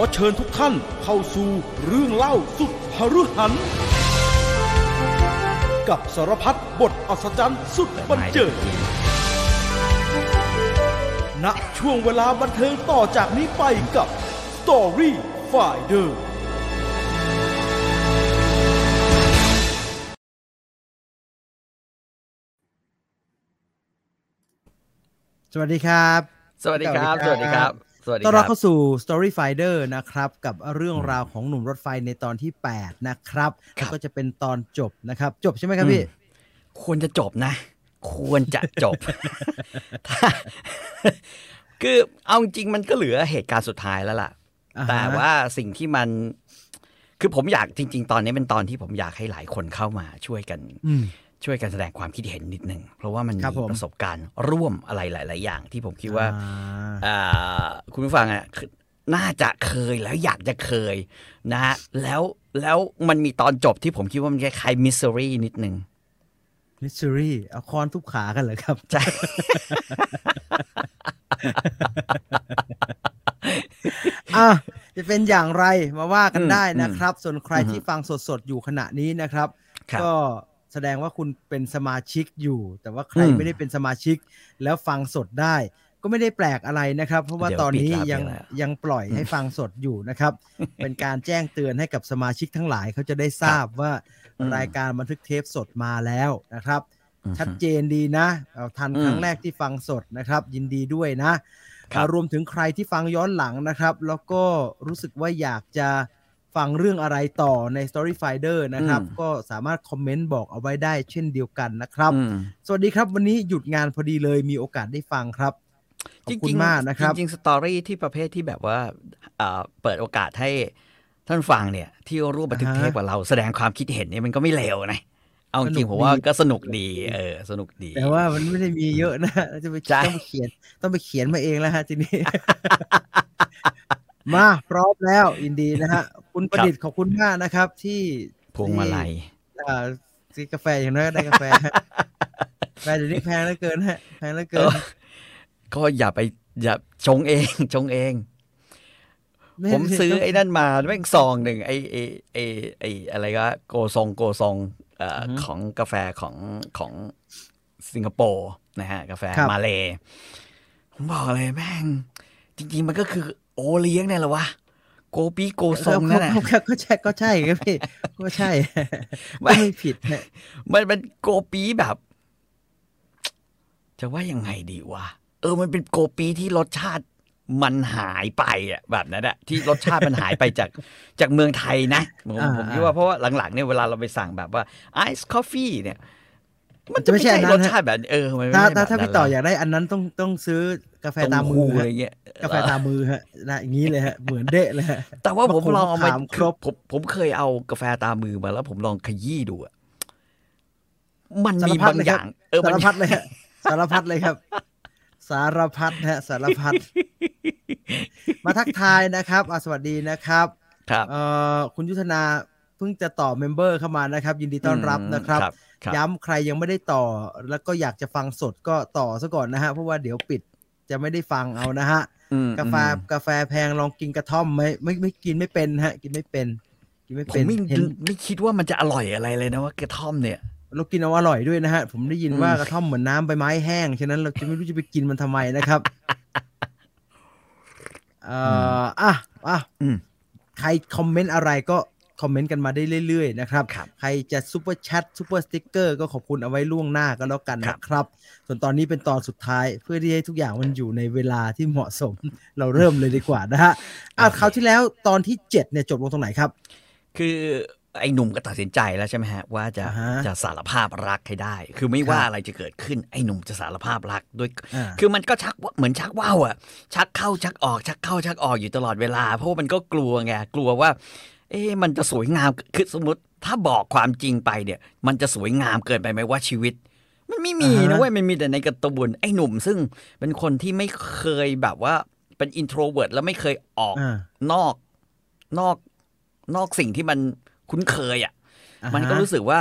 อเชิญทุกท่านเข้าสู่เรื่องเล่าสุดหฤหัน กับสารพัดบทอัศจรรย์สุดบันเจิดณช่วงเวลาบันเทิงต่อจากนี้ไปกับ Story Finder สวัสดีครับ สวัสดีครับ สวัสดีครับ สวัสดีต้อนครัรับบเข้าสู่ Story Finder นะครับ กับเรื่องราวของหนุ่มรถไฟในตอนที่ 8 นะครับครัแล้วบก็จะเป็นตอนจบนะครับ จบใช่ไหมครับพี่ ควรจะจบนะ ควรจะจบถ้าคือเอาจริงๆมันก็เหลือเหตุการณ์สุดท้ายแล้วล่ะอ่าฮะแต่ว่าสิ่งที่มัน คือผมอยากจริง ๆ ตอนนี้เป็นตอนที่ผมอยากให้หลายคนเข้ามาช่วยกันอืม ช่วยกันแสดงความคิดเห็นนิดนึง เพราะว่ามันครับมีผมประสบการณ์ร่วมอะไรหลาย ๆ อย่าง ที่ผมคิดว่าอ่าอ่าคุณผู้ฟังอะคือน่าจะเคยแล้วอยากจะเคยนะฮะแล้วแล้วมันมีตอนจบที่ผมคิดว่ามันคล้ายๆมิสซิรี่นิดนึงมิสซิรี่เอาคอนทุบขากันเหรอครับใช่อะจะเป็นอย่างไรมาว่ากันอืมได้นะครับ ส่วนใครอือฮึที่ฟังสด ๆ อยู่ขณะนี้นะครับครับก็ แสดงว่าคุณเป็นสมาชิกอยู่ แต่ว่าใครอืมไม่ได้เป็นสมาชิก แล้วฟังสดได้ ก็ไม่ได้แปลกอะไรนะครับ เพราะว่าเดี๋ยวตอนนี้ปิดแล้วยังปิดแล้วยังปล่อยให้ฟังสดอยู่นะครับ เป็นการแจ้งเตือนให้กับสมาชิกทั้งหลายเขาจะได้ทราบว่าอืมรายการบันทึกเทปสดมาแล้วนะครับอือฮึชัดเจนดีนะเอาทันอืมครั้งแรกที่ฟังสดนะครับ ยินดีด้วยนะครับอ่ารวมถึงใครที่ฟังย้อนหลังนะครับ แล้วก็รู้สึกว่าอยากจะ ฟังเรื่องอะไรต่อใน Story Finder นะครับอืมก็สามารถคอมเมนต์บอกเอาไว้ได้เช่นเดียวกันนะครับอืมสวัสดีครับวันนี้หยุดงานพอดีเลยมีโอกาสได้ฟังครับขอบคุณมากนะครับ จริงๆสตอรี่ที่ประเภทที่แบบว่าเอ่อเปิดโอกาสให้ท่านฟังเนี่ย ที่ร่วมบันทึกอ่าฮะเทปกับเราแสดงความคิดเห็นเนี่ยมันก็ไม่เลวนะเอาจสนุริงกๆผมว่าดีก็สนุกดี เออ สนุกดี แต่ว่ามันไม่ได้มีเยอะนะจะไปใช่ต้องไปเขียน ต้องไปเขียนมาเองแล้วฮะทีนี้ มาพร้อมแล้วยินดีนะฮะ คุณประดิษฐ์ขอบคุณมากนะครับ ที่พวงมาลัยที่อ่าซื้อกาแฟอย่างน้อยก็ได้กาแฟฮะกาแฟเดี๋ยวนี้แพงเหลือเกินฮะแพงเหลือเกิเอนอก็อย่าไปอย่าชงเองชงเองไผมซื้อต้งไอ้นั่นมาแม่งซองหนึ่งไอ้ไอ้ไอ้ไอ้อะไรก็โกซองโกซองเอ่อออฮึของกาแฟของของสิงคโปร์นะฮะ กาแฟครับมาเลยผมบอกเลยแม่ง จริง ๆ มันก็คือโอ เลี้ยงเนี่ยแหละวะโกปีโกซองนั่นแหละก็ก็ก็ใช่ก็ใช่ครับพี่ก็ใช่ไม่ก็ไม่ผิดฮะมันเป็นโกปีแบบ จะว่ายังไงดีวะเออมันเป็นโกปีที่รสชาติมันหายไปอะแบบนั้นอะที่รสชาติมันหายไปจากจากเมืองไทยนะผมอ่าผมคิดว่าเพราะว่าหลังๆเนี่ยเวลาเราไปสั่งแบบว่าไอซ์คอฟฟี่เนี่ย มันจะจะไม่ไม่ใช่ใช่อันนั้รนสฮะชาติแบบเออมันไม่ถ้าใช่ถ้าแบบถ้าพี่นั้นต่อละอยากได้อันนั้นต้องต้องซื้อกาแฟตามมืเต้อหู้ฮะอะไรเงี้ยกาแฟตามมือฮะนะอย่างนี้เลยฮะเหมือนเดะเลยฮะแต่ว่าผมมะขูดลองเอามาขามครบผมผมเคยเอากาแฟตามมือมาแล้วผมลองขยี้ดูอะมันมีสารพัดบางเลยอครับย่าง เออมัสานรพัดเลยฮะสารพัดเลยครับ สารพัดฮะสารพัดมาทักทายนะครับอะสวัสดีนะครับ ครับเอ่อคุณยุทธนาเพิ่งจะต่อเมมเบอร์เข้ามานะครับ ยินดีต้อนรับนะครับครับครับ ย้ำใครยังไม่ได้ต่อ แล้วก็อยากจะฟังสดก็ต่อซะก่อนนะฮะ เพราะว่าเดี๋ยวปิดจะไม่ได้ฟังเอานะฮะอืมกาแฟอืมกาแฟแพงลองกินกระท่อมไหมไม่ไม่กินไม่เป็นฮะ กินไม่เป็น กินไม่ผเป็มนไม่เห็นไม่คิดว่ามันจะอร่อยอะไรเลยนะว่ากระท่อมเนี่ยเรากินเอาอร่อยด้วยนะฮะ ผมได้ยินอืมว่ากระท่อมเหมือนน้ำใบไม้แห้ง ฉะนั้นเราจะไม่รู้จะไปกินมันทำไมนะครับเอ่ออะอะอืมใครคอมเมนต์อะไรก็ คอมเมนต์กันมาได้เรื่อยๆนะครับครับใครจะ Super Chat Super Sticker ก็ขอบคุณเอาไว้ล่วงหน้าก็แล้วกันครับนะครับ ส่วนตอนนี้เป็นตอนสุดท้ายเพื่อที่ให้ทุกอย่างมันอยู่ในเวลาที่เหมาะสม เราเริ่มเลยดีกว่านะฮะอะคราวที่แล้วตอนที่เจ็ดเนี่ยจบลงตรงไหนครับ คือไอ้หนุ่มก็ตัดสินใจแล้วใช่ไหมฮะว่าจะอ่าฮะจะสารภาพรักให้ได้ คือไม่ว่าครับอะไรจะเกิดขึ้นไอ้หนุ่มจะสารภาพรักด้วยอ่าคือมันก็ชักว่าเหมือนชักว่าวอะชักเข้าชักออก ชักเข้าชักออกอยู่ตลอดเวลา เพราะว่ามันก็กลัวไงกลัวว่า เอ๊ะมันจะสวยงามคือสมมติถ้าบอกความจริงไปเนี่ย มันจะสวยงามเกินไปไหมว่าชีวิต มันไม่มีอ่าฮะนะเว้ยมันมีแต่ในการ์ตูนไอ้หนุ่ม ซึ่งเป็นคนที่ไม่เคยแบบว่าเป็น introvert แล้วไม่เคยออกอ่านอกนอกนอกสิ่งที่มันคุ้นเคยอะอ่าฮะมันก็รู้สึกว่า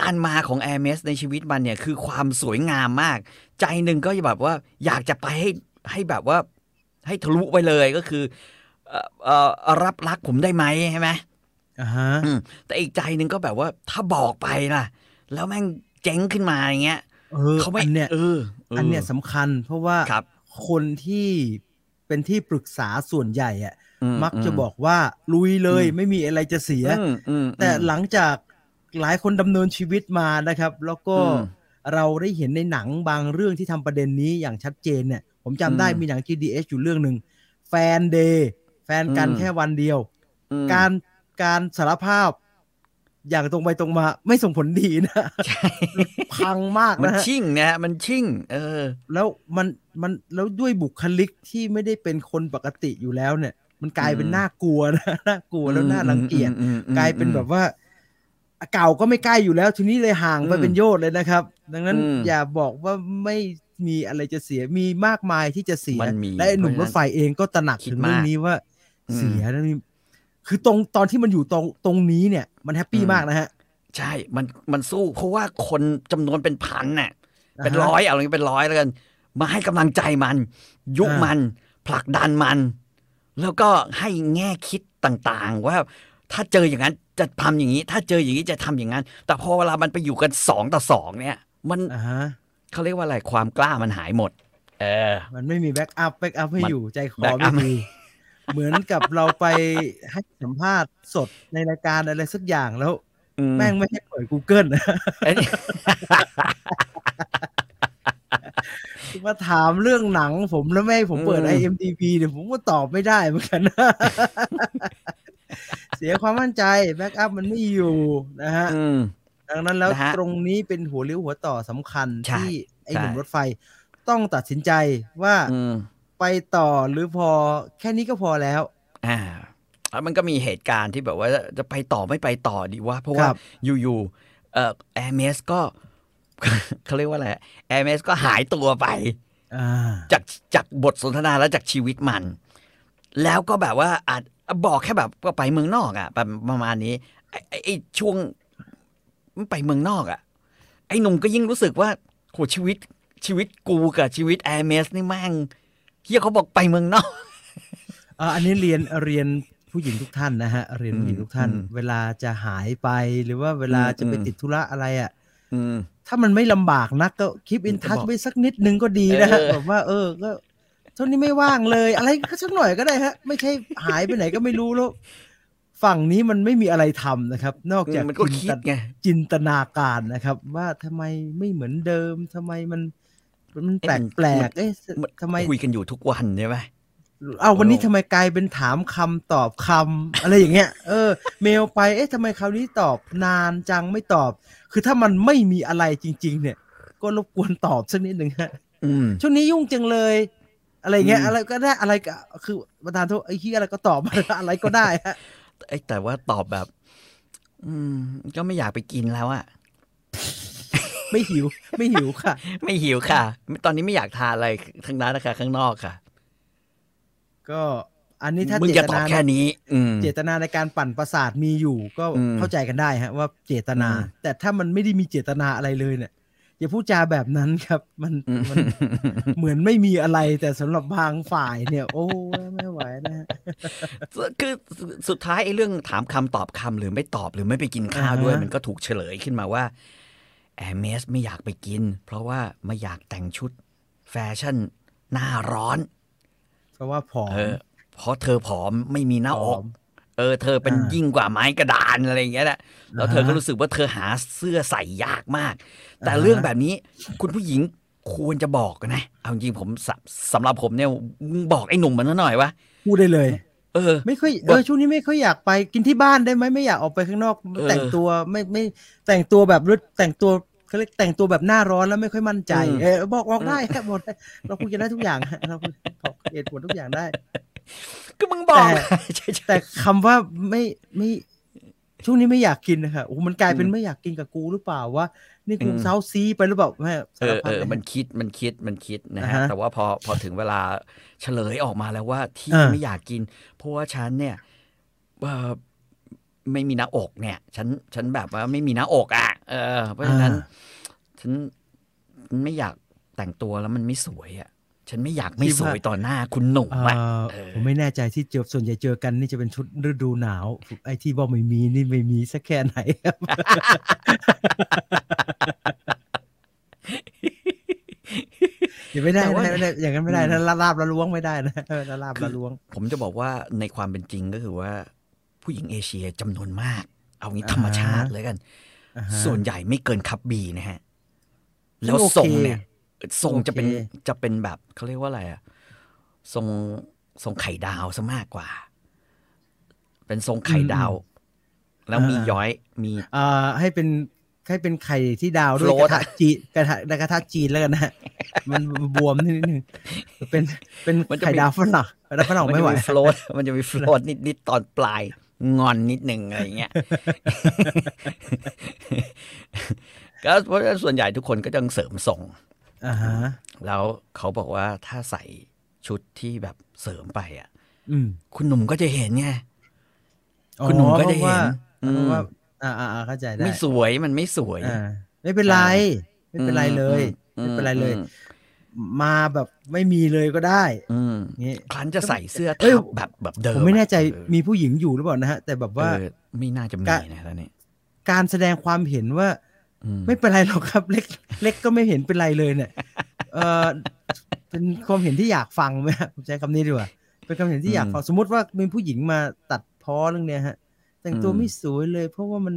การมาของ Air m e s ในชีวิตมันเนี่ยคือความสวยงามมาก ใจหนึ่งก็แบบว่าอยากจะไปให้ให้แบบว่าให้ทะลุไปเลยก็คือเอ่อเอ่อ รับรักผมได้ไหมใช่ไหมอ่าฮะอืมแต่อีกใจหนึ่งก็แบบว่าถ้าบอกไปล่ะ แล้วแม่งเจ๊งขึ้นมาอย่างเงี้ยเออเขาไม่อันเนี้ยเออเอันเนี้ยสำคัญ เพราะว่าครับคนที่เป็นที่ปรึกษาส่วนใหญ่อะอืมักจะบอกว่าลุยเลยอืมไม่มีอะไรจะเสียอืมอืมแต่หลังจากหลายคนดำเนินชีวิตมานะครับ แล้วก็อืมเราได้เห็นในหนังบางเรื่องที่ทำประเด็นนี้อย่างชัดเจนเนี่ย ผมจำได้อืมมีหนัง GDS อยู่เรื่องหนึ่งแฟนเดย์ แฟนกันอืมแค่วันเดียวอืมการการสารภาพ อย่างตรงไปตรงมา ไม่ส่งผลดีนะใช่พังมากมันนะฮะชิ่งนะฮะมันชิ่ง เออ แล้วมันมันแล้วด้วยบุคลิกที่ไม่ได้เป็นคนปกติอยู่แล้วเนี่ย มันกลายเป็นอืมน่ากลัวนะน่ากลัวแล้วน่ารังเกียจอืมอืมอืมกลายเป็นแบบว่าเก่าก็ไม่ใกล้อยู่แล้ว ทีนี้เลยห่างไปอืมเป็นโยชน์เลยนะครับ ดังนั้นอืมอย่าบอกว่าไม่มีอะไรจะเสียมีมากมายที่จะเสียมันมีและไอ้หนุ่มเพรราะถฉะนั้นไฟเองก็ตระหนักคิดถึงเรื่องมากนี้ว่าอืม เสียแล้วนี่คือตรงตอนที่มันอยู่ตรงตรงนี้เนี่ย มันแฮปปี้อืมมากนะฮะ ใช่ มันมันสู้ เพราะว่าคนจำนวนเป็นพันน่ะเป็นอ่าฮะร้อยเอาอย่างนี้เป็นร้อยแล้วกัน มาให้กำลังใจมัน ยุอ่ามัมันผลักดันมัน แล้วก็ให้แง่คิดต่างๆ ว่าถ้าเจออย่างนั้นจะทำอย่างนี้ ถ้าเจออย่างนี้จะทำอย่างนั้น แต่พอเวลามันไปอยู่กันสองต่อสองเนี่ย มันอ่าฮะเขาเรียกว่าอะไรความกล้ามันหายหมด เออ มันไม่มี backup backup ให้มันอยู่ใจคอ backup ไม่มี เหมือนกับเราไปให้สัมภาษณ์สดในรายการอะไรสักอย่างแล้วอืมแม่งไม่ให้เปิด Google ไอ้นี่มาถามเรื่องหนังผมแล้วไม่ให้ผมเปิดอืม IMDb เนี่ยผมก็ตอบไม่ได้เหมือนกัน เสียความมั่นใจ backup มันไม่อยู่นะฮะอืมดังนั้นแล้วนะฮะตรงนี้เป็นหัวเลี้ยวหัวต่อสำคัญใช่ที่ไอ้ใช่หนุ่มรถไฟต้องตัดสินใจว่าอืม ไปต่อหรือพอแค่นี้ก็พอแล้ว อ่าแล้วมันก็มีเหตุการณ์ที่แบบว่าจะไปต่อไม่ไปต่อดีวะเพราะว่าครับอยู่ๆเอ่อแอร์เมสก็เขาเรียกว่าอะไรแอร์เมสก็หายตัวไปอ่าจากจากบทสนทนาและจากชีวิตมัน แล้วก็แบบว่าอาจบอกแค่แบบก็ไปเมืองนอกอะ่ะแบบประมาณนี้ไอ้ไอ้ไอ้ช่วงไปเมืองนอกอะ่ะ ไอ้หนุ่มก็ยิ่งรู้สึกว่าโหชีวิตชีวิตกูกับชีวิตแอร์เมสนี่แม่ง เฮียเขาบอกไปเมืองนอกอ่าอันนี้เรียนเรียนผู้หญิงทุกท่านนะฮะเรียนผู้หญิงทุกท่านอืมเวลาจะหายไปหรือว่าเวลาจะไปอืมติดธุระอะไรอะอืมถ้ามันไม่ลำบากนักก็คลิปอินก็ทัชบอกไปสักนิดนึงก็ดีนะฮะเออแบบว่า เออก็ช่วงนี้ไม่ว่างเลย อะไรก็สักหน่อยก็ได้ฮะ ไม่ใช่หายไปไหนก็ไม่รู้แล้วฝั่งนี้มันไม่มีอะไรทำนะครับ นอกจากมันก็จิคินดตไงจินตนาการนะครับ ว่าทำไมไม่เหมือนเดิมทำไมมัน มันแปลกแปลกๆเอ๊ะทำไมคุยกันอยู่ทุกวันใช่ไหมเอาวันนี้โอ้ทำไมกลายเป็นถามคำตอบคำอะไรอย่างเงี้ย เออ เมลไปเอ๊ะทำไมคราวนี้ตอบนานจังไม่ตอบ คือถ้ามันไม่มีอะไรจริง ๆ เนี่ย ก็รบกวนตอบสักนิดหนึ่งฮะอืมช่วงนี้ยุ่งจังเลย อะไรเงี้ยอืมอะไรก็ได้อะไรก็คือประธานโทษไอ้ที่อะไรก็ตอบมาอะไรก็ได้ฮะไอ้แต่ว่าตอบแบบ อืม ก็ไม่อยากไปกินแล้วอะ ไม่หิว ไม่หิวค่ะ ไม่หิวค่ะ ตอนนี้ไม่อยากทานอะไรทั้งนั้นนะคะข้างนอกค่ะ ก็อันนี้ถ้ามึงเจจะตตอบนาแค่นี้อืมเจตนาในการปั่นประสาทมีอยู่ ก็อืมเข้าใจกันได้ฮะ ว่าเจตนาอืมแต่ถ้ามันไม่ได้มีเจตนาอะไรเลยเนี่ยอย่าพูดจาแบบนั้นครับ มันอืมมันเหมือนไม่มีอะไร แต่สำหรับบางฝ่ายเนี่ย โอ้ยไม่ไหวนะฮะคือสุดท้ายไอ้เรื่องถามคำตอบคำหรือไม่ตอบหรือไม่ไปกินข้าวด้วยอ่าฮะมันก็ถูกเฉลยขึ้นมาว่า แอร์เมสไม่อยากไปกิน เพราะว่าไม่อยากแต่งชุด แฟชั่น หน้าร้อน เพราะว่าผอมเออเพราะเธอผอมไม่มีหน้าผออกมเออเธอเป็นอ่ายิ่ยิ่งกว่าไม้กระดานอะไรอย่างเงี้ยแหละแล้วเธอก็อ่าฮะรู้สึกว่าเธอหาเสื้อใส่ยากมาก แต่อ่าฮะเรื่องแบบนี้คุณผู้หญิงควรจะบอกนะ เอาจริงๆผมสสำหรับผมเนี่ยมึงบอกไอ้หนุ่มมันหน่อยว่าพูดได้เลย เออ ไม่ค่อยบเออกอช่วงนี้ไม่ค่อยอยากไปกินที่บ้านได้ไหมไม่อยากออกไปข้างนอกเออแต่งตัวไม่ไม่แต่งตัวแบบรถแต่งตัวเขาเรียกแต่งตัวแบบหน้าร้อนแล้วไม่ค่อยมั่นใจอืมเออบอกบอกได้ครับบอกได้เราคุยกันได้ทุกอย่างฮะเราบอกเหตุผลทุกอย่างได้ ก็มึงบอกแต่ใช่ใช่แต่คำว่าไม่ไม่ช่วงนี้ไม่อยากกินนะคะโอ้โหมันกลายเป็นอืมไม่อยากกินกับกูหรือเปล่าวะ นี่กูอืมเซาซีไปหรือเปล่าแม่เอสารอพัเอดอเลยมันคิดมันคิดมันคิดนะอ่าฮะฮะแต่ว่าพอพอถึงเวลาเฉลยออกมาแล้วว่าที่อ่าไม่อยากกิน เพราะว่าฉันเนี่ยเออไม่มีหน้าอกเนี่ย ฉันฉันแบบว่าไม่มีหน้าอกอะเออ เพราะฉะนั้น ฉันฉันไม่อยากแต่งตัวแล้วมันไม่สวยอะ ฉันไม่อยากไม่คิดสว่าวยต่อหน้าคุณหนุ่มเอ่อะอเออผมไม่แน่ใจที่เจอส่วนใหญ่เจอกันนี่จะเป็นชุดฤดูหนาว ไอ้ที่บอกไม่มีนี่ไม่มีสักแค่ไหนครับอย่าไม่ได้แต่ว่าไม่ได้ไม่ได้อย่างนั้นไม่ได้อืมนะลาลาบละล้วงไม่ได้นะเออลาลาบละล้วง ผมจะบอกว่าในความเป็นจริงก็คือว่า ผู้หญิงเอเชียจำนวนมาก เอางี้อ่าฮะธรรมชาติเลยกันอ่าฮะส่วนใหญ่ไม่เกินคับบีนะฮะซึ่งแล้วโอเคทรงเนี่ย ทรงจะเป็นโอเคจะเป็นแบบเขาเรียกว่าอะไรอะทรงทรงไข่ดาวซะมากกว่า เป็นทรงไข่ดาว แล้วมีย้อยมีเอ่อให้เป็นให้เป็นไข่ที่ดาวด้วยโฟลกตระทะจีกระทะกระทะจีนแล้วกันนะมันบวมนิดนึงเป็นเป็นไข่ดาวฝรั่งไข่ดาวฝรั่งมันไม่จะไหวมีโฟลตมันจะมีโฟลตนิดๆตอนปลายงอนนิดหนึ่งอะไรอย่างเงี้ยก็เพราะฉะนั้นส่วนใหญ่ทุกคนก็จะเสริมทรง อ่าฮะแล้วเขาบอกว่าถ้าใส่ชุดที่แบบเสริมไปอะอืมคุณหนุ่มก็จะเห็นไงคุณหนุ่มก็จะเห็นอ๋อเพราะว่าเพราะว่าอืมอ่า อ่าอ่าเข้าใจได้ไม่สวยมันไม่สวยอ่าไม่เป็นไร ไม่เป็นไรเลยอืไม่เป็นไรเลยอืมมาแบบไม่มีเลยก็ได้ อืมงี้ครั้นจะใส่เสื้อเอ้ยทับแบบแบบเดิมผมไม่แน่ใจเออมีผู้หญิงอยู่หรือเปล่านะฮะ แต่แบบว่าเออไม่น่าจะมีกะนะตอนนี้การแสดงความเห็นว่าอืม ไม่เป็นไรหรอกครับ เล็ก เล็กก็ไม่เห็นเป็นไรเลยเนี่ย เออเป็นความเห็นที่อยากฟังไหมฮะผมใช้คำนี้ดีกว่าเป็นความเห็นที่อยากฟังสมมติว่ามีผู้หญิงมาตัดพ้อเรื่องเนี้ยฮะ แต่งตัวไม่สวยเลย เพราะว่ามัน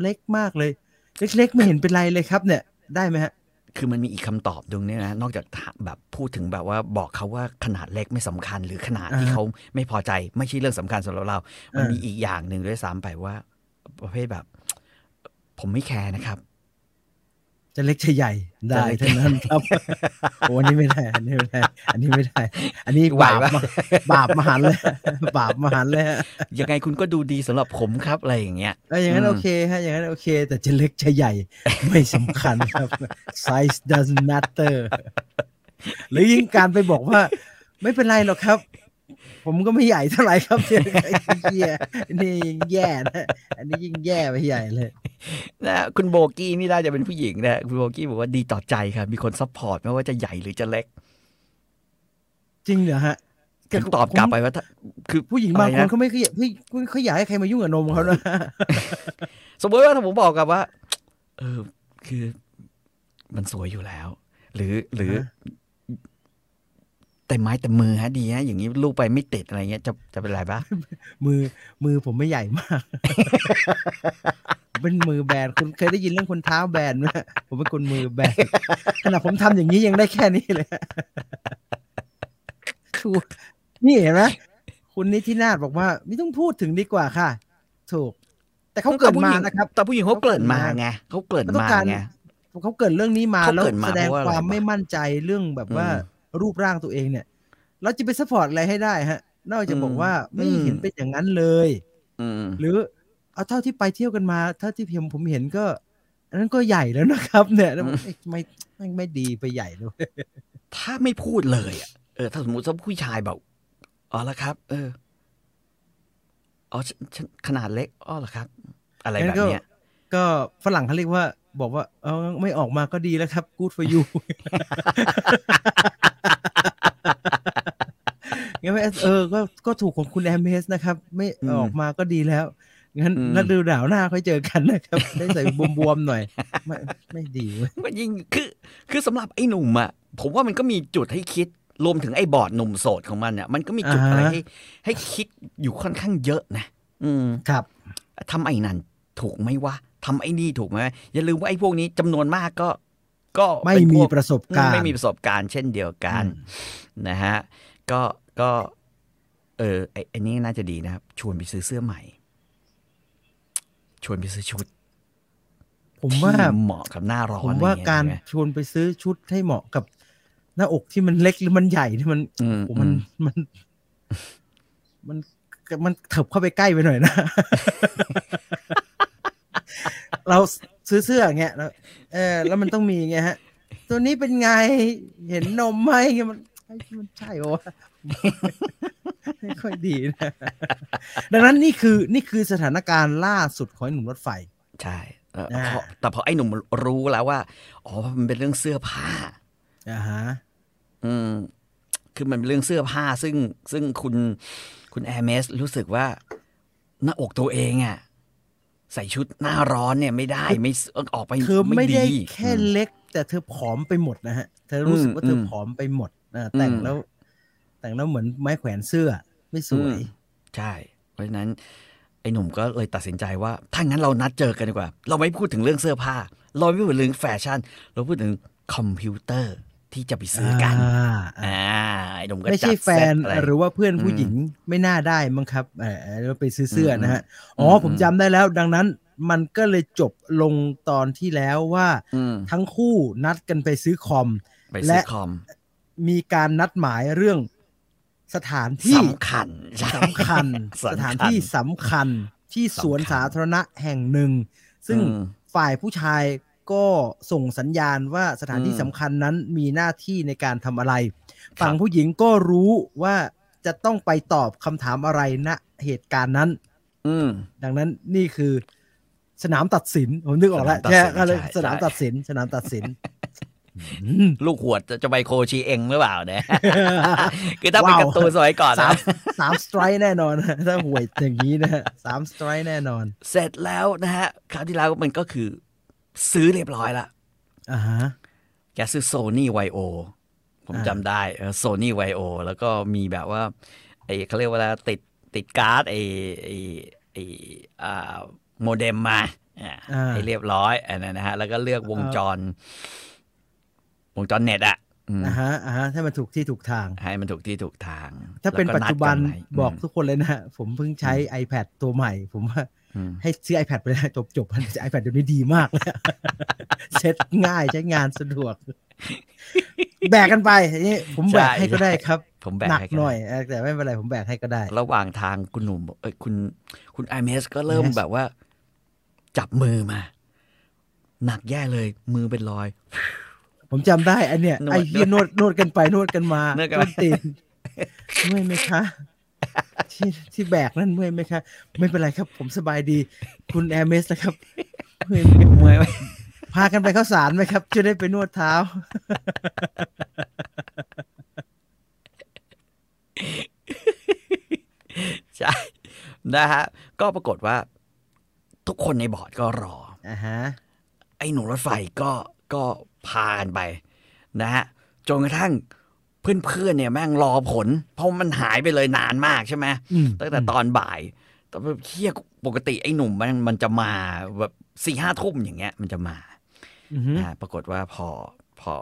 เล็กมากเลย เล็กๆไม่เห็นเป็นไรเลยครับ เนี่ย ได้ไหมฮะคือมันมีอีกคำตอบตรงนี้นะนอกจากถามแบบพูดถึงแบบว่าบอกเขาว่าขนาดเล็กไม่สำคัญ หรือขนาดที่อ่าเขาไม่พอใจไม่ใช่เรื่องสำคัญสำหรับเรา มันอ่ามีมีอีกอย่างหนึ่งด้วยซ้ำไปว่า ประเภทแบบ ผมไม่แคร์นะครับ จะเล็กจะใหญ่ได้จะเล็กเท่านั้นครับโอ้อันนี้ไม่ได้ อันนี้ไม่ได้ อันนี้ไม่ได้ อันนี้ไหวบาปปะมากบาปมหันต์เลย บาปมหันต์เลยฮะยังไงคุณก็ดูดีสำหรับผมครับอะไรอย่างเงี้ยเอออย่างนั้นอืมโอเคฮะอย่างนั้นโอเค แต่จะเล็กจะใหญ่ไม่สำคัญครับ size doesn't matter หรือยิ่งการไปบอกว่า ไม่เป็นไรหรอกครับ ผมก็ไม่ใหญ่เท่าไหร่ครับไอ้เหี้ยนี่ยิ่งแย่นะอันนี้ยิ่งแย่ไปใหญ่เลยนะคุณโบกี้นี่น่าจะเป็นผู้หญิงนะคุณโบกี้บอกว่าดีต่อใจครับมีคน support ไม่ว่าจะใหญ่หรือจะเล็ก จริงเหรอฮะผมตอบกลับไปว่าถ้าคือผู้หญิงบางอะไรคนนะเขาไม่เคยไม่ไม่เขาอยากให้ใครมายุ่งกับนมเขานะสมมติว่าถ้าผมบอกกับว่า เออคือมันสวยอยู่แล้ว หรือหรือฮะ แต่ไม้แต่มือฮะดีฮะอย่างนี้ลูกไปไม่ติดอะไรเงี้ยจะจะเป็นไรปะมือมือผมไม่ใหญ่มากผมเป็นมือแบนคุณเคยได้ยินเรื่องคนเท้าแบนไหมผมเป็นคนมือแบนขณะผมทำอย่างนี้ยังได้แค่นี้เลยถูกนี่เห็นไหมคุณนิตินาถบอกว่า ไม่ต้องพูดถึงดีกว่าค่ะ ถูก แต่เขาเกิดมานะครับแต่ผู้หญิงเขาเกริ่นมาไงเขาเกริ่นเขาต้อมางการไงเขาเกิดเรื่องนี้มาเขาแล้วเกิดมาแสดงเพราะว่าอะไรความวะไม่มั่นใจเรื่องแบบว่าอืม รูปร่างตัวเองเนี่ย เราจะไปซัพพอร์ตอะไรให้ได้ฮะ นอกจากบอกว่าไม่อืมเห็นเป็นอย่างนั้นเลยอืมหรือเอาเท่าที่ไปเที่ยวกันมาเท่าที่ผมผมเห็นก็ อันนั้นก็ใหญ่แล้วนะครับ เนี่ยแล้วไม่ไม่ไม่ไม่ดีไปใหญ่เลยถ้าไม่พูดเลยอะเออถ้าสมมติว่าผู้ชายบอกอ๋อแล้วครับ เอออ๋อฉันฉันขนาดเล็กอ๋อเหรอครับ อะไรแบบเนี้ยก็ฝรั่งเขาเรียกว่า บอกว่า เออไม่ออกมาก็ดีแล้วครับ good for you งั้นไม่เออ ก็ก็ถูกของคุณแอมเมสนะครับ ไม่อืมออกมาก็ดีแล้ว งั้นอืมฤดูหนาวหน้าค่อยเจอกันนะครับ ได้ใส่บวมๆหน่อย ไม่ไม่ดีเว้ยมันยิ่งคือ คือสำหรับไอ้หนุ่มอะผมว่ามันก็มีจุดให้คิด รวมถึงไอ้บอร์ดหนุ่มโสดของมันเนี่ยมันก็มีจุดอะไรให้ให้คิดอยู่ค่อนข้างเยอะนะอืมครับทำไอ้นั่นถูกไหมวะทำไอ้นี่ถูกไหมอย่าลืมว่าไอ้พวกนี้จำนวนมากก็ ก็ไม่เป็นพมีวกประสบการณ์ ไม่มีประสบการณ์เช่นเดียวกันอืมนะฮะก็ก็เออไอ้ไอ้นี่น่าจะดีนะครับ ชวนไปซื้อเสื้อใหม่ ชวนไปซื้อชุด ผมว่าที่เหมาะกับหน้าร้อนผมว่าอะไรอย่งเงี้ยการใช่ไหมชวนไปซื้อชุดให้เหมาะกับ หน้าอกที่มันเล็กหรือมันใหญ่ที่มันอืมโอ้มันอืมมัน มันมันเถิบเข้าไปใกล้ไปหน่อยนะ เราซื้อเสื้ออย่างเงี้ยแล้วเออ แล้วมันต้องมีไงฮะ ตัวนี้เป็นไงเห็นนมไหมเงี้ยมันเฮ้ยมันใช่โอวะไม่ค่อยดีนะดังนั้นนี่คือนี่คือสถานการณ์ล่าสุดของไอ้หนุ่มรถไฟ ใช่เอออ่าเพราะแต่พอไอ้หนุ่มรู้แล้วว่า อ๋อ มันเป็นเรื่องเสื้อผ้าอ่าฮะอืม คือมันเป็นเรื่องเสื้อผ้าซึ่งซึ่งคุณคุณแอร์เมสรู้สึกว่า หน้าอกตัวเองอะ ใส่ชุดหน้าร้อนเนี่ยไม่ได้ไม่ออกไปเธอไม่ได้ดีแค่เล็ก แต่เธอผอมไปหมดนะฮะ เธอรู้สึกว่าเธออืมผอมไปหมดนะแต่งอืมแล้ว แต่งแล้วเหมือนไม้แขวนเสื้อ ไม่สวยอืมใช่ เพราะฉะนั้น ไอ้หนุ่มก็เลยตัดสินใจว่าถ้างั้นเรานัดเจอกันดีกว่า เราไม่พูดถึงเรื่องเสื้อผ้า เราไม่พูดถึงเรื่องแฟชั่น เราพูดถึงคอมพิวเตอร์ ที่จะไปซื้อกันอ่าอ่าอ่าไอ้หนุ่มก็ไม่จัใช่ดแฟเซตนอะไรหรือว่าเพื่อนผู้อืมหญิงไม่น่าได้มั้งครับเออเราไปซื้อเสื้อนะฮะ อ๋ออมผมจำได้แล้ว ดังนั้นมันก็เลยจบลงตอนที่แล้วว่าอืมทั้งคู่นัดกันไปซื้อคอมไปซื้อและคอมมีการนัดหมายเรื่องสถานที่สำคัญใช่สำคัญสำคัญ สถานที่สำคัญที่สวนสำคัญสาธารณะแห่งหนึ่ง ซึ่งอืมฝ่ายผู้ชาย ก็ส่งสัญญาณว่าสถานที่อืมสำคัญนั้นมีหน้าที่ในการทำอะไรครับฝั่งผู้หญิงก็รู้ว่าจะต้องไปตอบคำถามอะไรณเหตุการณ์นั้นอืมดังนั้นนี่คือสนามตัดสิน ผมนึกออกแล้วสนามตัดสินใช่ก็เลยใช่สนามใช่ตัดสิน สนามตัดสินอืมลูกหวดจะไปโคชีเองหรือเปล่าเนี่ยคือถ้าเป็นว้าวการ์ตูนสมัยก่อนสานะมสามสไตร์แน่นอน ถ้าห่วยอย่างนี้นะฮะสามสไตร์แน่นอน เสร็จแล้วนะฮะ คราวที่แล้วมันก็คือ ซื้อเรียบร้อยละอ่าฮะแกซื้อโซนี่ไวโอผมอ่าจำได้โซนี่ไวโอแล้วก็มีแบบว่าไอ้เขาเรียกว่าอะไรติดติดการ์ดไอ้ไอ้ไอ้อ่าโมเด็มมาอ่าอ่าให้เรียบร้อยอันนั้นนะฮะ แล้วก็เลือกวงจร วงจรเน็ตอะอืมอ่าฮะอ่าฮะให้มันถูกที่ถูกทาง ให้มันถูกที่ถูกทาง ถ้าเป็นแล้วปัจจุบันดกัไว้บอกมทุกคนเลยนะฮะผมเพิ่งใช้ iPad ตัวใหม่ ผมว่าอืม ให้ซื้อ iPad ไปเลยจบจบๆ iPad เดี๋ยวนี้ดีมากเลยเซ็ตง่ายใช้งานสะดวก แบกกันไปนี่ผมแบกให้ก็ได้ครับ ผมแบกหนักให้หน่อยเออแต่ไม่เป็นไรผมแบกให้ก็ได้ ระหว่างทางคุณหนุ่มบอกเอ้ยคุณคุณไอเมสก็เริ่ม Yes แบบว่า จับมือมา หนักแย่เลยมือเป็นรอย ผมจำได้อันเนี้ยนวดไอ้เหี้ยนวดนวดกันไปนวดกันมานวดกันไปต้นตีนเมื่อยไหมคะ ที่ที่แบกนั่นเมื่อยไหมคะไม่เป็นไรครับ ผมสบายดี คุณแอร์เมสนะครับเมื่อยไหมเมื่อยไหมพากันไปเข้าสารไหมครับ จะได้ไปนวดเท้า ใช่ นะฮะ ก็ปรากฏว่า ทุกคนในบอร์ดก็รออ่าฮะ ไอ้หนุ่มรถไฟก็ก็พากันไป นะฮะ จนกระทั่ง เพื่อนๆเนี่ยแม่งรอผล เพราะมันหายไปเลยนานมากใช่ไหมอืมตั้งแต่ตอนบ่ายแต่แบบเฮียปกติไอ้หนุ่มมันมันจะมาแบบสี่ห้าทุ่มอย่างเงี้ย มันจะมาอือฮึนะปรากฏว่าพอพอ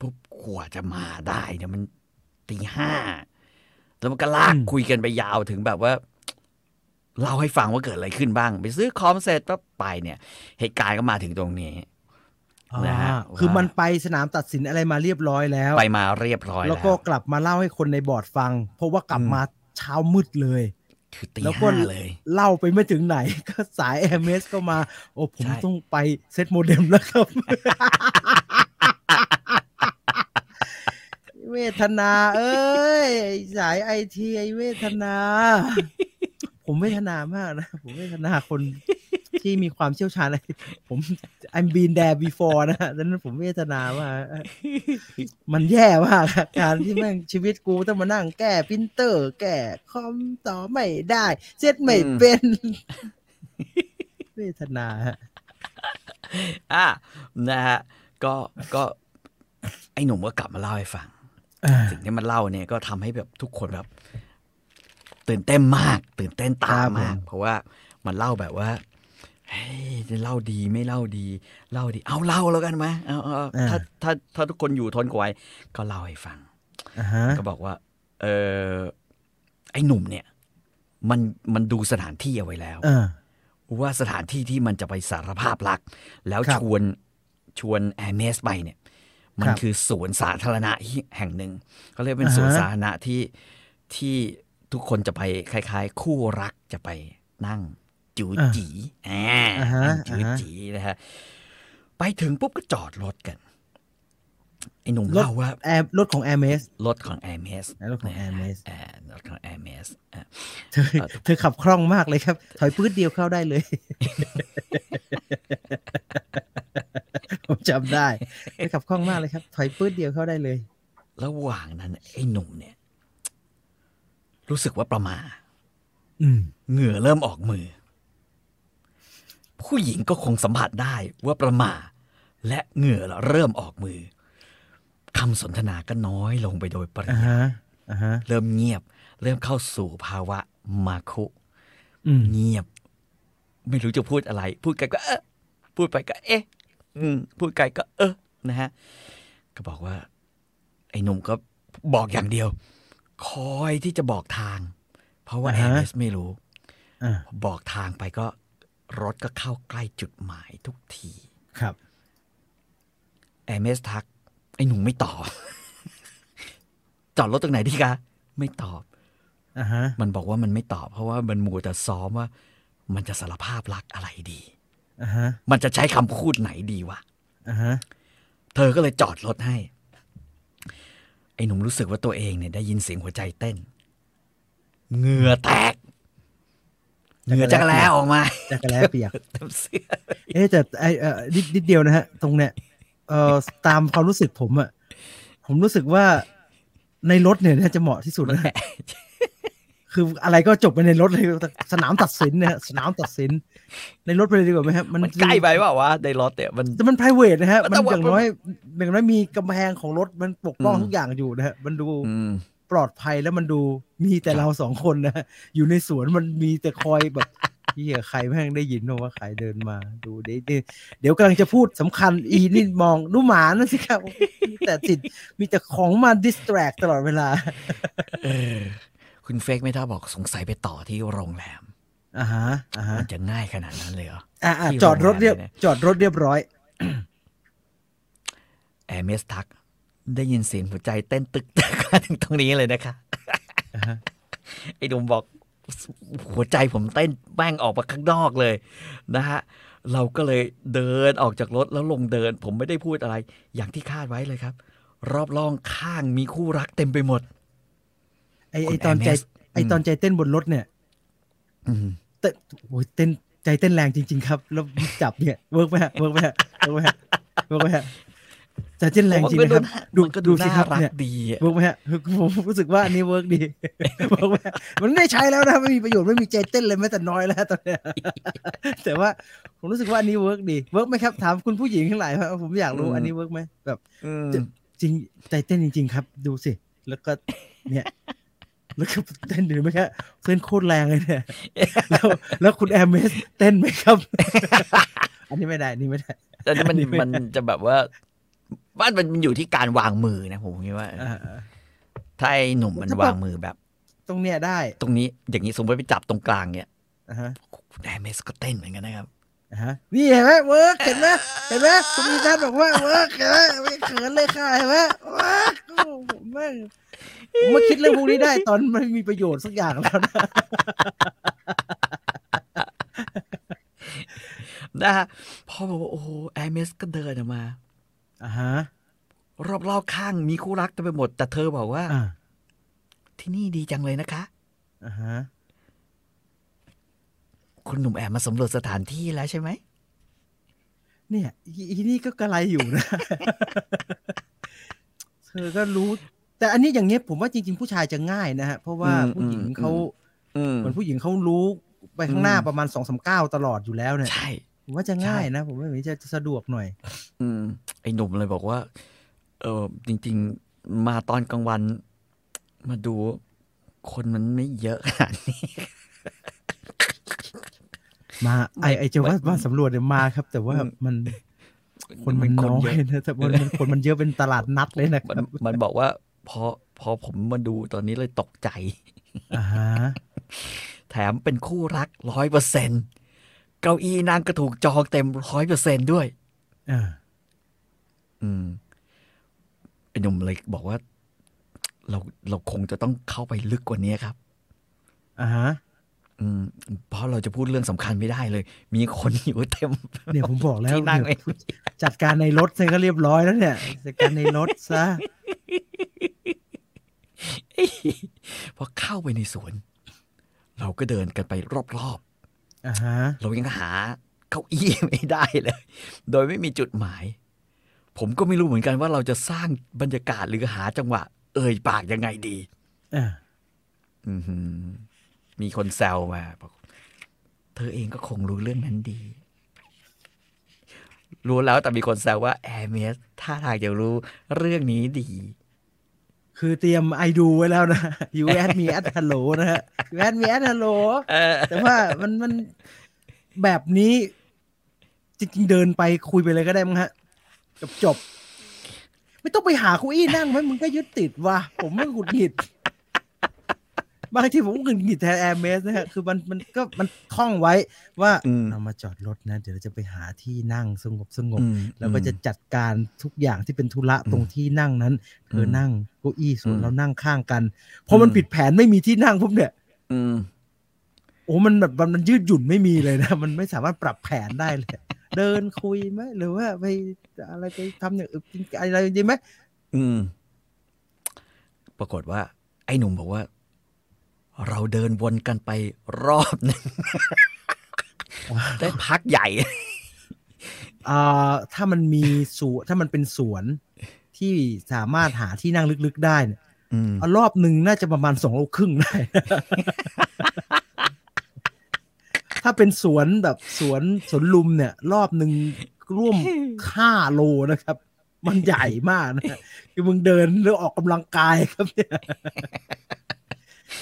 ปุ๊บกว่าจะมาได้เนี่ยมันตีห้าแล้วมันก็ลากคุยกันไปยาวถึงแบบว่าเล่าให้ฟังว่าเกิดอะไรขึ้นบ้าง ไปซื้อคอมเสร็จปั๊บไปเนี่ย เหตุการณ์ก็มาถึงตรงนี้ นะฮะอ่าคือว่ามัมันไปสนามตัดสินอะไรมาเรียบร้อยแล้ว ไปมาเรียบร้อย แล้แล้ววก็กลับมาเล่าให้คนในบอร์ดฟัง เพราะว่ากลับอืมมาเช้ามืดเลยคือตีแล้วก็ห้าเลย เล่าไปไม่ถึงไหน ก็สาย a อ m s ก็มา โอ้ผมใช่ต้องไปเซตโมเด็มแล้วครับ เวทนา เอ้ย สายไอทีไอเวทนา ผมเวทนามากนะ ผมเวทนาคน ที่มีความเชี่ยวชาญอะไรผม I'm been there before นะดังนั้นผมเวทนามากมันแย่มากอะการที่แม่งชีวิตกูต้องมานั่งแก้พิมพ์เตอร์ แก้คอมต่อไม่ได้ เซตไม่เป็น เวทนาฮะอะนะฮะก็ก็ไอ้หนุ่มก็กลับมาเล่าให้ฟังอ่าสิ่งที่มันเล่าเนี่ยก็ทำให้แบบทุกคนแบบ ตื่นเต้นมาก ตื่นเต้นตามมาก เพราะว่ามันเล่าแบบว่า เฮ้ยจะเล่าดีไม่เล่าดี เล่าดีเอาเล่าแล้วกันไหมเอาเอาเอาถ้าถ้าถ้าทุกคนอยู่ทนกว่าไว้ก็เล่าให้ฟังอ่าฮะก็บอกว่า เออไอ้หนุ่มเนี่ย มันมันดูสถานที่เอาไว้แล้วอ่าว่าสถานที่ที่มันจะไปสารภาพรัก แล้วครับชวนชวนแอร์เมสไปเนี่ย มันครับคือสวนสาธารณะแห่งหนึ่งเขาเรียกเป็นสวนอ่าฮะสาธารณะที่ที่ทุกคนจะไปคล้าย ๆ คู่รักจะไปนั่ง จูจีอ่าอ่าฮะนั่งจูอ่าฮะจีนะฮะไปถึงปุ๊บก็จอดรถกันไอ้หนุ่มรถเล่าว่าแอร์รถของ a อ r m s รถของแอร์เมสรถของ Hermes รถของแอร์เมสเธอเธอขับคล่องมากเลยครับ ถอยปื้ดเดียวเข้าได้เลย ผมจำได้เธอขับคล่องมากเลยครับ ถอยปื้ดเดียวเข้าได้เลย ระหว่างนั้น ไอ้หนุ่มเนี่ย รู้สึกว่าประมา อืมเหงื่อเริ่มออกมือ ผู้หญิงก็คงสัมผัสได้ว่าประมาและเหงื่อเริ่มออกมือคำสนทนาก็น้อยลงไปโดยปริอ่ายายฮะอ่าฮะเริ่มเงียบ เริ่มเข้าสู่ภาวะมาคุอืมเงียบ ไม่รู้จะพูดอะไร พูดไปก็เออพูดไปก็ เอ๊ะอืมพูดไปก็ เออนะฮะ ก็บอกว่า ไอ้หนุ่มก็บอกอย่างเดียว คอยที่จะบอกทาง เพราะว่าแอร์เมสไม่รู้อ่าบอกทางไปก็ รถก็เข้าใกล้จุดหมายทุกทีครับแอร์เมสทัก ไอ้หนุ่มไม่ตอบ จอดรถตรงไหนดีคะไม่ตอบอ่าฮะมันบอกว่ามันไม่ตอบ เพราะว่ามันมัวแต่ซ้อมว่า มันจะสารภาพรักอะไรดีอ่าฮะมันจะใช้คำพูดไหนดีวะอ่าฮะเธอก็เลยจอดรถให้ ไอ้หนุ่มรู้สึกว่าตัวเองเนี่ยได้ยินเสียงหัวใจเต้นเหงื่อแตก เหงื่อจักรแล้ออกมาจักรแล้เปียกเต็มเสื้อเอ๊ะแต่ไอเออนิดนิดเดียวนะฮะ ตรงเนี้ยเอ่อตามความรู้สึกผมอะผมรู้สึกว่าในรถเนี่ยน่าจะเหมาะที่สุดนะฮะคืออะไรก็จบไปในรถเลยสนามตัดสินนะฮะสนามตัดสิน ในรถไปเลยดีกว่าไหมฮะมันใกล้ไปเปล่าวะในรถเนี่ยมันแต่มัน p r i v a t นะฮะแต่มันว่าอย่างน้อยอย่างน้อยมีกำแพงของรถมันปกป้องอืมทุกอย่างอยู่นะฮะมันดูอืม ปลอดภัยแล้วมันดูมีแต่ครับเราสองคนนะฮะอยู่ในสวนมันมีแต่คอยแบบเฮียใครแม่งได้ยินเนอะว่าใครเดินมาดูเดี๋ยวเดี๋ยวเดี๋ยวกำลังจะพูดสำคัญอีนี่มองดูหมานั่นสิครับมีแต่ติดมีแต่ของมาดิสแทรกตลอดเวลาเออคุณเฟกไม่ท่าบอกสงสัยไปต่อที่โรงแรมอ่าฮะอ่าฮะมันจะง่ายขนาดนั้นเลยเหรออ่าอ่าที่จอดรถเรียบโรงแรมเลยนะจอดรถเรียบร้อยแอร์เมสทัก ได้ยินเสียงหัวใจเต้นตึกตึกมาถึงตรงนี้เลยนะคะอ่าฮะไอ้หนุ่มบอกหัวใจผมเต้นแป้งออกมาข้างนอกเลยนะฮะเราก็เลยเดินออกจากรถแล้วลงเดิน ผมไม่ได้พูดอะไร อย่างที่คาดไว้เลยครับ รอบล่องข้างมีคู่รักเต็มไปหมด ไอไอคุณตอนใจ MS ไอตอนใจเต้นบนรถเนี่ยอืมเต้นโอ้ยเต้นใจเต้นแรงจริง ๆ ครับ แล้วจับเนี่ยเวิร์กไหมฮะเวิร์กไหมฮะเวิร์กไหมฮะเวิร์กไหมฮะ ใจเต้นแรงจริงนะครับดูมันก็ดูดูสิน่าครับรักเนี่ยดีอะเวิร์กไหมฮะผมรู้สึกว่าอันนี้เวิร์กดีเวิร์กไหมฮะมันไม่ใช้แล้วนะไม่มีประโยชน์ไม่มีใจเต้นเลยแม้แต่น้อยแล้วตอนเนี้ยแต่ว่าผมรู้สึกว่าอันนี้ work ดี work ไหมครับถามคุณผู้หญิงทั้งหลายครับผมอยากรู้อันนี้ work ไหมแบบอืมจริงใจเต้นจริง ๆ ครับ ดูสิ แล้วก็เนี่ยแล้วก็เต้นดูไหมครับเต้นโคตรแรงเลยเนี่ยแล้วแล้วคุณแอร์เมสเต้นไหมครับ อันนี้ไม่ได้อันนี้ไม่ได้แต่นี่มันอันนี้ไม่มันจะแบบว่า บ้านมันอยู่ที่การวางมือนะผมคิดว่าอ่าถ้าไอ้หนุ่มมันถ้าวางมือแบบ ตรงเนี้ยได้ ตรงนี้อย่างนี้สมมติไปจับตรงกลางเนี่ยอ่าฮะคุณแอร์เมสก็เต้นเหมือนกันนะครับอ่าฮะนี่เห็นไหม work เห็นไหมเห็นไหมคุณมีท่านบอกว่า work เห็นไหมไม่เขินเลยค่ะเห็นไหม work โอ้ผมแม่งผมมาคิดเรื่องพวกนี้ได้ตอนมันมีประโยชน์สักอย่างแล้วนะนะฮะพอบอกว่าโอ้โหแอร์เมสก็เดินออกมา อ่าฮะรอบๆข้างมีคู่รักเต็มไปหมด แต่เธอบอกว่าอ่าที่นี่ดีจังเลยนะคะ อ่าฮะคุณหนุ่มแอบมาสำรวจสถานที่แล้วใช่ไหมเนี่ยอีอีนี่ก็กระไรอยู่นะ เธอก็รู้ แต่อันนี้อย่างเงี้ยผมว่าจริง ๆ ผู้ชายจะง่ายนะฮะ เพราะว่าอืมผู้หญิงอืมเขาอืม เหมือนผู้หญิงเขารู้ไปข้างหน้าอืมประมาณสองสามก้าวตลอดอยู่แล้วเนี่ย ใช่ ผมว่าจะง่ายใช่นะ ผมว่าแบบนี้จะจะสะดวกหน่อย อืม ไอ้หนุ่มเลยบอกว่า เออจริง ๆ มาตอนกลางวัน มาดู คนมันไม่เยอะขนาดนี้มาไอไม่ไอจะว่าไม่มาสำรวจเนี่ยมาครับ แต่ว่าอืมมันคนมันคน้อยเยอะนะแต่ว่ามันคนมันเยอะเป็นตลาดนัดเลยนะคมันรับมันบอกว่าพอพอผมมาดูตอนนี้เลยตกใจอ่าฮะแถมเป็นคู่รักร้อยเปอร์เซ็น เก้าอี้นั่งก็ถูกจองเต็มร้อยเปอร์เซ็นด้วยอ่าอืมไอ้หนุ่มเลยบอกว่า เราเราคงจะต้องเข้าไปลึกกว่านี้ครับอ่าฮะอืมเพราะเราจะพูดเรื่องสำคัญไม่ได้เลย มีคนอยู่เต็มเนี่ยผมบอกแล้วที่นั่งเนี่ยไม่จัดการในรถเซก็เรียบร้อยแล้วเนี่ยจัดการในรถซะพอเข้าไปในสวน เราก็เดินกันไปรอบอ่าฮะๆ เรายังหาเก้าอี้ไม่ได้เลย โดยไม่มีจุดหมาย ผมก็ไม่รู้เหมือนกันว่าเราจะสร้างบรรยากาศหรือหาจังหวะ เอ่ยปากยังไงดีอ่าอือหือมีคนแซวมาบอกเธอเองก็คงรู้เรื่องนั้นดี รู้แล้วแต่มีคนแซวว่าแอร์เมสถ้าทางจะรู้เรื่องนี้ดี คือเตรียมไอดูไว้แล้วนะ you add me at hello นะฮะ you add me at hello เออแต่ว่ามันมันแบบนี้ จริงๆเดินไปคุยไปเลยก็ได้มั้งฮะ จบจบๆไม่ต้องไปหาเคุอี้นั่งไหมมึงก็ยึดติดว่ะผมไม่หงุดหงิด บางทีผมก็หงุดหงิดแทนแอร์เมสนะฮะคือมันมันก็มันท่องไว้ว่าอืมเรามาจอดรถนะ เดี๋ยวเราจะไปหาที่นั่งสงบสงบอืมแล้วก็จะจัดการทุกอย่างที่เป็นธุระตรงที่นั่งนั้น เธอนั่งเก้าอี้ส่วนอืมเรานั่งข้างกันพอมันอืมผิดแผนไม่มีที่นั่งปุ๊บเนี่ยอืมโอ้มันแบบมันมันยืดหยุ่นไม่มีเลยนะ มันไม่สามารถปรับแผนได้เลย เดินคุยไหมหรือว่าไปอะไรไปทำอย่างอื่นกินอะไรดีไหมอืม ปรากฏว่า ไอ้หนุ่มบอกว่า เราเดินวนกันไปรอบหนึงได้พักใหญ่อ่าถ้ามันมีสวนถ้ามันเป็นสวนที่สามารถหาที่นั่งลึกๆได้เนี่ยอืมเอารอบหนึ่งน่าจะประมาณสองโลครึ่งได้ ถ้าเป็นสวนแบบสวนสวนลุมเนี่ย รอบหนึ่งร่วมห้าโลนะครับ มันใหญ่มากนะคือมึงเดินหรือออกกำลังกายครับเนี่ย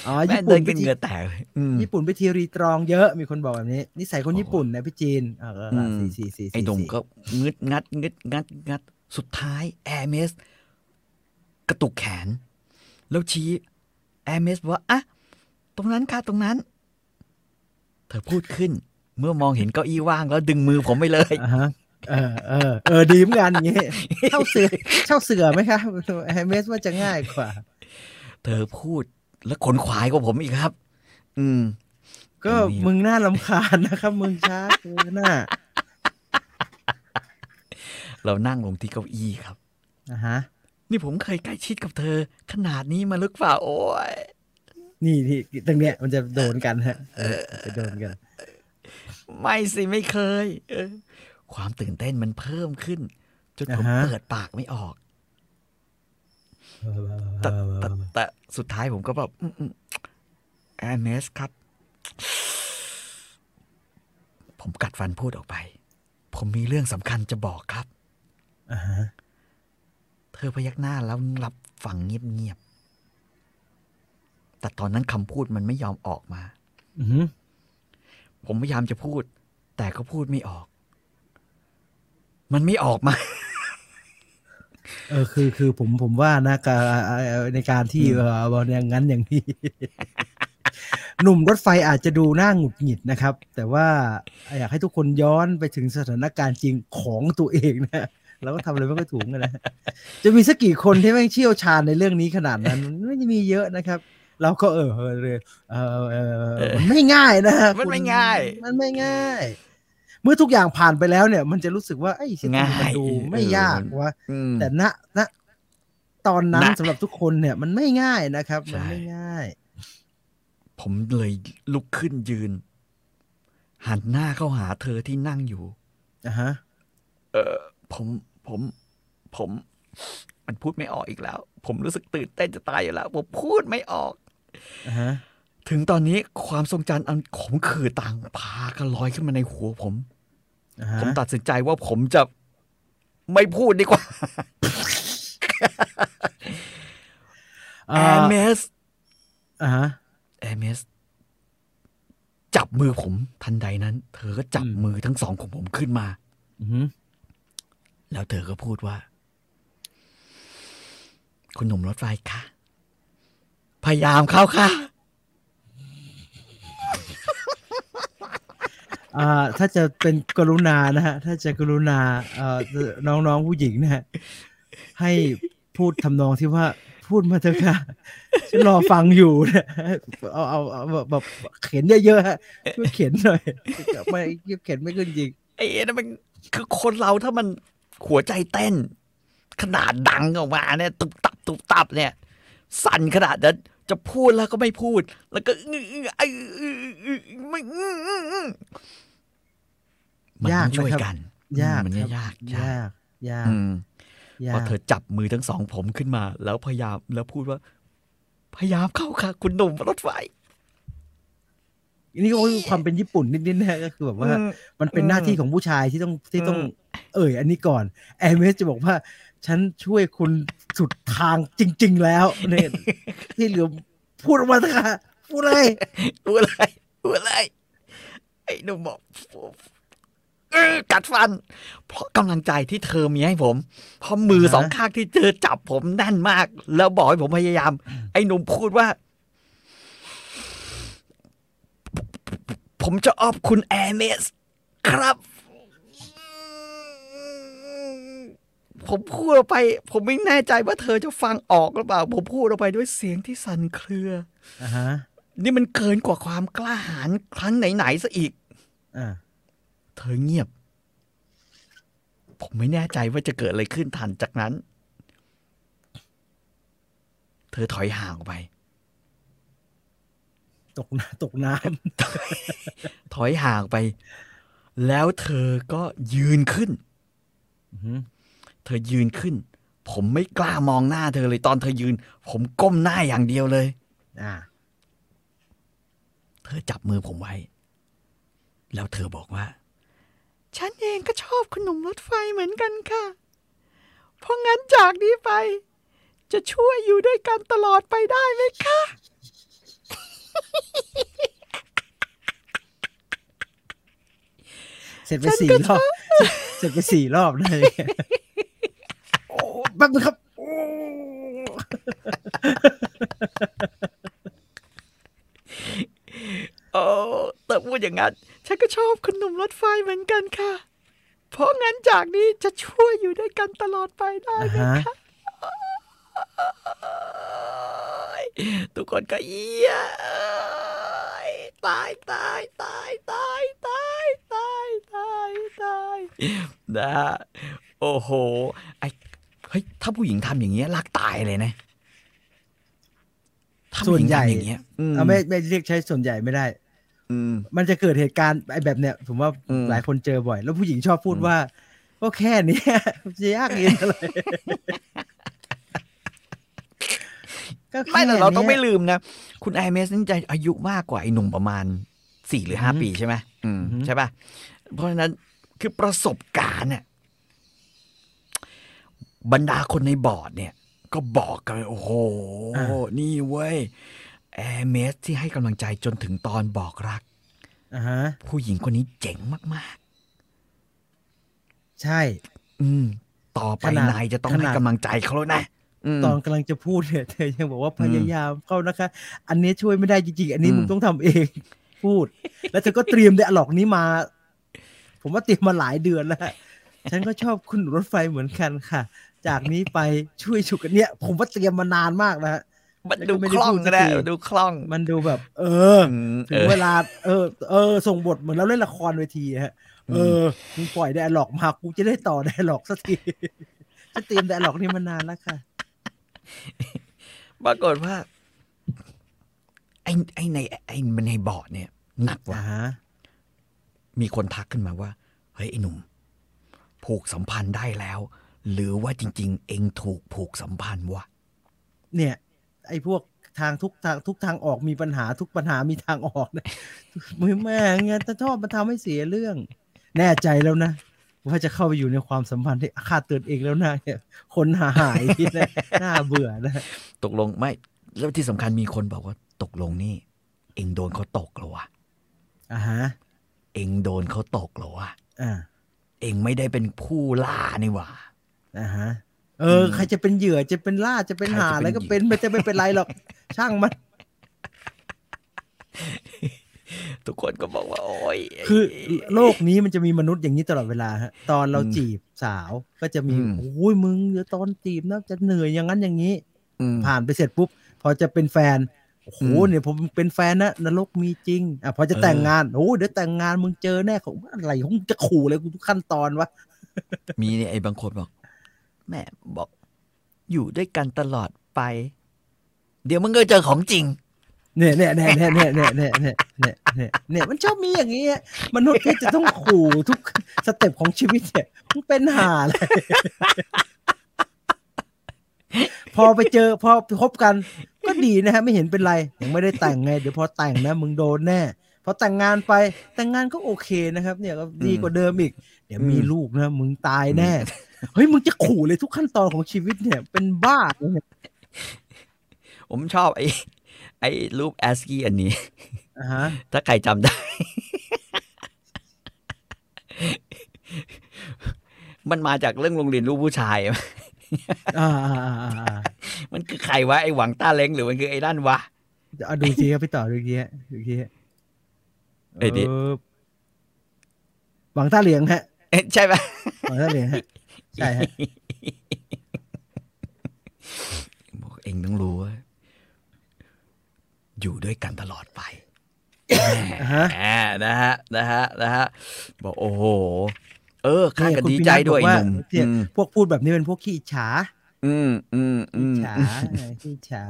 อ๋อแม่ญี่เดิปุ่นนไปกันทีเหงื่อแตกเลยอืมญี่ปุ่นไปทีรีตรองเยอะมีคนบอกแบบนี้นิสัยคนญี่ปุ่นนะพี่จีนเออเอออืมสี่สี่สี่ไอ้หนุ่มสี่ก็งึดงัดงึดงัดงัดสุดท้ายแอร์เมสกระตุกแขน แล้วชี้แอร์เมสว่าอะตรงนั้นค่ะตรงนั้น เธอพูดขึ้น เมื่อมองเห็นเก้าอี้ว่างแล้วดึงมือผมไปเลยอ่าฮะเออเออเออดีเหมือนกันอย่างงี้เช่าเสือเช่าเสือไหมครับแฮมเมสว่าจะง่ายกว่า เธอพูด แล้วขนขวายกว่าผมอีกครับ อืม ก็มีมึงน่าลำคาญนะครับ มึงช้าเกินน่ะเรานั่งลงที่เก้าอี้ครับนะฮะ นี่ผมเคยใกล้ชิดกับเธอ ขนาดนี้มาลึกฝ่าโอ้ยนี่ที่ตรงเนี้ยมันจะโดนกันฮะเออจะโดนกัน ไม่สิไม่เคยเออความตื่นเต้นมันเพิ่มขึ้นจนผมอ่าฮะเปิดปากไม่ออก แต่แต่แต่สุดท้ายผมก็แบบแอนเนสครับ ผมกัดฟันพูดออกไป ผมมีเรื่องสำคัญจะบอกครับอ่าฮะเธอพยักหน้าแล้วรับฟังเงียบๆ แต่ตอนนั้นคำพูดมันไม่ยอมออกมาอือหือผมพยายามจะพูด แต่ก็พูดไม่ออก มันไม่ออกมา เออคือคือผมผมว่านะการในการที่อืมเออบอกอย่างนั้นอย่างนี้ หนุ่มรถไฟอาจจะดูหน้าหงุดหงิดนะครับ แต่ว่าอยากให้ทุกคนย้อนไปถึงสถานการณ์จริงของตัวเองนะเราก็ทำอะไรไม่ค่อยถูกกันนะจะมีสักกี่คนที่แม่งเชี่ยวชาญในเรื่องนี้ขนาดนั้นมันไม่ได้มีเยอะนะครับ เราก็เออเออเออเออเออมันไม่ง่ายนะมันไม่คุณง่าย มันไม่ง่าย เมื่อทุกอย่างผ่านไปแล้วเนี่ย มันจะรู้สึกว่าไอ้สิ่งนี้มันดูไม่ยากวะอืมแต่ณณตอนนั้นณสำหรับทุกคนเนี่ย มันไม่ง่ายนะครับใช่มันไม่ง่าย ผมเลยลุกขึ้นยืน หันหน้าเข้าหาเธอที่นั่งอยู่อะฮะผมผม ผม มันพูดไม่ออกอีกแล้ว ผมรู้สึกตื่นเต้นจะตายอยู่แล้ว ผมพูดไม่ออกอะฮะ ถึงตอนนี้ความทรงจำอันขมขื่นต่างพากันลอยขึ้นมาในหัวผมอะฮะผมตัดสินใจว่าผมจะไม่พูดดีกว่าอ่แอร์เมสอะฮะแอร์เมสจับมือผมทันใดนั้น เธอก็จับอืมมือทั้งสองของผมขึ้นมาอือหือแล้วเธอก็พูดว่า คุณหนุ่มรถไฟคะพยายามเข้าค่ะ อ่าถ้าจะเป็นกรุณานะฮะถ้าจะกรุณาเอ่อน้องๆผู้หญิงนะฮะให้พูดทำนองที่ว่าพูดมาเถอะค่ะฉันรอฟังอยู่นะเอาเอาเอาแบบแบบเข็นเยอะๆฮะช่วยเข็นหน่อยไม่เข็นไม่ขึ้นจริงไอ้นั่นมันคือคนเราถ้ามันหัวใจเต้น ขนาดดังออกมาเนี่ย ตุบตับตุบตับเนี่ย สั่นขนาดนั้นจะพูดแล้วก็ไม่พูด แล้วก็อึอึอึอึอึอไม่อื้ออื้ออื้อ มันต้องช่วยกัน ยากมันครับยากใช่ยากยากอืมยาพอกเธอจับมือทั้งสองผมขึ้นมา แล้วพยายามแล้วพูดว่าพพยายามเข้าค่ะ คุณหนุ่มรถไฟอันนี้ก็คือความเป็นญี่ปุ่นนิดๆนะฮะก็คือแบบว่าอืมมันเป็นหน้าที่ของผู้ชายที่ต้องที่ต้อง เอ่ย อันนี้ก่อนแอร์เมสจะบอกว่า ฉันช่วยคุณสุดทางจริง ๆ แล้วเนี่ยที่เหลือพูดออกมาเถอะค่ะพูดเลยพูดอะไรพูดอะไรไอ้หนุ่มบอกเออ กัดฟัน เพราะกำลังใจที่เธอมีให้ผม เพราะมือสองข้างที่เธอจับผมแน่นมาก แล้วบอกให้ผมพยายาม ไอ้หนุ่มพูดว่า ผมจะออบคุณแอร์เมสครับ ผมพูดออกไป ผมไม่แน่ใจว่าเธอจะฟังออกหรือเปล่า ผมพูดออกไปด้วยเสียงที่สั่นเครืออ่าฮะนี่มันเกินกว่าความกล้าหาญครั้งไหนๆซะอีก อ่า เธอเงียบ ผมไม่แน่ใจว่าจะเกิดอะไรขึ้นทันจากนั้น เธอถอยห่างออกไป ตกน้ำตกน้ถอยห่างไป แล้วเธอก็ยืนขึ้นำอือหือเธอยืนขึ้น ผมไม่กล้ามองหน้าเธอเลยตอนเธอยืน ผมก้มหน้าอย่างเดียวเลยอ่าเธอจับมือผมไว้ แล้วเธอบอกว่า ฉันเองก็ชอบคุณหนุ่มรถไฟเหมือนกันค่ะ เพราะงั้นจากนี้ไป จะช่วยอยู่ด้วยกันตลอดไปได้ไหมคะเสร็จไปสี่รอบ เสร็จไปสี่รอบเลย โอ้แป๊บนึงครับ โอ้ โอ้แต่พูดอย่างนั้น ฉันก็ชอบคุณหนุ่มรถไฟเหมือนกันค่ะ เพราะงั้นจากนี้จะช่วยอยู่ด้วยกันตลอดไปได้ไหมคะทุกคนก็เยี่ยตายตายตายตายตายตายตายตายนะโอ้โห ไอเฮ้ยถ้าผู้หญิงทำอย่างเงี้ยรักตายเลยนะส่วนใหญ่อย่างเงี้ยเอาไม่ไม่เรียกใช้ส่วนใหญ่ไม่ได้ มมันจะเกิดเหตุการณ์ไอ้แบบเนี้ยผมว่าอืมหลายคนเจอบ่อย แล้วผู้หญิงชอบพูดว่า ก็แค่เนี้ยจะยากเย็นอะไรก็แค่ไม่แต่เราต้องไม่นี้ยลืมนะ คุณไอเมสนี่จะอายุมากกว่าไอ้หนุ่มประมาณสี่หรือห้าอืมปีใช่ไหมอืมอืมใช่ป่ะ เพราะฉะนั้นคือประสบการณ์เนี่ยบรรดาคนในบอร์ดเนี่ย ก็บอกกันเลยโอ้โห นี่เว้ย แอร์เมสที่ให้กำลังใจจนถึงตอนบอกรัก อ่าฮะ ผู้หญิงคนนี้เจ๋งมาก ใช่ ๆ อืม ต่อไปขนาดนายจะต้องขให้นาด กำลังใจเขาแล้วนะม ตอนกำลังจะพูดเนี่ยเธอยังบอกว่าอืมพยายามเข้านะคะ อันนี้ช่วยไม่ได้จริงๆ อันนี้อืม มึงต้องทำเอง พูด แล้วเธอก็เตรียมไดอะล็อกนี้มา ผมว่าเตรียมมาหลายเดือนแล้ว ฉันก็ชอบคุณรถไฟเหมือนกันค่ะ จากนี้ไปช่วยฉุกกันเนี่ย ผมว่าเตรียมมานานมากนะฮะ มันดูไม่ได้คล่องพูดสักนะทีดูคล่อง มันดูแบบ เอออืมถึเองอเวลา เออ เออ ส่งบทเหมือนเราเล่นละครเวทีฮะ เออมึงปล่อยไดอะล็อกมากูจะได้ต่อไดอะล็อกสักทีจะเตรียมไดอะล็อกนี้มานานแล้วค่ะปรากฏว่า ไอ้ไอ้ในไอ้ในบอร์ดเนี่ยหนักว่ะอ่าฮะมีคนทักขึ้นมาว่า เฮ้ยไอ้หนุ่ม ผูกสัมพันธ์ได้แล้ว หรือว่าจริง ๆ เองถูกผูกสัมพันธ์วะเนี่ย ไอ้พวกทางทุกทางทุกทางออกมีปัญหาทุกปัญหามีทางออกนะมือแม่งานแต่ชอบมาทำให้เสียเรื่อง แน่ใจแล้วนะว่าจะเข้าไปอยู่ในความสัมพันธ์ที่คาดเตือนเองแล้วนะเนี่ยคนหาหายนะน่าเบื่อนะตกลงไม่ แล้วที่สำคัญมีคนบอกว่า ตกลงนี่ เองโดนเขาตกเหรอวะอ่าฮะ เองโดนเขาตกเหรอวะอ่าเองไม่ได้เป็นผู้ล่านี่หว่าอ่าฮะ เออใครจะเป็นเหยื่อจะเป็นล่าจะเป็นใครหาจะเป็นอะไรก็เหยื่อเป็นไม่จะไม่เป็นไรหรอก ช่างมัน ทุกคนก็บอกว่า โอ้ยคือ โลกนี้มันจะมีมนุษย์อย่างนี้ตลอดเวลาฮะตอนเราอืมจีบสาวก็จะมีอืมโอ้ยมึงเดี๋ยวตอนจีบนะจะเหนื่อยอย่างนั้นอย่างนี้อืมผ่านไปเสร็จปุ๊บ พอจะเป็นแฟนโอ้โหอืมเนี่ยผมเป็นแฟนนะนรกมีจริงอะพอจะเออแต่งงานโอ้เดี๋ยวแต่งงานมึงเจอแน่ของอะไรของมึงจะขู่เลยกูทุกขั้นตอนวะมีเนี่ยไอ้บางคนบอก แม่บอกอยู่ด้วยกันตลอดไป เดี๋ยวมึงก็เจอของจริงเนี่ยเนี่ยเนี่ยเนี่ยเนี่ยเนี่ยเนี่ยเนี่ยเนี่ยเนี่ยเนี่ยมันชอบมีอย่างนี้มนุษย์ที่จะต้องขู่ทุกสเต็ปของชีวิตเนี่ยมึงเป็นห่าเลยพอไปเจอพอพบกัน ก็ดีนะฮะไม่เห็นเป็นไรยังไม่ได้แต่งไง เดี๋ยวพอแต่งนะมึงโดนแน่พอแต่งงานไปแต่งงานก็โอเคนะครับ เนี่ยก็ดีกว่าเดิมอีก เดี๋ยวมีลูกนะมึงตายแน่ เฮ้ยมึงจะขู่เลยทุกขั้นตอนของชีวิตเนี่ย เป็นบ้าเนี่ยผมชอบไอ้ไอ้รูปแอสกี้อันนี้อ่าฮะถ้าใครจำได้ มันมาจากเรื่องโรงเรียนลูกผู้ชายอ่าอ่าอ่าอ่าอ่ามันคือใครวะ ไอ้หวังต้าเล้งหรือมันคือไอ้ด้านวะเอาดูทีครับพี่ต่อดูทีฮะดูทีฮะเอ้ยดิออหวังต้าเหลียงฮะเอ๊ะใช่ไหมหวังต้าเหลียงฮะ ใช่ฮะบอกเองต้องรู้ว่า อยู่ด้วยกันตลอดไปอ่าฮะแหมนะฮะนะฮะนะฮะบอกโอ้โห เออข้าก็คุณดีพี่ใจนัทด้วยบอกไอ้ว่าหนุ่มเนี่ยอืมพวกพูดแบบนี้เป็นพวกขี้อิจฉาอืมอืมอืขี้มฉาขี้ฉา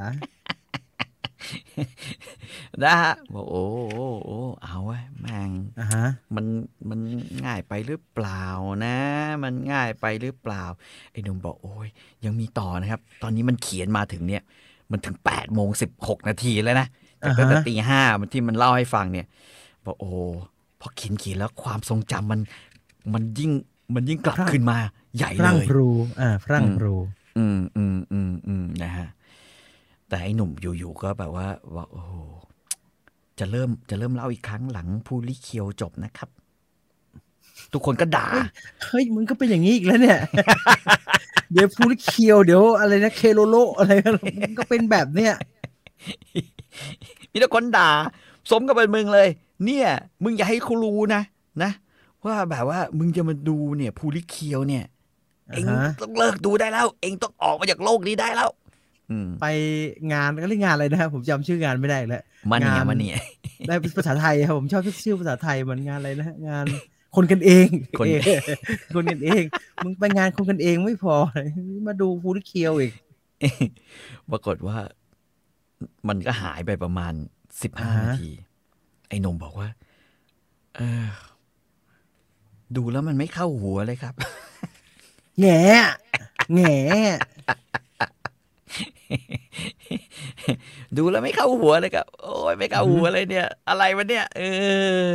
นะฮะบอกโอ้โหโอ้เอาไว้ยแม่งอ่าฮะมันมันง่ายไปหรือเปล่านะ มันง่ายไปหรือเปล่าไอ้หนุ่มบอกโอ้ยยังมีต่อนะครับ ตอนนี้มันเขียนมาถึงเนี่ย มันถึงแปดโมงสิบหกนาทีแล้วนะจากตั้งแต่อ่าฮะตีห้ามันที่มันเล่าให้ฟังเนี่ยบอกโอ้พอเขียนเขียนแล้วความทรงจำมัน มันยิ่งมันยิ่งกลับขึ้นมา ใหญ่ฝเลรั่งยพรูอ่าฝรั่งพรูอืมอืมอืมอืมนะฮะ แต่ไอ้หนุ่มอยู่ๆก็แบบว่าว่าโอ้โหจะเริ่มจะเริ่มเล่าอีกครั้งหลังผู้ลิเคียวจบนะครับ ทุกคนก็ด่า เฮ้ยมึงก็เป็นอย่างนี้อีกแล้วเนี่ย เดี๋ยวพูดเคียวเดี๋ยวอะไรนะเคโลโลอะไรกันมึงก็เป็นแบบเนี้ยมีแต่คนด่า สมกับเป็นมึงเลย เนี่ย มึงอย่าให้เขารู้นะนะว่าแบบว่ามึงจะมาดูเนี่ยผู้ลิเคียวเนี่ย เองอ่าฮะต้องเลิกดูได้แล้ว เองต้องออกมาจากโลกนี้ได้แล้วอืม ไปงานก็เรียกงานอะไรนะครับผมจำชื่องานไม่ได้อีกแล้วมันเนี่ยงานมันเนี่ยได้ภาษาไทยครับผมชอบชื่อภาษาไทยมันงานอะไรนะฮะงานคนกันเองคนเออคนกันเอง มึงไปงานคนกันเองไม่พอ มาดูฟูดเคียวอีก ปรากฏว่า มันก็หายไปประมาณสิบห้าอ่าฮะนาที ไอ้หนมบอกว่า เออ ดูแล้วมันไม่เข้าหัวเลยครับ แง่แง่ ดูแล้วไม่เข้าหัวเลยครับ โอ้ยไม่เข้าหัวเลยเนี่ย อะไรวะเนี่ย เออ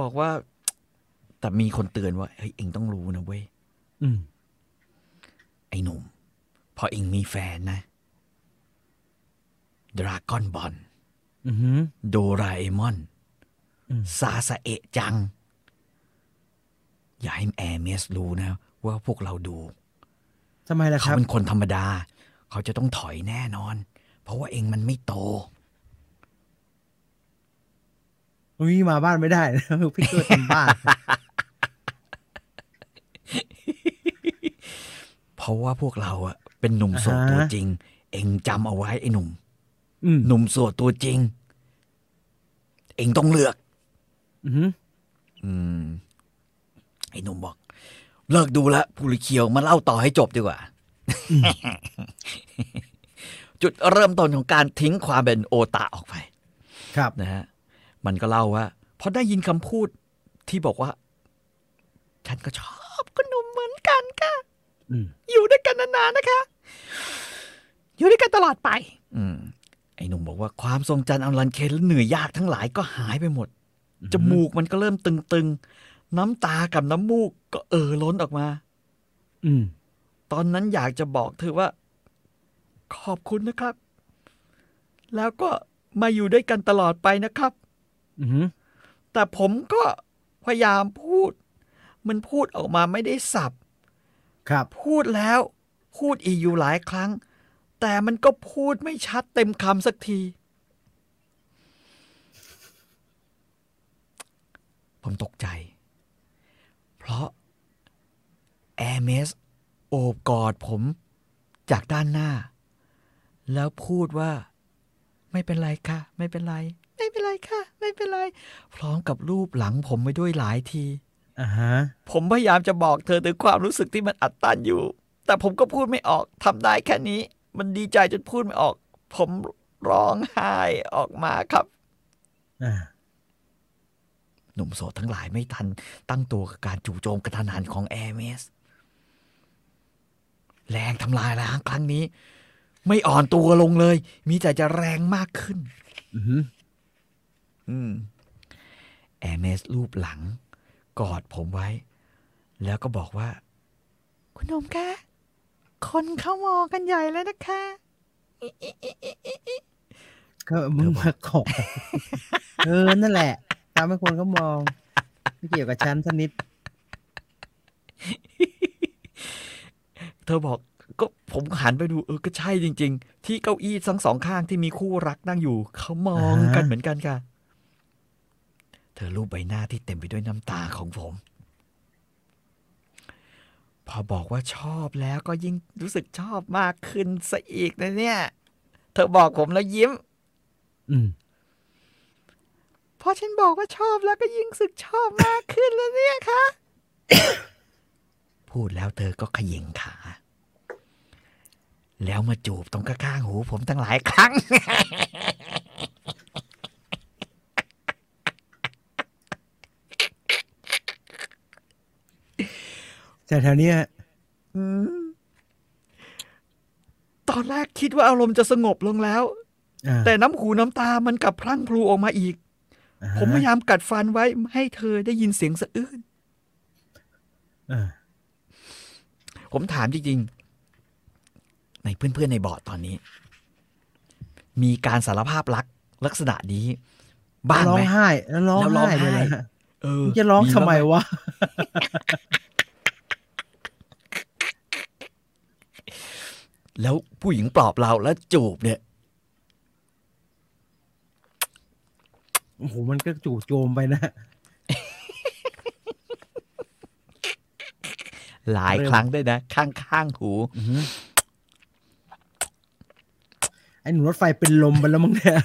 บอกว่า แต่มีคนเตือนว่าเฮ้ยเองต้องรู้นะเว้ยอืมไอ้หนุ่ม พอเองมีแฟนนะดราก้อนบอลอือหือโดราเอมอนอืมซาสะเอะจัง อย่าให้แอร์เมสรู้นะ ว่าพวกเราดูทำไมล่ะคเขารับเป็นคนธรรมดา เขาจะต้องถอยแน่นอน เพราะว่าเองมันไม่โตอุ้ยมาบ้านไม่ได้นะพี่ตัวเต็มบ้าน เพราะว่าพวกเราอะเป็นหนุ่มโสดอ่าฮะตัวจริง เองจำเอาไว้ไอ้หนุ่มอืมหนุ่มโสดตัวจริง เองต้องเลือกอือหืออืมไอ้หนุ่มบอก เลิกดูแลวผู้ลิเคียวมาเล่าต่อให้จบดีกว่า จุดเริ่มต้นของการทิ้งความเป็นโอตาออกไป ครับนะฮะมันก็เล่าว่าพอได้ยินคำพูดที่บอกว่า ฉันก็ชอบคุณหนุ่มเหมือนกันค่ะอืมอยู่ด้วยกันนานๆนะคะ อยู่ด้วยกันตลอดไป อืมไอ้หนุ่มบอกว่าความทรงจำอันรันเคนและเหนื่อยยากทั้งหลายก็หายไปหมด จมูกมันก็เริ่มตึงๆ น้ำตากับน้ำมูกก็เอ่อล้นออกมา อืม ตอนนั้นอยากจะบอกเธอว่า ขอบคุณนะครับ แล้วก็มาอยู่ด้วยกันตลอดไปนะครับอือหือแต่ผมก็พยายามพูด มันพูดออกมาไม่ได้สับครับ พูดแล้ว พูดอีกอยู่หลายครั้ง แต่มันก็พูดไม่ชัดเต็มคำสักที ผมตกใจ เพราะแอร์เมส โอบกอดผมจากด้านหน้า แล้วพูดว่า ไม่เป็นไรค่ะ ไม่เป็นไร ไม่เป็นไรค่ะ ไม่เป็นไร พร้อมกับรูปหลังผมไปด้วยหลายทีอ่าฮะผมพยายามจะบอกเธอถึงความรู้สึกที่มันอัดตันอยู่ แต่ผมก็พูดไม่ออกทำได้แค่นี้ มันดีใจจนพูดไม่ออก ผมร้องไห้ออกมาครับอ่าหนุ่มโสดทั้งหลายไม่ทัน ตั้งตัวกับการจู่โจมกระทันหันของแอร์เมส แรงทำลายล้างครั้งนี้ ไม่อ่อนตัวลงเลย มีแต่จะแรงมากขึ้นอือหืออืมแอร์เมสรูปหลัง กอดผมไว้ แล้วก็บอกว่า คุณนมคะ คนเขามองกันใหญ่แล้วนะคะก็มึงมาขอเออ นั่นแหละทำให้คนเขามอง ไม่เกี่ยวกับฉันสักนิด เธอบอกก็ผมหันไปดูเออก็ใช่จริง ๆ ที่เก้าอี้ทั้งสองข้างที่มีคู่รักนั่งอยู่ เขามองอ่าฮะกันเหมือนกันค่ะ เธอรูปใบหน้าที่เต็มไปด้วยน้ำตาของผม พอบอกว่าชอบแล้วก็ยิ่งรู้สึกชอบมากขึ้นซะอีกนะเนี่ย เธอบอกผมแล้วยิ้ม อืมพอฉันบอกว่าชอบแล้วก็ยิ่งรู้สึกชอบมากขึ้นแล้วเนี่ยคะพูดแล้วเธอก็เขย่งขา แล้วมาจูบตรงข้างๆหูผมตั้งหลายครั้ง แต่แถวเนี้ยตอนแรกคิดว่าอารมณ์จะสงบลงแล้วอ่าแต่น้ำหูน้ำตามันกลับพลั่งพลูออกมาอีกอ่าผมพยายามกัดฟันไว้ไม่ให้เธอได้ยินเสียงสะอื้นอ่าผมถามจริงๆ ในเพื่อนๆในบอร์ดตอนนี้ มีการสารภาพรักลักษณะนี้ บ้างร้อไหมงไห้แล้วร้องแล้วร้องไห้เลยไห้นะฮะเออมึงจะร้องทำไมบ้างหวะแล้วผู้หญิงปลอบเราแล้วจูบเนี่ยโอ้โหมันก็จู่โจมไปนะ หลายครั้งด้วยนะ ข้างๆหูอื้อหือ ไอ้หนูรถไฟเป็นลมไปแล้วมั้งเนี่ย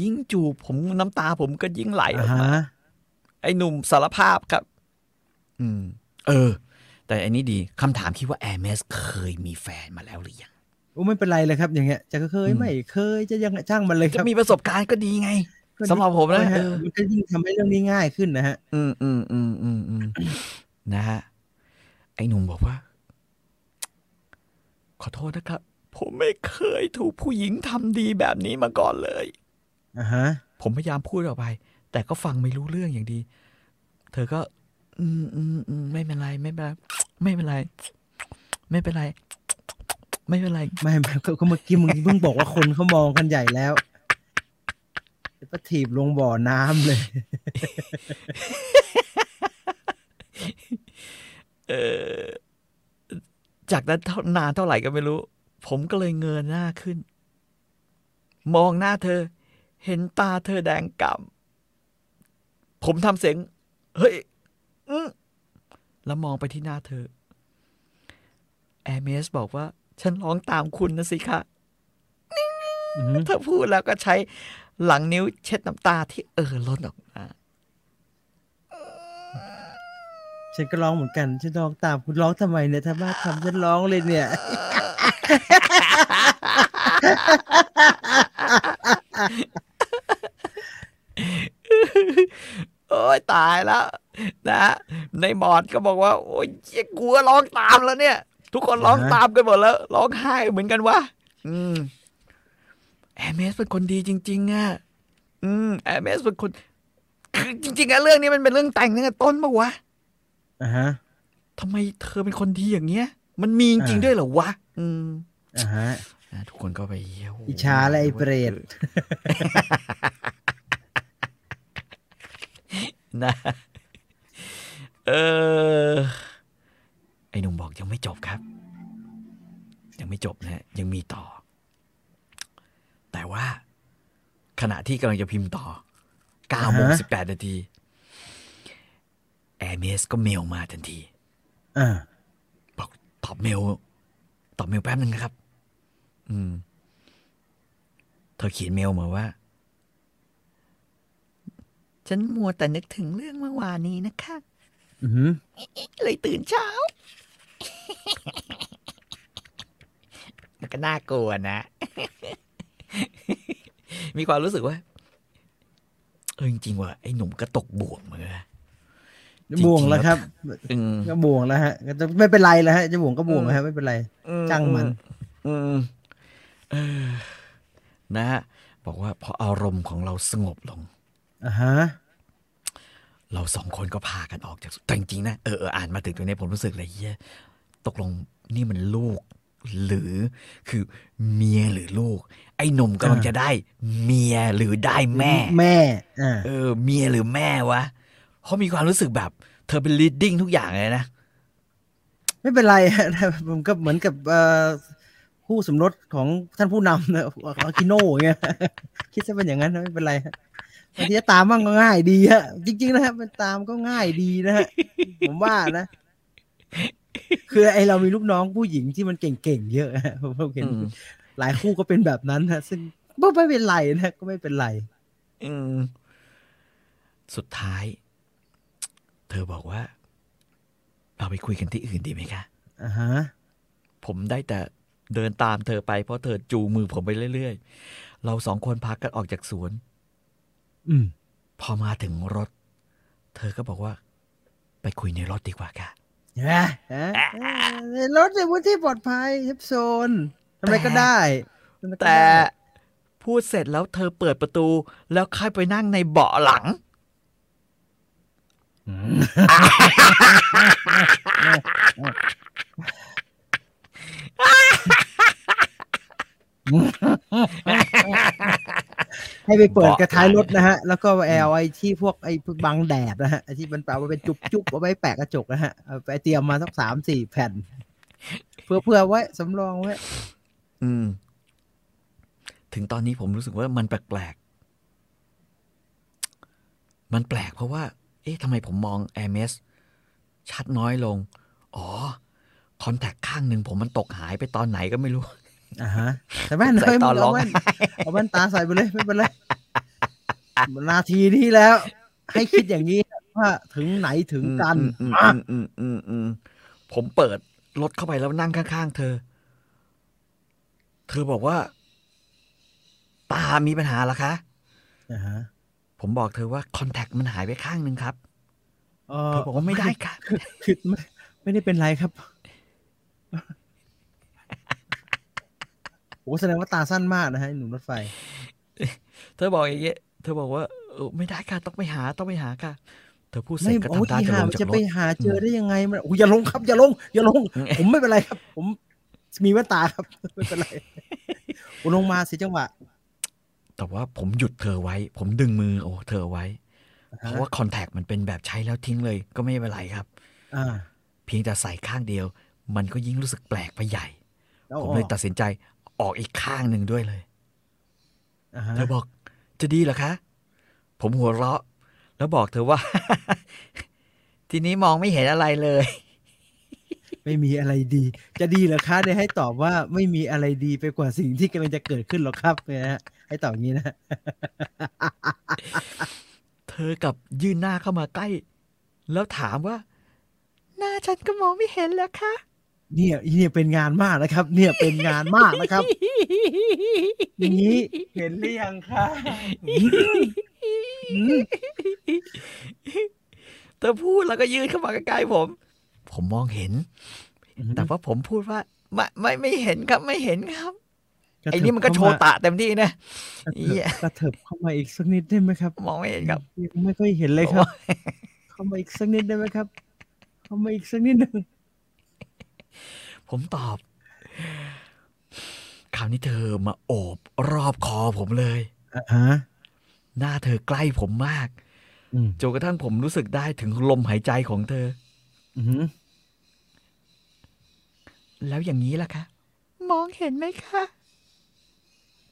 ยิ่งจูบผมน้ำตาผมก็ยิ่งไหลออ่าอกมาฮะไอ้หนุ่มสารภาพครับ อืม เออ แต่อันนี้ดีคำถามคิดว่าแอร์เมสเคยมีแฟนมาแล้วหรือยังโอ้ไม่เป็นไรเลยครับ อย่างเงี้ยจะเคยอืมไม่เคยจะยังช่างมันเลยคจะรับมีประสบการณ์ก็ดีไงก็ดีสำหรับผมนะฮเออมันก็ยิ่งทำให้เรื่องนี้ง่ายขึ้นนะฮะ อืมอืมอืมอืมอืมนะฮะไอ้หนุ่มบอกว่า ขอโทษนะครับ ผมไม่เคยถูกผู้หญิงทำดีแบบนี้มาก่อนเลยอ่าฮะ ผมพยายามพูดออกไป แต่ก็ฟังไม่รู้เรื่องอย่างดี เธอก็ อืมอืมอืมไม่เป็นไรไม่เป็นไรไม่เป็นไร ไม่เป็นไร ไม่เป็นไร ไม่ไม่ก็ก็เมื่อกี้มึงเพิ่งบอกว่าคนเขามองกันใหญ่แล้วเดี๋ยวก็ถีบลงบ่อน้ำเลย เออ จากนั้นเท่านานเท่าไหร่ก็ไม่รู้ ผมก็เลยเงยหน้าขึ้น มองหน้าเธอ เห็นตาเธอแดงกำผมทำเสียง เฮ้ยอืมแล้วมองไปที่หน้าเธอ แอร์เมสบอกว่า ฉันร้องตามคุณนะสิคะอือหือเธอพูดแล้วก็ใช้หลังนิ้วเช็ดน้ำตาที่เออล้นออกมา ฉันก็ร้องเหมือนกัน ฉันร้องตามคุณร้องทำไมเนี่ย ถ้าบ้าทำฉันร้องเลยเนี่ย โอ้ยตายแล้ว นะ ในบอร์ดก็บอกว่า โอ้ยเหี้ยกลัวร้องตามแล้วเนี่ย ทุกคนร้องตามกันหมดแล้ว ร้องไห้เหมือนกันวะ อืมแอร์เมสเป็นคนดีจริง ๆอะ อืมแอร์เมสเป็นคน คือจริงๆอะเรื่องนี้มันเป็นเรื่องแต่งตั้งแต่ต้นปะวะ อ่าฮะทำไมเธอเป็นคนดีอย่างเงี้ย มันมีจริงๆอ่าด้วยเหรอวะ อืมอ่าฮะอะทุกคนก็ไปเยี่ยวอิจฉาและไอ้เปรตนะเออไอ้หนุ่มบอกยังไม่จบครับ ยังไม่จบนะยังมีต่อ แต่ว่าขณะที่กำลังจะพิมพ์ต่อ9โมงอ่าฮะ18 นาที แอร์เมสก็เมลมาทันทีอ่าบอกตอบเมล ตอบเมลแป๊บนึงนะครับ อืม เธอเขียนเมลมาว่า ฉันมัวแต่นึกถึงเรื่องเมื่อวานนี้นะคะอือหือเลยตื่นเช้า มันก็น่ากลัวนะ มีความรู้สึกว่า เออจริงๆว่ะไอ้หนุ่มก็ตกบ่วงเหมือนกัน นะบ่วงแล้วครับอืมก็บ่วงแล้วฮะก็จะไม่เป็นไรแล้วฮะจะบ่วงก็บ่วงแล้วฮะไม่เป็นไรช่างมัน อืมเออนะฮะบอกว่าพออารมณ์ของเราสงบลงอ่าฮะเราสองคนก็พากันออกจากแต่จริงๆนะเออเอออ่านมาถึงตรงนี้ผมรู้สึกเลยเฮียตกลงนี่มันลูก หรือคือเมียหรือลูก ไอ้หนุ่มกำลังจะได้ เมียหรือได้แม่ แม่อ่าเออ เมียหรือแม่วะ เขามีความรู้สึกแบบ เธอเป็น leading ทุกอย่างเลยนะ ไม่เป็นไรฮะผมก็เหมือนกับเอ่อผู้สมรสของท่านผู้นำนะอาคิโน่เงี้ยคิดซะเป็นอย่างนั้นนะไม่เป็นไรฮะบางทีจะตามบ้างก็ง่ายดีฮะจริง ๆ นะครับมันตามก็ง่ายดีนะฮะผมว่านะ คือไอเรามีลูกน้องผู้หญิงที่มันเก่งๆเยอะฮะผมเห็นอืมหลายคู่ก็เป็นแบบนั้นฮะซึ่งก็ไม่เป็นไรนะก็ไม่เป็นไร อืมสุดท้าย เธอบอกว่า เราไปคุยกันที่อื่นดีไหมคะอ่าฮะผมได้แต่เดินตามเธอไปเพราะเธอจูงมือผมไปเรื่อยๆ เราสองคนพักกันออกจากสวน อืม พอมาถึงรถ เธอก็บอกว่า ไปคุยในรถดีกว่าค่ะเห็นไหมฮะในรถในพื้นที่ปลอดภัยเฮฟโซนทำอะไรก็ได้ทำอะไรก็แต่ได้พูดเสร็จแล้วเธอเปิดประตูแล้วค่อยไปนั่งในเบาะหลัง ให้ไปเปิดเบาะกระท้ายรถหลังนะฮะ แล้วก็แอลไอที่พวกไอ้พวกบังแดดนะฮะไอ้ที่มันแปลว่าเป็นจุบจุบเอาไว้แปะกระจกนะฮะเอาไปเตรียมมาสักสามสี่แผ่น เพื่อเพื่อไว้สำรองไว้ อืม ถึงตอนนี้ผมรู้สึกว่ามันแปลกๆมันแปลกเพราะว่า เอ๊ะทำไมผมมอง a อ r m e s ชัดน้อยลง อ๋อ คอนแทคข้างหนึ่งผมมันตกหายไปตอนไหนก็ไม่รู้อ่าฮะแต่แว่นใส่เฮ้ยตมึอนงร้อเอางแว่นเอาแว่นตาใส่ไปเลยไม่เป็นไรนาทีนี้แล้ว ให้คิดอย่างนี้ว่าถึงไหนถึงกันอืมอะอืมอืมอืมอืมผมเปิดรถเข้าไปแล้วนั่งข้างๆเธอ เธอบอกว่า ตามีปัญหาเหรอคะอ่าฮะ ผมบอกเธอว่าคอนแทคมันหายไปข้างหนึ่งครับเออเธอบอกว่าไม่ได้ค่ะคือไม่ไม่ได้เป็นไรครับโอ้แสดงว่าตาสั้นมากนะฮะไอ้หนุ่มรถไฟ เธอบอกอย่างเงี้ยเธอบอกว่าเออไม่ได้ค่ะต้องไปหาต้องไปหาค่ะเธอพูดเสร็ไม่จก็โอ้ทำท่าที่จะหาลงมันจากจะรไปถหาเจอได้ยังไงมันโอ้ยอย่าลงครับ อย่าลง อย่าลง ผมไม่เป็นไรครับ ผมมีแว่นตาครับ ไม่เป็นไรโอ้ลงมาสิจังหวะ แต่ว่าผมหยุดเธอไว้ ผมดึงมือโอ้เธอไว้ เพราะว่าคอนแทคมันเป็นแบบใช้แล้วทิ้งเลยก็ไม่เป็นไรครับอ่าเพียงแต่ใส่ข้างเดียว มันก็ยิ่งรู้สึกแปลกไปใหญ่เอาผมออเลยกตัดสินใจออกอีกข้างหนึ่งด้วยเลยอ่าฮะเธอบอกจะดีเหรอคะ ผมหัวเราะ แล้วบอกเธอว่า ทีนี้มองไม่เห็นอะไรเลย ไม่มีอะไรดี จะดีเหรอคะได้ให้ตอบว่าไม่มีอะไรดีไปกว่าสิ่งที่กำลังจะเกิดขึ้นหรอกครับนะฮะ ให้ตอบอย่างนี้นะ เธอกลับยื่นหน้าเข้ามาใกล้ แล้วถามว่า หน้าฉันก็มองไม่เห็นแล้วคะเนี่ยเนี่ยเป็นงานมากนะครับ เนี่ยเป็นงานมากนะครับอย่างนี้เห็นหรือยังคะอืมเธอพูดแล้วก็ยื่นเข้ามาใกล้ๆผม ผมมองเห็น แต่ว่าผมพูดว่า ไม่ไม่ไม่เห็นครับไม่เห็นครับกระ ไอ้เถิบนี่มันก็โชว์ตะเต็มที่นะเข้ามาเหี้ยกระเถิบเข้ามาอีกสักนิดได้ไหมครับ มองไม่เห็นครับยังไม่ค่อยเห็นเลยครับ เข้ามาอีกสักนิดได้ไหมครับ เข้ามาอีกสักนิดหนึ่งผมตอบคราวนี้เธอมาโอบรอบคอผมเลยอ่าฮะหน้าเธอใกล้ผมมากอืมจนกระทั่งผมรู้สึกได้ถึงลมหายใจของเธออือหือแล้วอย่างนี้ล่ะคะ มองเห็นไหมคะ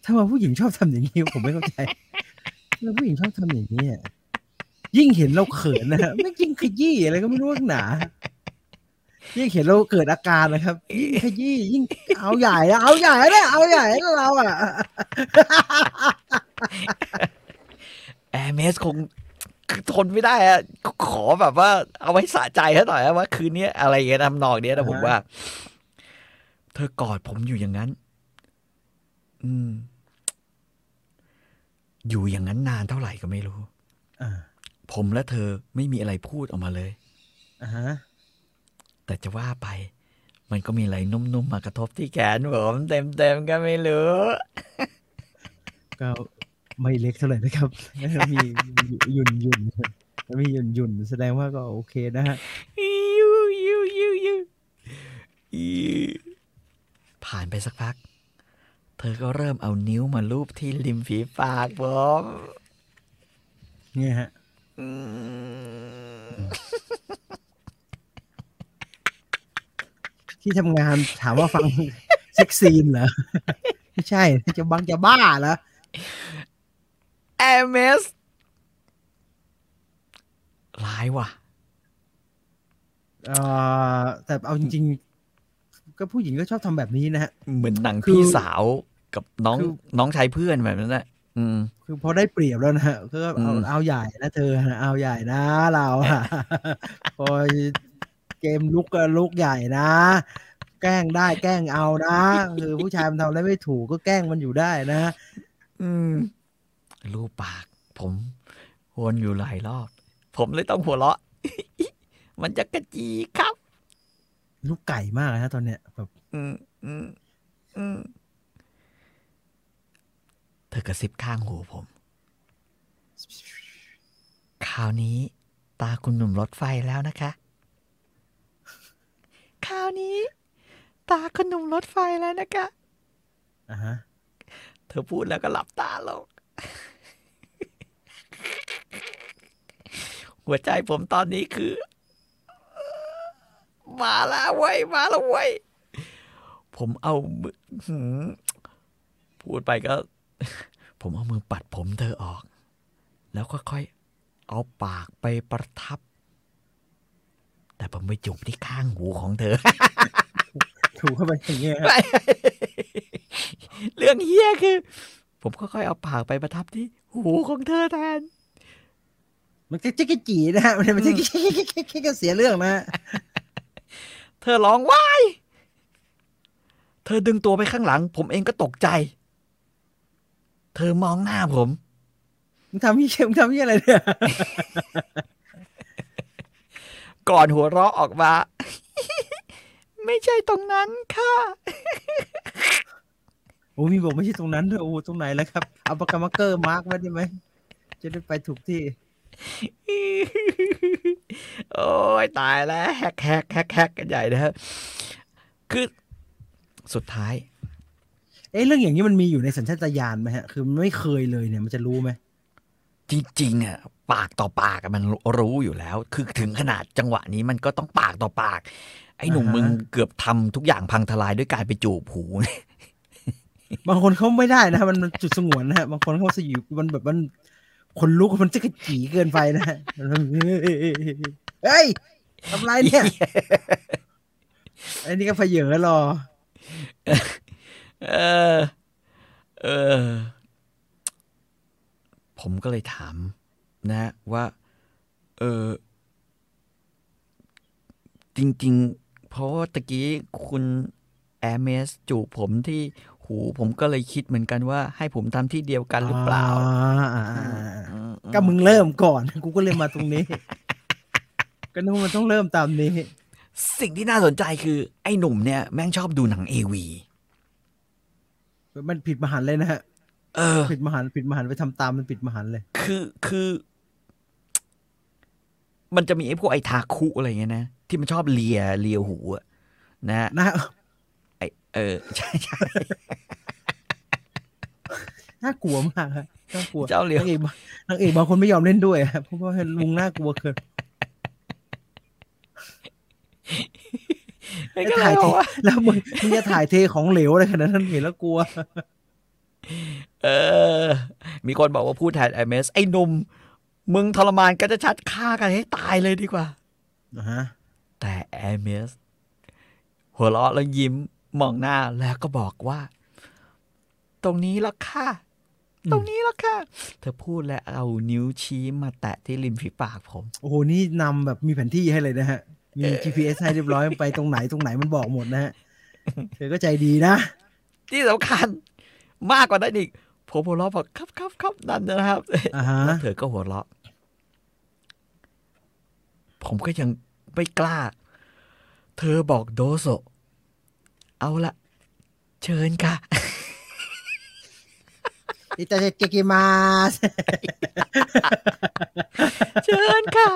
ทำไมผู้หญิงชอบทำอย่างนี้ผมไม่เข้าใจทำไมผู้หญิงชอบทำอย่างนี้อะยิ่งเห็นเราเขินนะฮะไม่ยิ่งขยี้อะไรก็ไม่รู้หนายิ่งเห็นเราเกิดอาการนะครับยิ่งขยี้ยิ่งเอาใหญ่เอาใหญ่เนี่ยเอาใหญ่เราอะแอร์เมสคงทนไม่ได้อะขอแบบว่า เอาไว้สะใจเขาหน่อยอะว่าคืนนี้อะไรอย่างเงี้ยทำนองเนี้ยนะผมว่า เธอกอดผมอยู่อย่างนั้น อืมอยู่อย่างนั้นนานเท่าไหร่ก็ไม่รู้อ่าผมและเธอไม่มีอะไรพูดออกมาเลยอ่าฮะแต่จะว่าไป มันก็มีอะไรนุ่มๆมากระทบที่แขนผมเต็มๆก็ไม่รู้ ก็ไม่เล็กเท่าไหร่นะครับมีหยุ่นหยุ่นมีหยุ่นหยุ่นแสดงว่าก็โอเคนะฮะยูยูยูยูอีผ่านไปสักพัก เธอก็เริ่มเอานิ้วมาลูบที่ริมฝีปากผมเนี่ยฮะอืมที่ทำงานถามว่าฟังเซ็กซีนเหรอ ไม่ใช่ จะบังจะบ้าเหรอแอมเมสร้ายว่ะเอ่อแต่เอาจริง ๆ ก็ผู้หญิงก็ชอบทำแบบนี้นะฮะ เหมือนหนังคือพี่สาว กับน้องคือน้องชายเพื่อนแบบนั้นแหละอืมคือพอได้เปรียบแล้วนะฮะก็เอาอืมเอาใหญ่นะเธอเอาใหญ่นะเราอะพอเกมลุกก็ลุกใหญ่นะ แกล้งได้แกล้งเอานะคือผู้ชายมันทำอะไรไม่ถูกก็แกล้งมันอยู่ได้นะ อืมรูปปาก ผมวนอยู่หลายรอบ ผมเลยต้องหัวเราะ มันจะกระจีครับ ลูกไก่มากเลยฮะตอนเนี้ยแบบ อืมอืมอืม เธอกระซิบข้างหูผม คราวนี้ ตาคุณหนุ่มรถไฟแล้วนะคะ คราวนี้ ตาคุณหนุ่มรถไฟแล้วนะคะอะฮะ เธอพูดแล้วก็หลับตาลง หัวใจผมตอนนี้คือ มาแล้วเว้ย มาแล้วเว้ย ผมเอามือหือพูดไปก็ ผมเอามือปัดผมเธอออก แล้วค่อยๆเอาปากไปประทับ แต่ผมไปจุบที่ข้างหูของเธอ ถูกเข้าไปอย่างเงี้ยฮะไม่เรื่องเฮี้ยคือ ผมค่อยๆเอาปากไปประทับที่ หูของเธอแทนมันจะจิกจีนะฮะมันมันจะก็เสียเรื่องนะฮะเธอร้องว้าย เธอดึงตัวไปข้างหลัง ผมเองก็ตกใจ เธอมองหน้าผมมึงทำยี่มึงทำยี่อะไรเนี่ย ก่อนหัวเราะออกมา ไม่ใช่ตรงนั้นค่ะ โอ้มีบอกไม่ใช่ตรงนั้นด้วยโอ้ตรงไหนแล้วครับ เอาปากกา marker mark ไว้ได้ไหม จะได้ไปถูกที่ โอ้ยตายแล้วแฮกแฮกแฮกแฮกกันใหญ่นะฮะคือสุดท้าย เอ๊ะเรื่องอย่างนี้มันมีอยู่ในสัญชาตญาณไหมฮะ คือมันไม่เคยเลยเนี่ยมันจะรู้ไหมจริงๆอะปากต่อปากอะมันรู้อยู่แล้ว คือถึงขนาดจังหวะนี้มันก็ต้องปากต่อปาก ไอ้หนุ่มมึงเกือบทำทุกอย่างพังทลายด้วยการไปจูบหูบางคนเขาไม่ได้นะฮะมันมันจุดสงวนนะฮะบางคนเขาสยิบมันแบบมันคนลุกมันจะกระจีเกินไปนะฮะมันเฮ้ยทำไรเนี่ยไอ้นี่ก็เพเยอรอ เออ เออ ผมก็เลยถาม นะ ว่า เออ จริง ๆ เพราะว่าตะกี้คุณแอร์เมสจูบผมที่หูผมก็เลยคิดเหมือนกันว่า ให้ผมทำที่เดียวกันหรือเปล่าอ่าอ่าอ่าอืมก็มึงเริ่มก่อน กูก็เลยมาตรงนี้ ก็นึกว่ามันต้องเริ่มตามนี้ สิ่งที่น่าสนใจคือ ไอ้หนุ่มเนี่ย แม่งชอบดูหนังเอวี มันผิดมหันต์เลยนะฮะเออผิดมหันต์ผิดมหันต์ไปทำตามมันผิดมหันต์เลย คือคือ มันจะมีไอ้พวกไอ้ทาคุอะไรเงี้ยนะที่มันชอบเลียเลียหูอะนะฮะนะไอเออใช่ใช่น่ากลัวมากฮะน่ากลัวเจ้าเลียนางเอกบางนางเอกบางคนไม่ยอมเล่นด้วยฮะเพราะว่าลุงน่ากลัวเกิน ไอ้แล้วก็เลถ่ายยเทบอกว่าแล้วมึงมึงจะถ่ายเทของเหลวอะไรขนาดนั้นเห็นแล้วกลัว เออ มีคนบอกว่าพูดแทนไอเมสไอ้หนุ่มมึงทรมานก็จะชัดฆ่ากันให้ตายเลยดีกว่านะฮะแต่แอร์เมสหัวเราะแล้วยิ้มมองหน้าแล้วก็บอกว่า ตรงนี้ละค่ะ ตรงนี้ละค่ะ เธอพูดและเอานิ้วชี้มาแตะที่ริมฝีปากผม โอ้โห นี่นำแบบมีแผนที่ให้เลยนะฮะ มี GPS ให้เรียบร้อยไปตรงไหนตรงไหนมันบอกหมดนะฮะเธอก็ใจดีนะ ที่สำคัญมากกว่านั้นอีกผมหัวเราะบอกครับครับครับนั่นนะครับอ่าฮะแล้วเธอก็หัวเราะ ผมก็ยังไม่กล้า เธอบอกโดโซเอาละเชิญค่ะ อิตาเกกิมาสเชิญค่ะ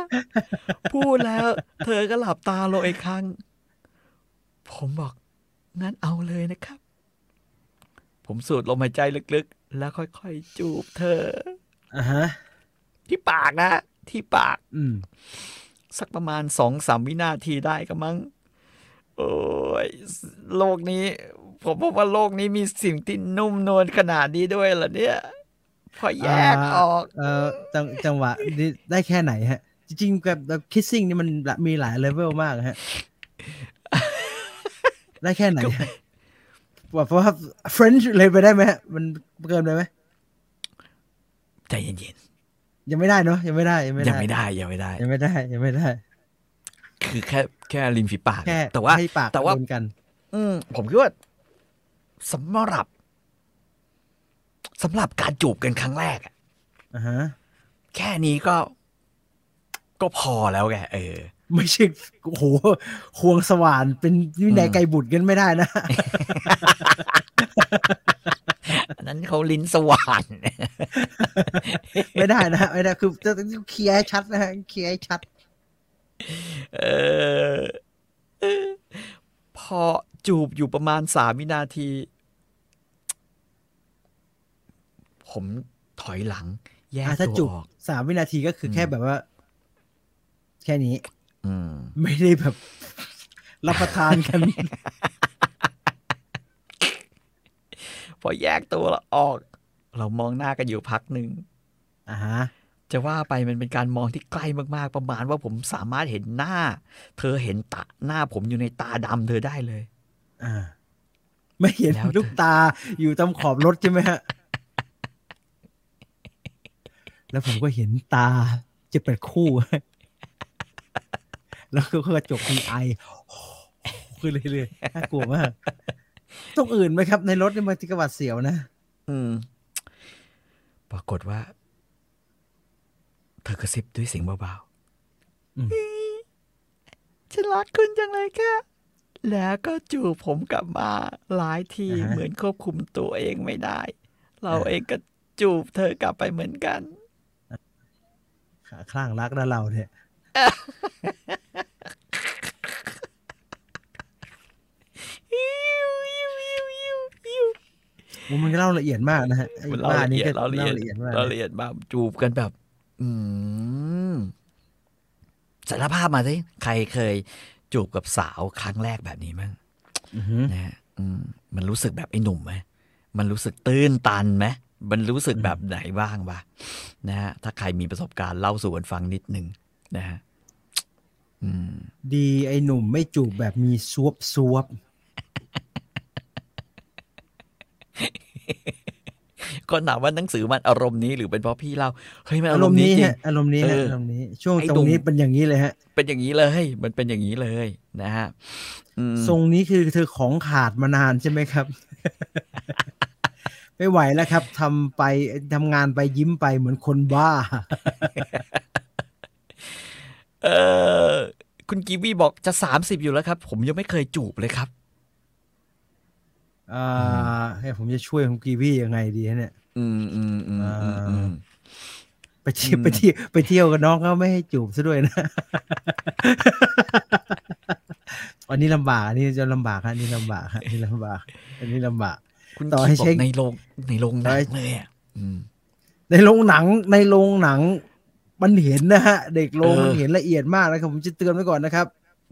พูดแล้ว เธอก็หลับตาลงอีกครั้ง ผมบอก งั้นเอาเลยนะครับ ผมสูดลมหายใจลึกๆ แล้วค่อยๆ จูบเธออ่าฮะ ที่ปากนะ ที่ปาก อืม สักประมาณสองสามวินาทีได้ก็มั้ง โอ้ย โลกนี้ ผมพบว่าโลกนี้มีสิ่งที่นุ่มนวลขนาดนี้ด้วยเหรอเนี่ย พอแยกออก เอ่อจังจังหวะนี้ได้แค่ไหนฮะ จริงๆกับแบบคิสซิ่งนี่มันมีหลายเลเวลมากฮะ ได้แค่ไหนฮะว่าเพราะว่า French เลยไปได้ไหมฮะมันเกินไปไหมใจเย็นยังไม่ได้เนาะยังไม่ได้ยังไม่ๆได้ยังไม่ได้ยังไม่ได้ ยังไม่ได้ ยังไม่ได้ คือแค่แค่ริมฝีปากแค่แต่ว่าให้ปากแต่ว่าโดนกัน อืมผมคิดว่า สำหรับสำหรับการจูบกันครั้งแรกอะอ่าฮะแค่นี้ก็ ก็พอแล้วแกเออ ไม่ใช่โอ้โหควงสว่านเป็นวินัยไกรบุตรกันไม่ได้นะอันนั้นเขาลิ้นสว่าน ไม่ได้นะไม่ได้คือจะเคลียร์ให้ชัดนะฮะเคลียร์ให้ชัดเออเออพอจูบอยู่ประมาณสามวินาที ผมถอยหลัง แยกอะถ้าตัวจุบออกสามวินาทีก็คือแค่แบบว่า แค่นี้อืมไม่ได้แบบ รับประทานกัน พอแยกตัวแล้วออก เรามองหน้ากันอยู่พักหนึ่งอ่าฮะจะว่าไปมันเป็นการมองที่ใกล้มากๆ ประมาณว่าผมสามารถเห็นหน้า เธอเห็นตาหน้าผมอยู่ในตาดำเธอได้เลย อ่า ไม่เห็นแล้วลูกตาอยู่ตามขอบรถใช่ไหมฮะ แล้วผมก็เห็นตาจะเป็นคู่ แล้วก็กระจกมีไอขึ้นเรื่อยๆน่ากลัวมากต้องอื่นไหมครับ ในรถนี่มันที่กระบาดเสียวนะอืม ปรากฏว่า เธอกระซิบด้วยเสียงเบาอืมๆฉันรักคุณจังเลยค่ะแล้วก็จูบผมกลับมาหลายทีเหมือนควบคุมตัวเองไม่ได้ เราเองก็จูบเธอกลับไปเหมือนกัน ขาคลั่งรักนะเราเนี่ยมันก็เล่าละเอียดมากนะฮะไอ้มันเล่าบ้าละนี้เอียก็ดเราละเล่าเอียดละเอียดมากเราละเอียดมากจูบกันแบบ อืมสารภาพมาสิใครเคยจูบกับสาวครั้งแรกแบบนี้มั้งอือหือนะฮะอืมมันรู้สึกแบบไอ้หนุ่มไหมมันรู้สึกตื้นตันไหม มันรู้สึกแบบไหนบ้างวะนะฮะถ้าใครมีประสบการณ์เล่าสู่กันฟังนิดนึงนะฮะอืมดีไอ้หนุ่มไม่จูบแบบมีซวบซวบก็ถามว่าหนังสือมันอารมณ์นี้หรือเป็นเพราะพี่เล่าเฮ้ยมันอารอารมมณ์ณ์นี้นี้จริงฮะอารมณ์นี้ฮะเออออารมณ์นี้ ช่วงไอ้ตรหนุ่งมนี้เป็นอย่างนี้เลยฮะ เป็นอย่างนี้เลยมันเป็นอย่างนี้เลยนะฮะอืมทรงนี้คือเธอของขาดมานานใช่ไหมครับ ไม่ไหวแล้วครับทำไปทำงานไปยิ้มไปเหมือนคนบ้า เออคุณกีวีบอกจะสามสิบอยู่แล้วครับ ผมยังไม่เคยจูบเลยครับอ่าให้ผมจะช่วยคุณกีวียังไงดีฮะเนี่ยอืมอืมอืมอืมอืมไปเที่ยวอืมไปเที่ยวไปเที่ยวกับน้องเขาไม่ให้จูบซะด้วยนะอันนี้ลำบากอันนี้จะลำบากฮะอันนี้ลำบากฮะอันนี้ลำบาก อันนี้ลำบาก คุณต่อกีให้บอเช็กคในโรงในโรงหนัต่อให้งเลยอะอืมในโรงหนังในโรงหนัง มันเห็นนะฮะ เด็กโรงเออมันเห็นละเอียดมากนะครับ ผมจะเตือนไว้ก่อนนะครับ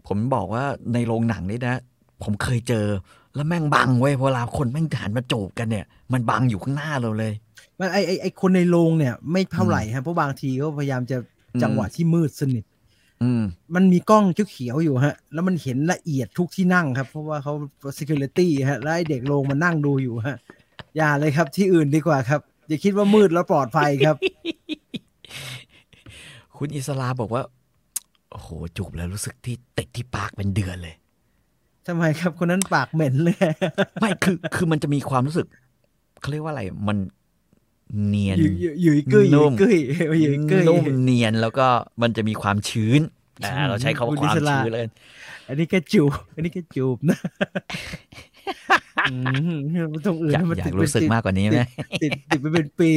ผมบอกว่าในโรงหนังนี่นะ ผมเคยเจอแล้วแม่งบังเว้ยเวลาคนแม่งหันมาจูบกันเนี่ย มันบังอยู่ข้างหน้าเราเลยมันไอไอไอคนในโรงเนี่ย ไม่เท่าไหร่ฮะเพราะบางทีเขาพยายามจะอืมจังหวะที่มืดสนิทอื มมันมีกล้องเขียวๆอยู่ฮะ แล้วมันเห็นละเอียดทุกที่นั่งครับ เพราะว่าเขา security ฮะ แล้วไอเด็กโรงมันนั่งดูอยู่ฮะ อย่าเลยครับที่อื่นดีกว่าครับ อย่าคิดว่ามืดแล้วปลอดภัยครับ คุณอิสลาบอกว่า โอ้โห จูบแล้วรู้สึกที่ติดที่ปากเป็นเดือนเลยทำไมครับ คนนั้นปากเหม็นเลย ไม่คือคือมันจะมีความรู้สึกเขาเรียกว่าอะไรมัน เนียนอยู่อยู่อยู่กึ้ยอยู่นุ่มกึ้ยอยู่กึ้ยนุ่มเนียนแล้วก็มันจะมีความชื้นนะเราใช้คำว่าคุณความอิสระชื้นเลย อันนี้แค่จูบ อันนี้แค่จูบนะอืมตรงอื่นอยากมันอยาติกดรู้สึกติดมากกว่านี้ไหมติดติดไปเป็นปี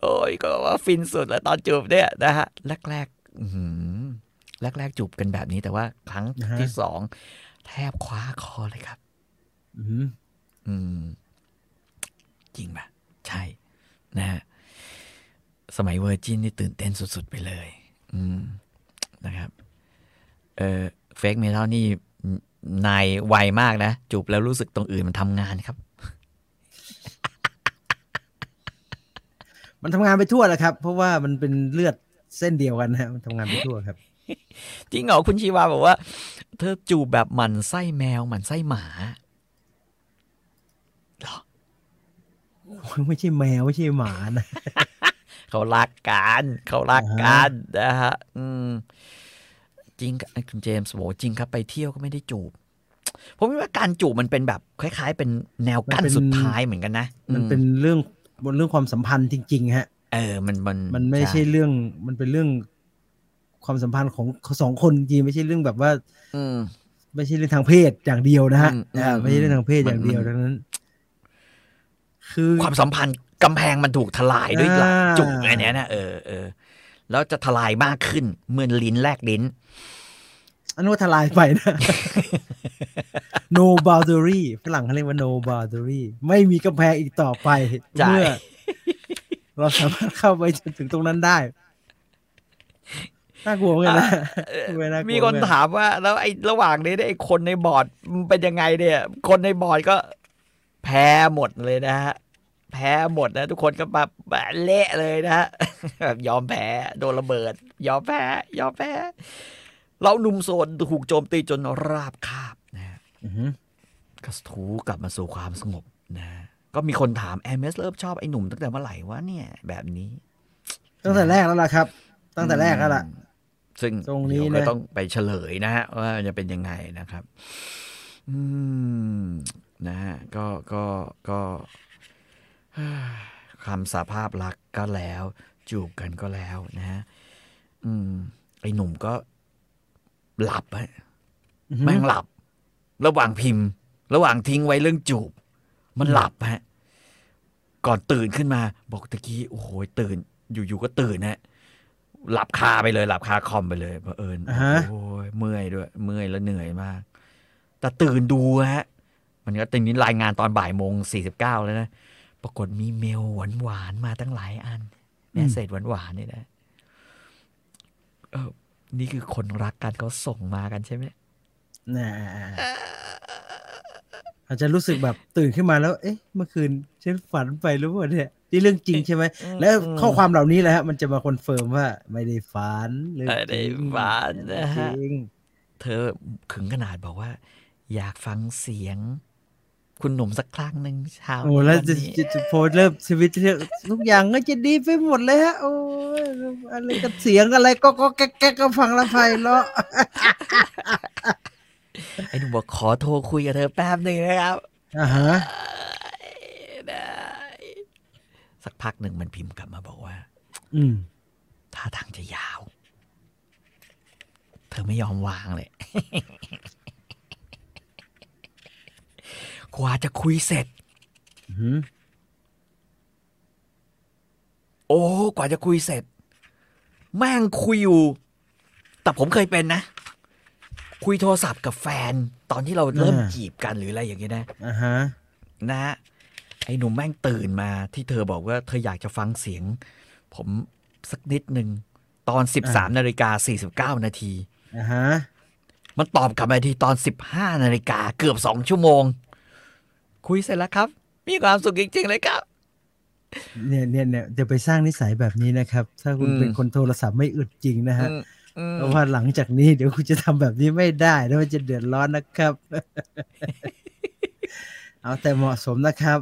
โอ้ยก็ว่าฟินสุดแล้วตอนจูบเนี่ยนะฮะแรกๆอื้อหือแรกๆจูบกันแบบนี้แต่ว่าครั้งนะฮะที่สองแทบคว้าคอเลยครับ อืมอืม จริงปะใช่นะฮะสมัยเวอร์จินนี่ตื่นเต้นสุด ๆ ไปเลย อืมนะครับ เออเฟกเมทัลนี่นายไวมากนะ จูบแล้วรู้สึกตรงอื่นมันทำงานครับ มันทำงานไปทั่วแหละครับ เพราะว่ามันเป็นเลือดเส้นเดียวกันนะฮะมันทำงานไปทั่วครับ จริงเหรอคุณชีวาบอกว่า เธอจูบแบบหมันไส้แมวหมันไส้หมาเหรอ ไม่ใช่แมวไม่ใช่หมานะเขารักกันเขารักกันนะฮะอืมจริงครับคุณเจมส์บอกว่าจริงครับไปเที่ยวก็ไม่ได้จูบผมว่าการจูบมันเป็นแบบคล้าย ๆ เป็นแนวกั้นสุดท้ายเหมือนกันนะมันเป็นอืเรื่องบนเรื่องความสัมพันธ์จริง ๆ ฮะ เออ มันมันมันไม่ใช่เรื่อง มันเป็นเรื่องความสัมพันธ์ของสองคนจริงไม่ใช่เรื่องแบบว่า อืมไม่ใช่เรื่องทางเพศอย่างเดียวนะฮะอืมอ่าไม่ใช่เรื่องทางเพศอย่างเดียวมันดังนั้น คือความสัมพันธ์กำแพงมันถูกทลายด้วยหลักอ่าจุกอันเนี้ยนะเออเออแล้วจะทลายมากขึ้นเหมือนลิ้นแลกลิ้นอันนู้นทลายไปนะ no boundary ฝรั่งเขาเรียกว่า no boundary ไม่มีกำแพงอีกต่อไปใช่เมื่อเราสามารถเข้าไปจนถึงตรงนั้นได้น่ากลัวเหมือนกันนะไม่น่ากลัวมีคนเหอกัถามว่า แล้วไอ้ระหว่างนี้เนี่ยไอ้คนในบอร์ดมันเป็นยังไงเนี่ย คนในบอร์ดก็แพ้หมดเลยนะฮะ แพ้หมดนะทุกคนก็มาแบบเละเลยนะฮะแบบยอมแพ้โดนระเบิด ยอมแพ้ ยอมแพ้ เราหนุ่มโสดถูกโจมตีจนราบคาบนะฮะอือหือก็ถูกลับมาสู่ความสงบนะก็มีคนถามแอมเมสเริ่มชอบไอ้หนุ่มตั้งแต่เมื่อไหร่วะเนี่ย แบบนี้ ตั้งแต่แรกแล้วล่ะครับ ตั้งแต่แรกแล้วล่ะอืมซึ่งตรงนี้เดี๋ยวก็นะต้องไปเฉลยนะฮะว่าจะเป็นยังไงนะครับ อืมนะฮะก็ก็ก็ คำสาภาพรักก็แล้ว จูบกันก็แล้วนะฮะอืม ไอ้หนุ่มก็หลับฮะอือหือแม่งหลับ ระหว่างพิมพ์ ระหว่างทิ้งไว้เรื่องจูบ มันหลับฮะ ก่อนตื่นขึ้นมา บอกตะกี้โอ้โหตื่น อยู่ๆก็ตื่นฮะหลับคาไปเลย หลับคาคอมไปเลยเผอิญอ่าฮะโอ้ยเมื่อยด้วย เมื่อยแล้วเหนื่อยมาก แต่ตื่นดูฮะ มันก็ตอนนี้รายงานตอนบ่ายโมงสี่สิบเก้าแล้วนะ ปรากฏมีเมลหวานๆมาตั้งหลายอันแมสเซจหวานๆนี่นะเออนี่คือคนรักกันเขาส่งมากันใช่ไหมน่าอาจจะรู้สึกแบบตื่นขึ้นมาแล้ว เอ๊ะ เมื่อคืนฉันฝันไปหรือเปล่าเนี่ยนี่เรื่องจริงใช่ไหม แล้วข้อความเหล่านี้แหละฮะมันจะมาคอนเฟิร์มว่าไม่ได้ฝันเรื่องไม่จได้ริงฝันนะฮะจริงเธอขึงขนาดบอกว่า อยากฟังเสียง คุณหนุ่มสักครั้งหนึ่งเช้าโอ้แล้วจะนนี้จะจะโพสต์เริ่มชีวิตเรื่องทุกอย่างก็จะดีไปหมดเลยฮะโอ้ยอะไรกับเสียงอะไรก็ก็แก๊กแก๊กก็ฟังและไพเราะไอ้หนุ่มบอกขอโทรคุยกับเธอแป๊บหนึ่งนะครับอ่าฮะได้สักพักหนึ่งมันพิมพ์กลับมาบอกว่า อืมท่าทางจะยาว เธอไม่ยอมวางเลย กว่าจะคุยเสร็จอือหือโอ้ กว่าจะคุยเสร็จ แม่งคุยอยู่ แต่ผมเคยเป็นนะ คุยโทรศัพท์กับแฟน ตอนที่เราเริ่มจีบกันหรืออะไรอย่างเงี้ยนะอ่าฮะนะไอ้หนุ่มแม่งตื่นมาที่เธอบอกว่าเธออยากจะฟังเสียง ผมสักนิดหนึ่งตอน13นาฬิกา49นาทีอ่าฮะมันตอบกลับมาทีตอน15นาฬิกาเกือบสองชั่วโมง คุยเสร็จแล้วครับ มีความสุขจริงๆเลยครับ เนี่ยเนี่ยเนี่ยจะไปสร้างนิสัยแบบนี้นะครับ ถ้าคุณอืมเป็นคนโทรศัพท์ไม่อึดจริงนะฮะอืมอืมเพราะว่าหลังจากนี้เดี๋ยวคุณจะทำแบบนี้ไม่ได้แล้วมันจะเดือดร้อนนะครับ เอาแต่เหมาะสมนะครับ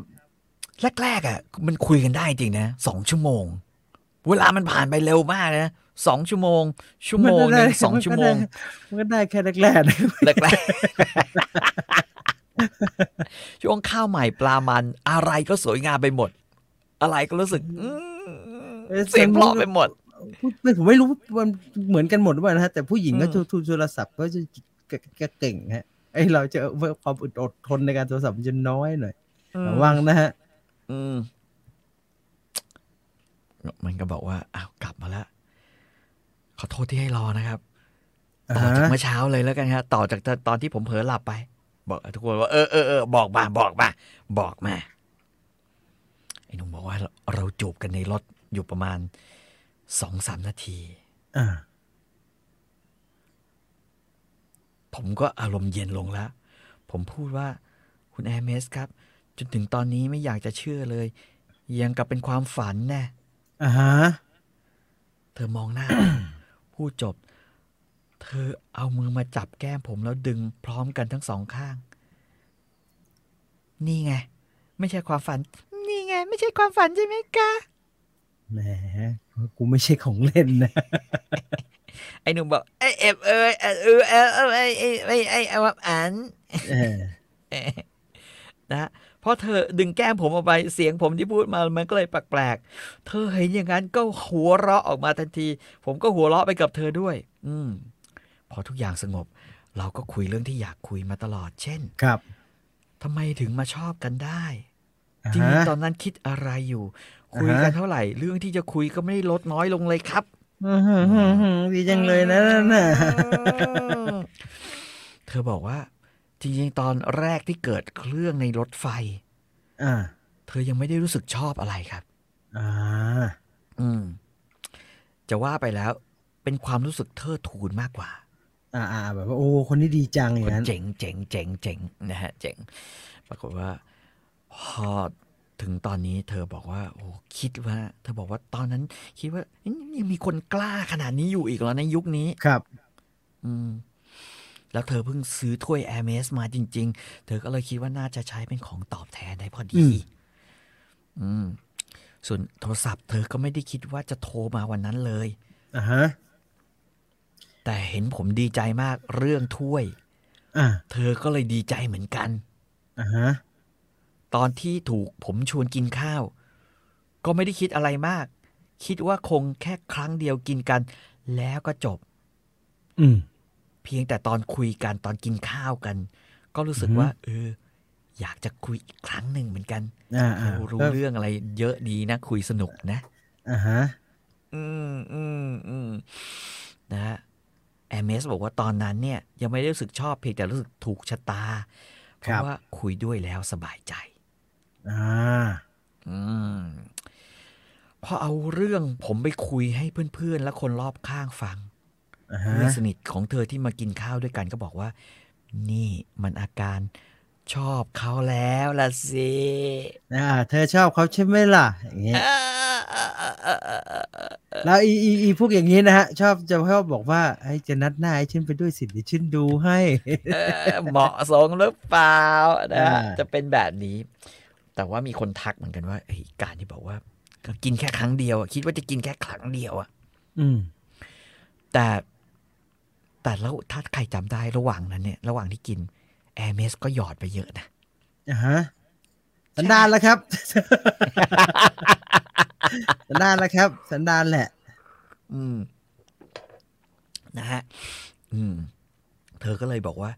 แรกๆอะ มันคุยกันได้จริงนะสองชั่วโมง เวลามันผ่านไปเร็วมากนะสองชั่วโมง ชั่วโมงหนึ่งสองชั่วโมงมันก็ได้แค่แรกๆนะครับแรกๆ ช่วงข้าวใหม่ปลามันอะไรก็สวยงามไปหมด อะไรก็รู้สึกอืมเสียงเพราะไปหมดไม่ผมไม่รู้มันเหมือนกันหมดหรือเปล่านะฮะแต่ผู้หญิงก็อืมโทรโทรศัพท์ก็จะก็เก่งฮะไอเราจะความอดอดทนในการโทรศัพท์มันจะน้อยหน่อยระวังนะฮะอืมมันก็บอกว่าอ้าวกลับมาแล้วขอโทษที่ให้รอนะครับ ต่อจากเมื่อเช้าเลยแล้วกันครับต่อจากตอนที่ผมเผลอหลับไป บอกทุกคนว่าเออเออเออบอกมาบอกมาบอกมาไอ้หนุ่มบอกว่าเราเราจูบกันในรถอยู่ประมาณสองสามนาทีอ่าผมก็อารมณ์เย็นลงแล้ว ผมพูดว่าคุณแอร์เมสครับ จนถึงตอนนี้ไม่อยากจะเชื่อเลย ยังกับเป็นความฝันแน่อ่าฮะ เธอมองหน้า พูดจบ เธอเอามือมาจับแก้มผมแล้วดึงพร้อมกันทั้งสองข้าง นี่ไง ไม่ใช่ความฝัน นี่ไง ไม่ใช่ความฝันใช่ไหมคะแหมกูไม่ใช่ของเล่นนะ ไอ้หนุ่มบอกไอ้เอฟเออเออเออเออเออไอ้ไอ้ไอ้ไอ้ไอ้วับอันเออนะเพราะเธอดึงแก้มผมออกไปเสียงผมที่พูดมามันก็เลยแปลกๆ เธอเห็นอย่างนั้นก็หัวเราะออกมาทันที ผมก็หัวเราะไปกับเธอด้วย อืม พอทุกอย่างสงบ เราก็คุยเรื่องที่อยากคุยมาตลอด เช่นครับทำไมถึงมาชอบกันได้อ่าจริงฮะๆตอนนั้นคิดอะไรอยู่ คุยอ่าฮะกันเท่าไหร่ เรื่องที่จะคุยก็ไม่ได้ลดน้อยลงเลยครับอื้อหือหือหือดีจังเลยนะนั่นน่ะเธอบอกว่า จริงๆ ตอนแรกที่เกิดเรื่องในรถไฟอ่าเธอยังไม่ได้รู้สึกชอบอะไรครับอ่าอืม จะว่าไปแล้ว เป็นความรู้สึกเทิดทูนมากกว่า อ่าอ่าแบบว่าโอ้คนนี้ดีจังอย่างนั้นเจ๋งเจ๋งเจ๋งเจ๋งนะฮะเจ๋ง ปรากฏว่าพอถึงตอนนี้เธอบอกว่า โอ้คิดว่า เธอบอกว่าตอนนั้น คิดว่าเอ๊ะยังมีคนกล้าขนาดนี้อยู่อีกเหรอในยุคนี้ครับ อืม แล้วเธอเพิ่งซื้อถ้วย Air m e s มาจริง ๆ เธอก็เลยคิดว่าน่าจะใช้เป็นของตอบแทนได้พออืดีมอืม ส่วนโทรศัพท์ เธอก็ไม่ได้คิดว่าจะโทรมาวันนั้นเลยอ่าฮะ แต่เห็นผมดีใจมากเรื่องถ้วยอ่าเธอก็เลยดีใจเหมือนกันอ่าฮะตอนที่ถูกผมชวนกินข้าว ก็ไม่ได้คิดอะไรมาก คิดว่าคงแค่ครั้งเดียวกินกัน แล้วก็จบ อืม เพียงแต่ตอนคุยกันตอนกินข้าวกัน ก็รู้สึกอือฮึว่า เออ อยากจะคุยอีกครั้งหนึ่งเหมือนกันอ่าอ่าโอ้รู้ก็เรื่องอะไร เยอะดีนะ คุยสนุกนะอ่าฮะ อืมอืมอืมนะฮะ แอมเมสบอกว่าตอนนั้นเนี่ยยังไม่ได้รู้สึกชอบเพียงแต่รู้สึกถูกชะตา เพครัราะบว่าคุยด้วยแล้วสบายใจอ่าอืมพอเอาเรื่องผมไปคุยให้เพื่อนๆ และคนรอบข้างฟังอ่าฮะเพื่อนสนิทของเธอที่มากินข้าวด้วยกันก็บอกว่า นี่มันอาการ ชอบเขาแล้วล่ะสิอ่าเธอชอบเขาใช่ไหมล่ะ อย่างเงี้ยแล้วอีอีอีพวกอย่างนี้นะฮะ ชอบจะชอบบอกว่าไอ้จะนัดหน้าให้ฉันไปด้วยสิเดี๋ยวฉันดูให้เออเหมาะสมหรือเปล่านะอ่าจะเป็นแบบนี้ แต่ว่ามีคนทักเหมือนกันว่าไอ้ยการที่บอกว่า ก็กินแค่ครั้งเดียวอะคิดว่าจะกินแค่ครั้งเดียวอะอืม แต่แต่แล้วถ้าใครจำได้ระหว่างนั้นเนี่ย ระหว่างที่กิน แอร์เมสก็หยอดไปเยอะนะอ่าฮะสันดานแล้วครับ สันดานแล้วครับ สันดานแหละ อืม นะฮะ อืม เธอก็เลยบอกว่า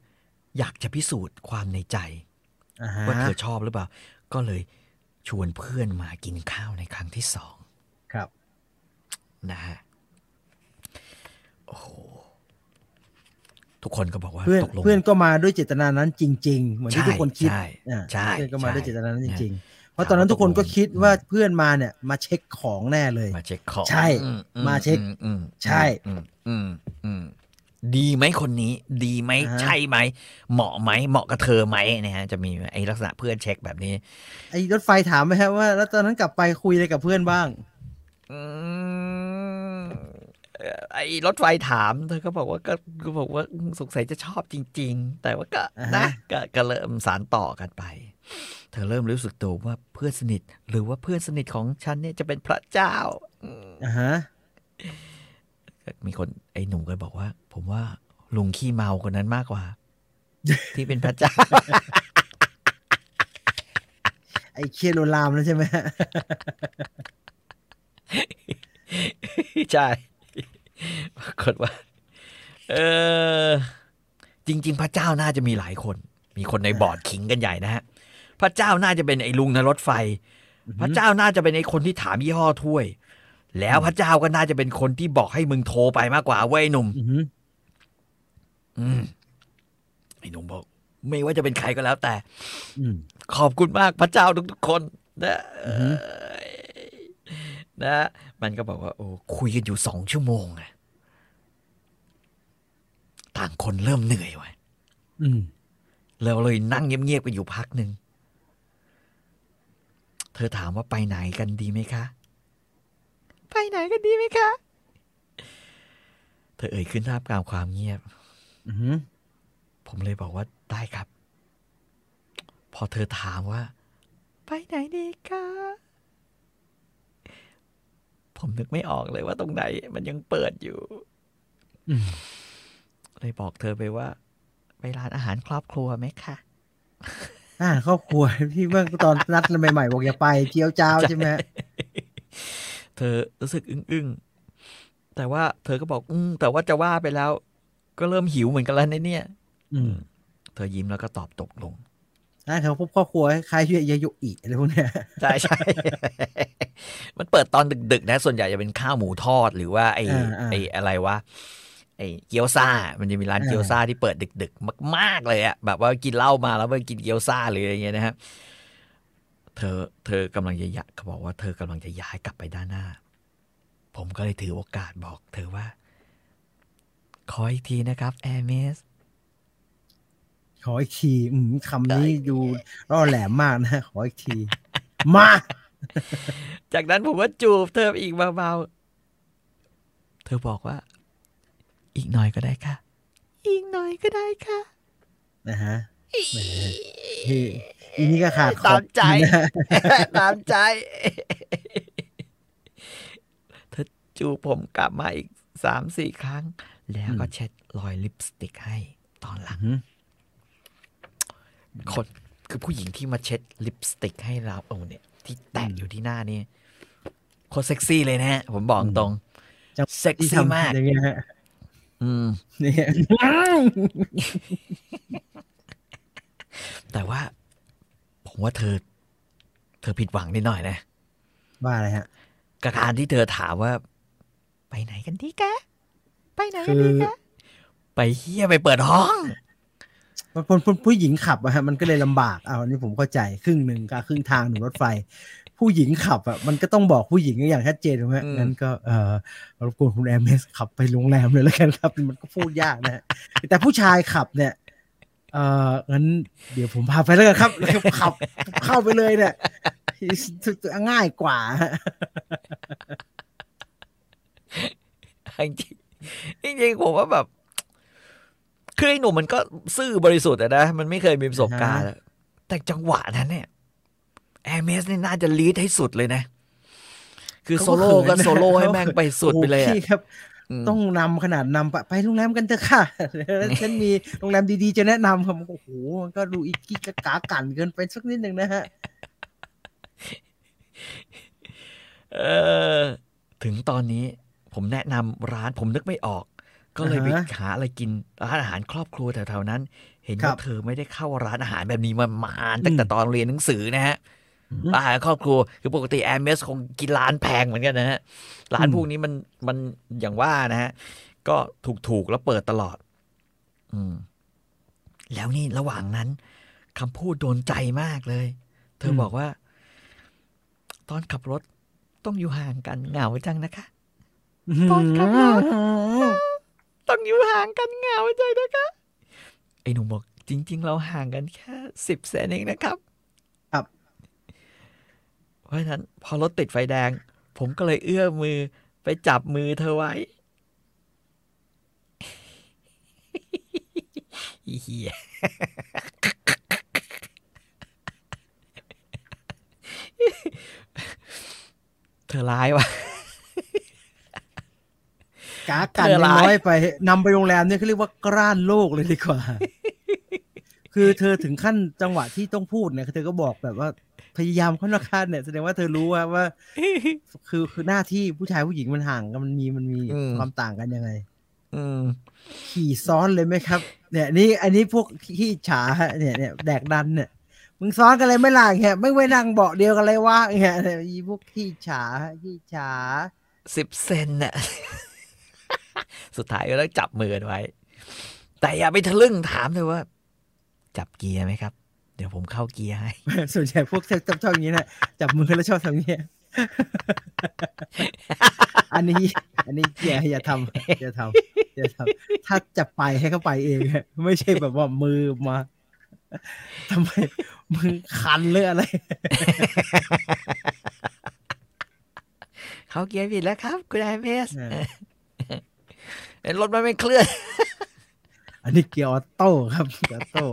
อยากจะพิสูจน์ความในใจอ่าฮะว่าเธอชอบหรือเปล่า ก็เลยชวนเพื่อนมากินข้าวในครั้งที่สอง ครับ นะฮะ โอ้โห ทุกคนก็บอกว่าเพื่อนตกลงเพื่อนก็มาด้วยเจตนานั้นจริง ๆ เหมือนที่ใช่ทุกคนคิดใช่อ่าใช่เพื่อนก็มาด้วยใช่เจตนานั้นจเนี่ยริง ๆ เพราะตอนนั้นทุกคนก็คิดว่าเพื่อนมาเนี่ย มาเช็คของแน่เลย มาเช็คของใช่อือืมาเช็คอือืมใช่อืมอืมอืมดีไหมคนนี้ ดีไหมอ่าฮะใช่ไหมเหมาะไหมเหมาะกับเธอไหมนะฮะจะมีไอ้ลักษณะเพื่อนเช็คแบบนี้ ไอ้รถไฟถามไหมฮะว่า แล้วตอนนั้นกลับไปคุยอะไรกับเพื่อนบ้าง อืมเอ่อ ไอ้รถไฟถามเธอก็บอกว่าก็ก็บอกว่าอืมสงสัยจะชอบจริง ๆ แต่ว่าก็อ่านะฮะก็ก็เริ่มสารต่อกันไป เธอเริ่มรู้สึกตัวว่าเพื่อนสนิท หรือว่าเพื่อนสนิทของฉันเนี่ยจะเป็นพระเจ้าอืมอ่าฮะมีคนไอ้หนุ่มก็บอกว่า ผมว่าลุงขี้เมาคนนั้นมากกว่า ที่เป็นพระเจ้า ไอ้เคโรลามแล้วใช่ไหมฮะใช่ ปรากฏว่า เออจริง ๆ พระเจ้าน่าจะมีหลายคน มีคนในบอร์ดขิงกันใหญ่นะฮะ พระเจ้าน่าจะเป็นไอ้ลุงในรถไฟ พระเจ้าน่าจะเป็นไอ้คนที่ถามยี่ห้อถ้วย แล้วพระเจ้าก็น่าจะเป็นคนที่บอกให้มึงโทรไปมากกว่าเว้ยหนุ่มอือหืออืมไอ้หนุ่มบอก ไม่ว่าจะเป็นใครก็แล้วแต่อืมขอบคุณมากพระเจ้าทุกๆคนนะอือฮึนะ มันก็บอกว่า โอ้คุยกันอยู่สองชั่วโมงอะ ต่างคนเริ่มเหนื่อยว่ะอืมเราเลยนั่งเงียบๆกันอยู่พักหนึ่ง เธอถามว่าไปไหนกันดีไหมคะ ไปไหนกันดีไหมคะ เธอเอ่ยขึ้นท่ามกลางความเงียบอือหือผมเลยบอกว่าได้ครับ พอเธอถามว่า ไปไหนดีคะผมนึกไม่ออกเลยว่าตรงไหน มันยังเปิดอยู่อืม เลยบอกเธอไปว่า ไปร้านอาหารครอบครัวไหมคะอ่าครอบครัวที่เมื่อตอนนัดใหม่ๆบอกอย่าไปเจียวจ้าวใช่ไหมฮะเธอรู้สึกอึ้งๆแต่ว่าเธอก็บอก อืมแต่ว่าจะว่าไปแล้ว ก็เริ่มหิวเหมือนกันแล้วนะเนี่ย อืม เธอยิ้มแล้วก็ตอบตกลงอ่าเขาพบครอบครัวคล้ายๆยาโยอิอะไรพวกเนี้ยใช่ใช่มันเปิดตอนดึกๆนะ ส่วนใหญ่จะเป็นข้าวหมูทอดหรือว่าไอ้อ่าอ่าไอ้อะไรวะไอ้ เกี๊ยวซ่า มันจะมีร้านอ่าเกี๊ยวซ่าที่เปิดดึก ๆ มาก ๆ เลยอะแบบว่ากินเหล้ามาแล้วไปกินเกี๊ยวซ่าหรืออะไรเงี้ยนะครับเธอเธอกำลังจะย้ายเขาบอกว่าเธอกำลังจะย้ายกลับไปด้านหน้า ผมก็เลยถือโอกาสบอก เธอว่า ขออีกทีนะครับแอร์เมสขออีกทีอืมคำนี้ดูร่อแหลมมากนะ ขออีกที มา จากนั้นผมก็จูบเธออีกเบาๆ เธอบอกว่า อีกหน่อยก็ได้ค่ะ อีกหน่อยก็ได้ค่ะ นะฮะแหมเฮ้ยอีนี่ก็ขาดขตาอบมใจนะตามใจ เธอจูบผมกลับมาอีกสามสี่ครั้ง แล้วก็เช็ดรอยลิปสติกให้ตอนหลังอืมคนคือผู้หญิงที่มาเช็ดลิปสติกให้เราโอ้เนี่ย ที่แตะอยู่ที่หน้านี่โคตรเซ็กซี่เลยนะฮะ ผมบอกตรงจังเซ็กที่ซี่ทำมาก แต่ว่า ผมว่าเธอ เธอผิดหวังนิดหน่อยนะ ว่าอะไรฮะกับการที่เธอถามว่า ไปไหนกันดีกะ ไปไหนกันคือดีกะ ไปเฮียไปเปิดห้อง มันผู้ผู้ผู้หญิงขับอะฮะมันก็เลยลำบากเอาอันนี้ผมเข้าใจครึ่งหนึ่งกับครึ่งทางหนึ่งรถไฟ ผู้หญิงขับอะมันก็ต้องบอกผู้หญิงอย่างชัดเจนถูกไหมอืมงั้นก็เออรบกวนคุณแอมเมสขับไปโรงแรมเลยแล้วกันครับ มันก็พูดยากนะฮะแต่ผู้ชายขับเนี่ยเอองั้นเดี๋ยวผมพาไปแล้วกันครับแล้วก็ขับเข้าไปเลยเนี่ยง่ายกว่าฮะจริงๆจริงๆผมว่าแบบ คือไอ้หนุ่มมันก็ซื่อบริสุทธิ์อะนะ มันไม่เคยมีประสบการณ์อะแต่จังหวะนั้นเนี่ยแอร์เมสนี่น่าจะ lead ให้สุดเลยนะ คือโซโล่ก็โซโล่ให้แม่งไปสุดไปเลยโอ้อะพี่ครับมต้องนำขนาดนำไปไปโรงแรมกันเถอะค่ะแล้วฉันมีโรงแรมดีๆจะแนะนำครับโอ้โหมันก็ดูอีกกี้กะกากันเกินไปสักนิดหนึ่งนะฮะเออถึงตอนนี้ผมแนะนำร้านผมนึกไม่ออก ก็เลยไปอ่าฮะหาอะไรกินร้านอาหารครอบครัวแถวๆนั้น เห็นครัว่าบเธอไม่ได้เข้าร้านอาหารแบบนี้มามานตั้งแต่ตอนเรียนหนังสือนะฮะอืมอาหารครอบครัวคือปกติแอมเมสคงกินร้านแพงเหมือนกันนะฮะร้านอืมพวกนี้มันมันอย่างว่านะฮะก็ถูกถูกๆแล้วเปิดตลอด อืม แล้วนี่ระหว่างนั้นคำพูดโดนใจมากเลย เธอบอกว่า ตอนขับรถต้องอยู่ห่างกันเหงาจังนะคะ ตอนขับรถ ต้องอยู่ห่างกันเหงาจังนะคะ ไอ้หนุ่มบอกจริง ๆ เราห่างกันแค่สิบเซนเองนะครับ ครับ เพราะฉะนั้นพอรถติดไฟแดง ผมก็เลยเอื้อมมือไปจับมือเธอไว้อีเหี้ยเธอร้ายวะ กากันเธอยังร้ายน้อยไปนำไปโรงแรมเนี่ยเขาเรียกว่ากล้านโลกเลยดีกว่า คือเธอถึงขั้นจังหวะที่ต้องพูดเนี่ยเธอก็บอกแบบว่าพยายามค่อนข้างเนี่ยแสดงว่าเธอรู้ว่าว่า คือคือหน้าที่ผู้ชายผู้หญิงมันห่างกันมันมีมันมีอืมความต่างกันยังไง อืมขี่ซ้อนเลยไหมครับ เนี่ย นี่อันนี้พวกขี้ฉาฮะเนี่ยเนี่ยแดกดันเนี่ยมึงซ้อนกันเลยไม่ล่ะเงี้ยไม่ไว้นั่งเบาะเดียวกันเลยวะเงี้ยเนี่ยอีพวกขี้ฉาฮะขี้ฉาสิบเซนน่ะ สุดท้ายก็ต้องจับมือกันไว้ แต่อย่าไปทะลึ่งถามเลยว่า จับเกียร์ไหมครับ เดี๋ยวผมเข้าเกียร์ให้ ส่วนใหญ่พวกชอบชอบอย่างนี้นะจับมือแล้วชอบทำอย่างเงี้ยอันนี้ อันนี้อย่าอย่าทำอย่าทำอย่าทำถ้าจะไปให้เขาไปเองอะไม่ใช่แบบว่ามือมาทำไมมือคันหรืออะไร เข้าเกียร์ผิดแล้วครับ คุณไอเมส เออเห็นรถมันไม่เคลื่อน อันนี้เกียร์ออโต้ครับเกียร์ออโต้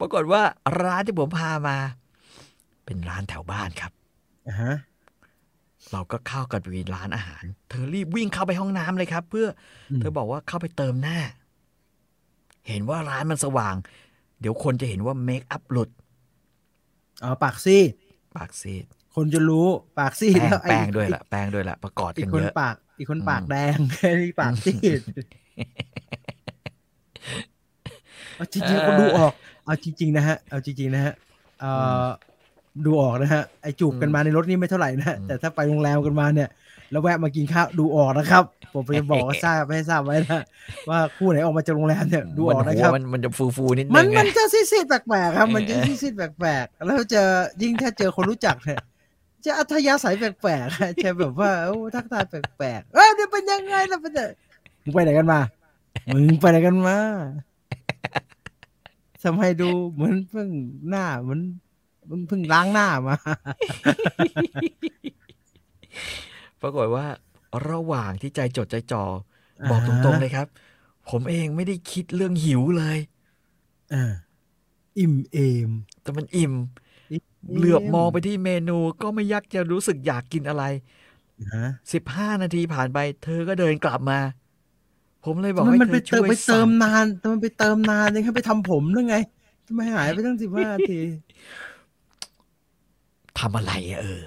ปรากฏว่าร้านที่ผมพามา เป็นร้านแถวบ้านครับอ่าฮะเราก็เข้ากันไปร้านอาหาร เธอรีบวิ่งเข้าไปห้องน้ำเลยครับ เพื่ออมเธอบอกว่าเข้าไปเติมหน้า เห็นว่าร้านมันสว่าง เดี๋ยวคนจะเห็นว่า makeup หลุดอ๋อปากซีด ปากซีด คนจะรู้ปากซีดแป้งแล้วไอ้แป้งด้วยละแป้งด้วยละประกอบอีกักนคนเยอะปาก อีกคนอืมปากแดงนี่ปากซีดเอาจริงๆคนดูออก เอาจริง ๆ นะฮะ เอาจริงๆนะฮะเอ่ออดูออกนะฮะ ไอจูบกันมาในรถนี่ไม่เท่าไหร่นะฮะแต่ถ้าไปโรงแรมกันมาเนี่ย แล้วแวะมากินข้าวดูออกนะครับ ผมจะบอกว่าทราบไม่ให้ทราบไว้นะว่าคู่ไหนออกมาจากโรงแรมเนี่ยดูออกมันะหัควรับ มันมันจะฟูฟูๆนิดมันึนงมันไงจะซีดๆแปลกๆครับ มันจะซีดๆแปลกๆแล้วเจอยิ่งถ้าเจอคนรู้จักเนี่ย จะอัธยาศัยแปลกๆอะจะแบบว่าโอ้ทักทายแปลกๆเอ้ยเนี่ยเป็นยังไงล่ะเป็นยังมึงไปไหนกันมา มึงไปไหนกันมาทำไมดูเหมือนเพิ่งหน้าเหมือนมึงเพิ่งล้างหน้ามา ปรากฏว่า ระหว่างที่ใจจดใจจ่อบอกตรงๆเลยครับ ผมเองไม่ได้คิดเรื่องหิวเลยอ่าอิ่มเอม แต่มันอิ่มอิ่ม เหลือบมองไปที่เมนูก็ไม่ยักจะรู้สึกอยากกินอะไรฮะสิบห้านาทีผ่านไป เธอก็เดินกลับมา ผมเลยบอกทำไมให้มันเธไปอเติช่มวยไปเติสั่มงนานทำไมไปเติมนานยังให้ไปทำผมหรือไงทำไมหายไปตั้งสิบห้านาทีทำอะไรอะเออ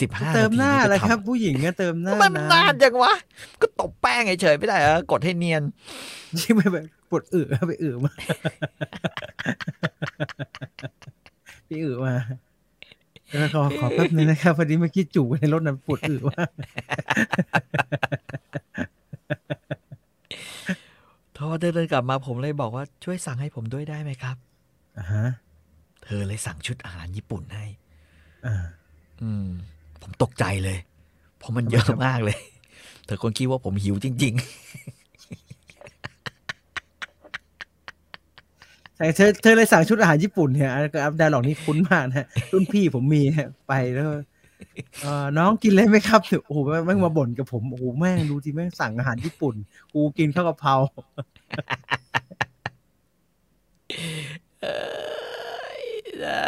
สิบห้าเติมหน้าทีอะไรก็ทำครับ ผู้หญิงก็เติมหน้าทำไมมันนานจังวะ ก็ตบแป้งเฉยๆไม่ได้เหรอกดให้เนียนที่ไปแบบปวดอึไปอึมา ไปอึมาเออขอขอแป๊บนึงนะครับพอดีเมื่อกี้จู่ในรถนั้นปวดอึมากพอเธอเดินกลับมาผมเลยบอกว่าช่วยสั่งให้ผมด้วยได้ไหมครับอ่าฮะเธอเลยสั่งชุดอาหารญี่ปุ่นให้อ่าอืม ผมตกใจเลย เพราะมันเยอะมากเลย เธอคงคิดว่าผมหิวจริง แต่เธอเธอเลยสั่งชุดอาหารญี่ปุ่นเนี่ยอัพดาหลอกนี่คุ้นมากนะรุ่นพี่ผมมีฮะไปแล้วเออน้องกินเลยไหมครับโอ้โหแม่งมาบ่นกับผมโอ้โหแม่งดูที่แม่งสั่งอาหารญี่ปุ่น กูกินข้าวกะเพราๆเอยนะ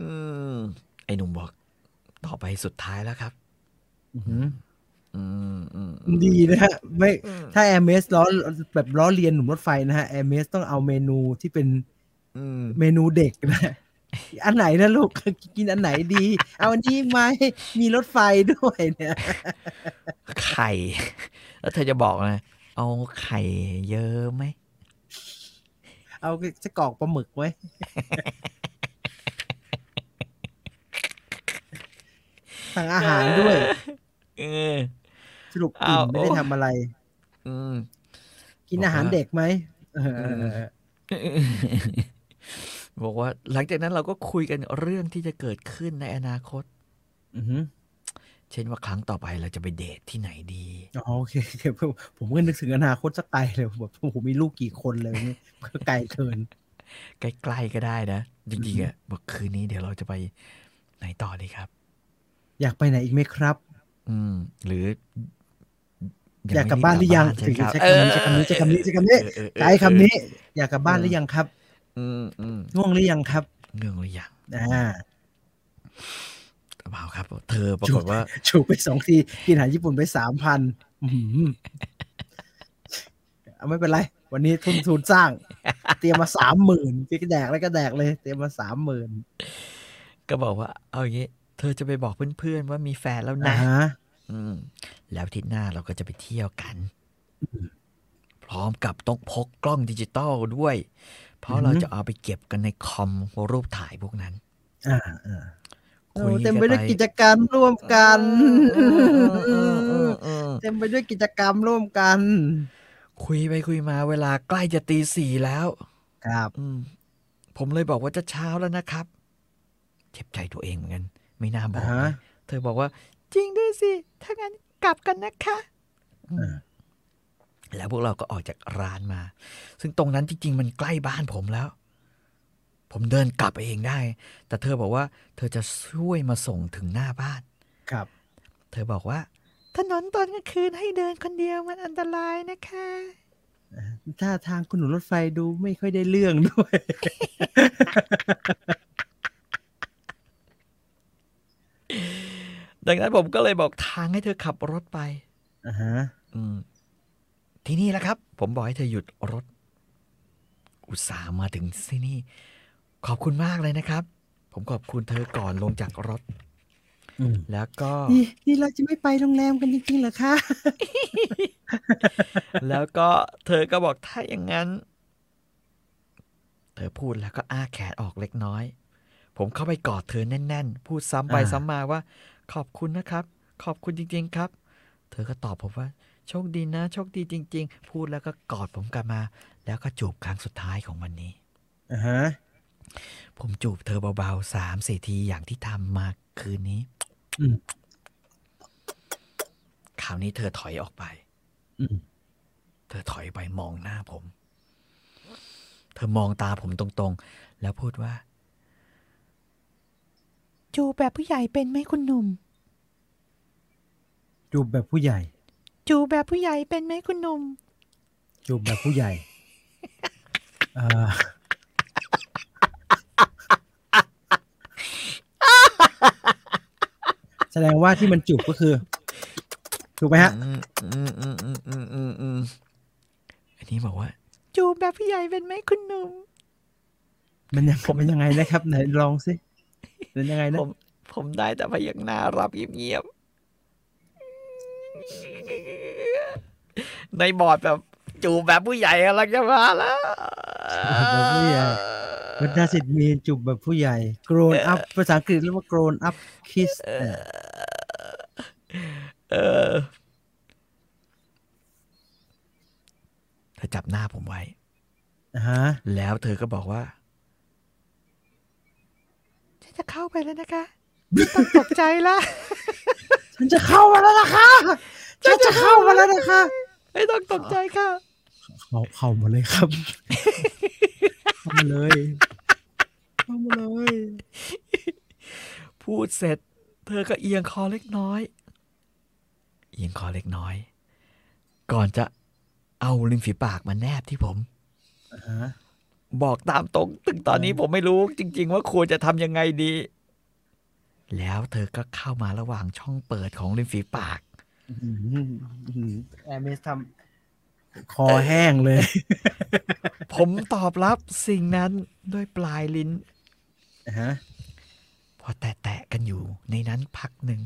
อืมไอ้หนุ่มบอก ต่อไปสุดท้ายแล้วครับ อื้อหืออืมอืม ดีนะฮะไม่อืมถ้าแอร์เมสล้อแบบล้อเลียนหนุ่มรถไฟนะฮะแอร์เมสต้องเอาเมนูที่เป็นอืมเมนูเด็กนะอันไหนนะลูกกินอันไหนดี เอาอันนี้ไหมมีรถไฟด้วยเนี่ยไข่ แล้วเธอจะบอกนะเอาไข่เยอะไหม เอาจะกรอกปลาหมึกไว้ สั่งอาหารด้วย เออ สรุปอิ่มอ้าวไม่ได้ทำอะไรอืมกินบอกอาหารว่าเด็กไหมเออบอกว่า หลังจากนั้นเราก็คุยกันเรื่องที่จะเกิดขึ้นในอนาคตอือหือเช่นว่าครั้งต่อไปเราจะไปเดทที่ไหนดีอ๋อโอเคโอเคผมผมก็นึกถึงอนาคตสักไกลเลยแบบผมมีลูกกี่คนเลยนี่ก็ไกลเกินใกล้ๆก็ได้นะจริงๆอะบอกคืนนี้เดี๋ยวเราจะไปไหนต่อดีครับ อยากไปไหนอีกไหมครับ อืม หรือ อยากกลับบ้านหรือยังใช่ครับใช้คำนี้ใช้คำนี้ใช้คำนี้ใช้คำนี้เออเออเออใช้คำนี้ อยากกลับบ้านหรือยังครับอืมอืมง่วงหรือยังครับเรื่องหรือยังอ่าเปล่าครับ เธอปรากฏว่าถูกไปสองทีกินอาหารญี่ปุ่นไปสามพันเอาไม่เป็นไร วันนี้ทุนทุนสร้าง เตรียมมาสามหมื่นก็แดกแล้วก็แดกเลย เตรียมมาสามหมื่นก็บอกว่า เอาอย่างงี้ เธอจะไปบอกเพื่อนๆว่ามีแฟนแล้วอ่านะฮะ อืม แล้วอาทิศหน้าเราก็จะไปเที่ยวกัน พร้อมกับต้องพกกล้องดิจิตอลด้วย เพราะเราจะเอาไปเก็บกันในคอมรูปถ่ายพวกนั้น อ่าอ่าคุโอ้ยเต็มไปด้วยกันไปกิจกรรมร่วมกันเออเออเออเออเต็มไปด้วยกิจกรรมร่วมกัน คุยไปคุยมาเวลาใกล้จะตีสี่แล้ว ครับอืมผมเลยบอกว่าจะเช้าแล้วนะครับ เจ็บใจตัวเองเหมือนกัน ไม่น่าบอกอ่าฮะเลยเธอบอกว่า จริงด้วยสิ ถ้างั้นกลับกันนะคะอืมอ่าแล้วพวกเราก็ออกจากร้านมา ซึ่งตรงนั้นจริง ๆ มันใกล้บ้านผมแล้ว ผมเดินกลับเองได้ แต่เธอบอกว่า เธอจะช่วยมาส่งถึงหน้าบ้าน ครับ เธอบอกว่า ถนนตอนกลางคืนให้เดินคนเดียวมันอันตรายนะคะถ้าทางคุณหนูรถไฟดูไม่ค่อยได้เรื่องด้วย ดังนั้นผมก็เลยบอกทางให้เธอขับรถไปอ่าฮะอืมที่นี่แหละครับ ผมบอกให้เธอหยุดรถ อุตส่าห์มาถึงที่นี่ ขอบคุณมากเลยนะครับ ผมขอบคุณเธอก่อนลงจากรถอืมแล้วก็นี่นี่เราจะไม่ไปโรงแรมกันจริงๆเหรอคะ แล้วก็เธอก็บอกถ้าอย่างนั้น เธอพูดแล้วก็อ้าแขนออกเล็กน้อย ผมเข้าไปกอดเธอแน่น ๆ พูดซ้ำไปอ่าซ้ำมาว่า ขอบคุณนะครับ ขอบคุณจริง ๆ ครับ เธอก็ตอบผมว่า โชคดีนะ โชคดีจริง ๆ พูดแล้วก็กอดผมกลับมา แล้วก็จูบครั้งสุดท้ายของวันนี้อ่าฮะผมจูบเธอเบาๆสามสี่ทีอย่างที่ทำมาคืนนี้อืมคราวนี้เธอถอยออกไปอืมเธอถอยไปมองหน้าผม เธอมองตาผมตรงๆ แล้วพูดว่า จูบแบบผู้ใหญ่เป็นไหมคุณหนุ่ม จูบแบบผู้ใหญ่ จูบแบบผู้ใหญ่เป็นไหมคุณหนุ่ม จูบแบบผู้ใหญ่เอ่อแสดงว่าที่มันจูบก็คือ ถูกไหมฮะอืมอืมอืมอืมอืมอืมอืมอันนี้บอกว่า จูบแบบผู้ใหญ่เป็นไหมคุณหนุ่ม มันยังมันยังไงนะครับ ไหนลองสิ เป็นยังไงนะผมผมได้แต่พยักหน้ารับเงียบๆในบอร์ดแบบจูบแบบผู้ใหญ่กำลังจะมาแล้วจูบแบบผู้ใหญ่มันน่าสิทธิ์มีจูบแบบผู้ใหญ่ grown up ภาษาอังกฤษเรียกว่า grown up kiss เออเออเธอจับหน้าผมไว้อ่าฮะแล้วเธอก็บอกว่าฉัน จะเข้าไปแล้วนะคะต้องตกใจละฉันจะเข้ามาแล้วนะคะฉันจะเข้ามาแล้วนะคะไม่ต้องตกใจค่ะ เข้าเข้ามาเลยครับเข้ามาเลยเข้ามาเลย พูดเสร็จ เธอก็เอียงคอเล็กน้อย เอียงคอเล็กน้อย ก่อนจะเอาริมฝีปากมาแนบที่ผมอ่าฮะ บอกตามตรงถึงตอนนี้ผมไม่รู้จริง ๆ ว่าควรจะทำยังไงดี แล้วเธอก็เข้ามาระหว่างช่องเปิดของริมฝีปากอื้อหืออื้อหือแอร์เมสทำคอแห้งเลย ผมตอบรับสิ่งนั้นด้วยปลายลิ้นอ่าฮะพอแตะๆกันอยู่ในนั้นพักหนึ่ง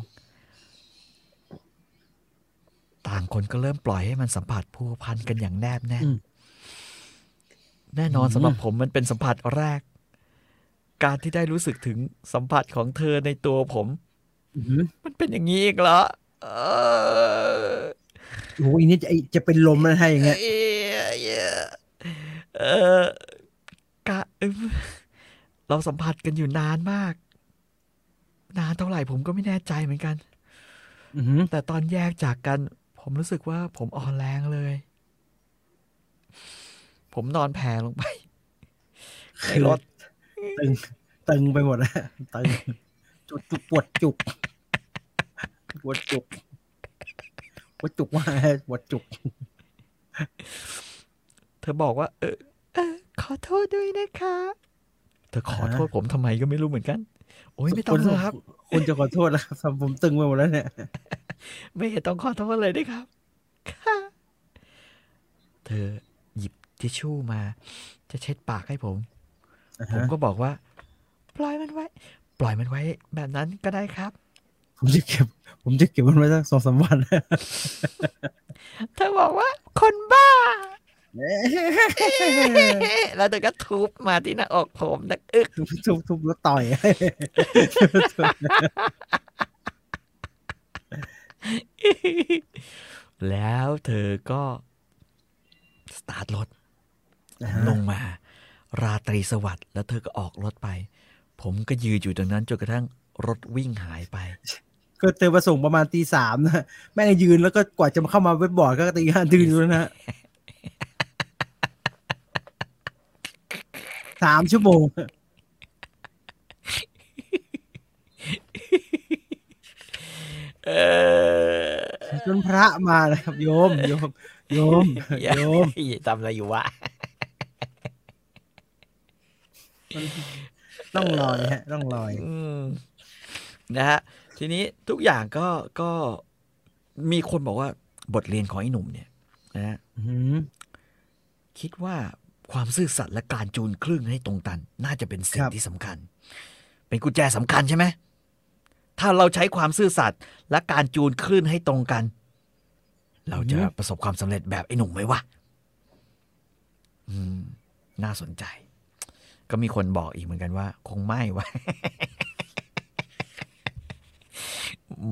ต่างคนก็เริ่มปล่อยให้มันสัมผัสผูกพันกันอย่างแนบแน่นอืม แน่นอนอืมสำหรับผมมันเป็นสัมผัสแรก การที่ได้รู้สึกถึงสัมผัสของเธอในตัวผมอื้อหือมันเป็นอย่างนี้อีกเหรอเออโอ้ยนี่จะไอ้จะเป็นลมแล้วถ้าอย่างเงี้ยเออกะเอิ่มเราสัมผัสกันอยู่นานมาก นานเท่าไหร่ผมก็ไม่แน่ใจเหมือนกันอือหือแต่ตอนแยกจากกัน ผมรู้สึกว่าผมอ่อนแรงเลย ผมนอนแผ่ลงไปในรถตึง ตึงไปหมดแล้วตึงจุกจุกปวดจุกปวดจุกปวดจุกว่าไงปวดจุก เธอบอกว่า เออเออขอโทษด้วยนะคะ เธอขอโทษผมทำไมก็ไม่รู้เหมือนกัน โอ้ยไม่ต้องหรอกครับคุณจะขอโทษแล้วครับทำผมตึงไปหมดแล้วเนี่ย ไม่เห็นต้องขอโทษเลยนะครับค่ะเธอหยิบ ทิชชู่มา จะเช็ดปากให้ผมอ่าผมฮะก็บอกว่า ปล่อยมันไว้ ปล่อยมันไว้ แบบนั้นก็ได้ครับ ผมจะเก็บ ผมจะเก็บมันไว้สักสองสามวันเธอบอกว่า คนบ้า แล้วเธอก็ทุบมาที่หน้าอกผมนักอึกทุบทุบทุบแล้วต่อยแล้วเธอก็ สตาร์ทรถ ลงมา ราตรีสวัสดิ์แล้วเธอก็ออกรถไป ผมก็ยืนอยู่ตรงนั้นจนกระทั่งรถวิ่งหายไปก็เธอมาส่งประมาณตีสามนะแม่งยืนแล้วก็กว่าจะมาเข้ามาเว็บบอร์ดก็ตีห้าตื่นอยู่แล้วนะฮะสามชั่วโมงเออจนพระมาเลยครับโยมโยมโยมอย่าโยมอย่าทำอะไรอยู่วะ ต้องลอยฮะ ต้องลอยอืมนะฮะ ทีนี้ทุกอย่างก็ก็มีคนบอกว่าบทเรียนของไอ้หนุ่มเนี่ยนะฮะอื้อหือคิดว่าความซื่อสัตย์และการจูนคลื่นให้ตรงกัน น่าจะเป็นสิ่งครับที่สำคัญ เป็นกุญแจสำคัญใช่ไหมถ้าเราใช้ความซื่อสัตย์และการจูนคลื่นให้ตรงกัน เราจะประสบความสำเร็จแบบไอ้หนุ่มไหมวะอืมน่าสนใจ ก็มีคนบอกอีกเหมือนกันว่า คงไม่วะ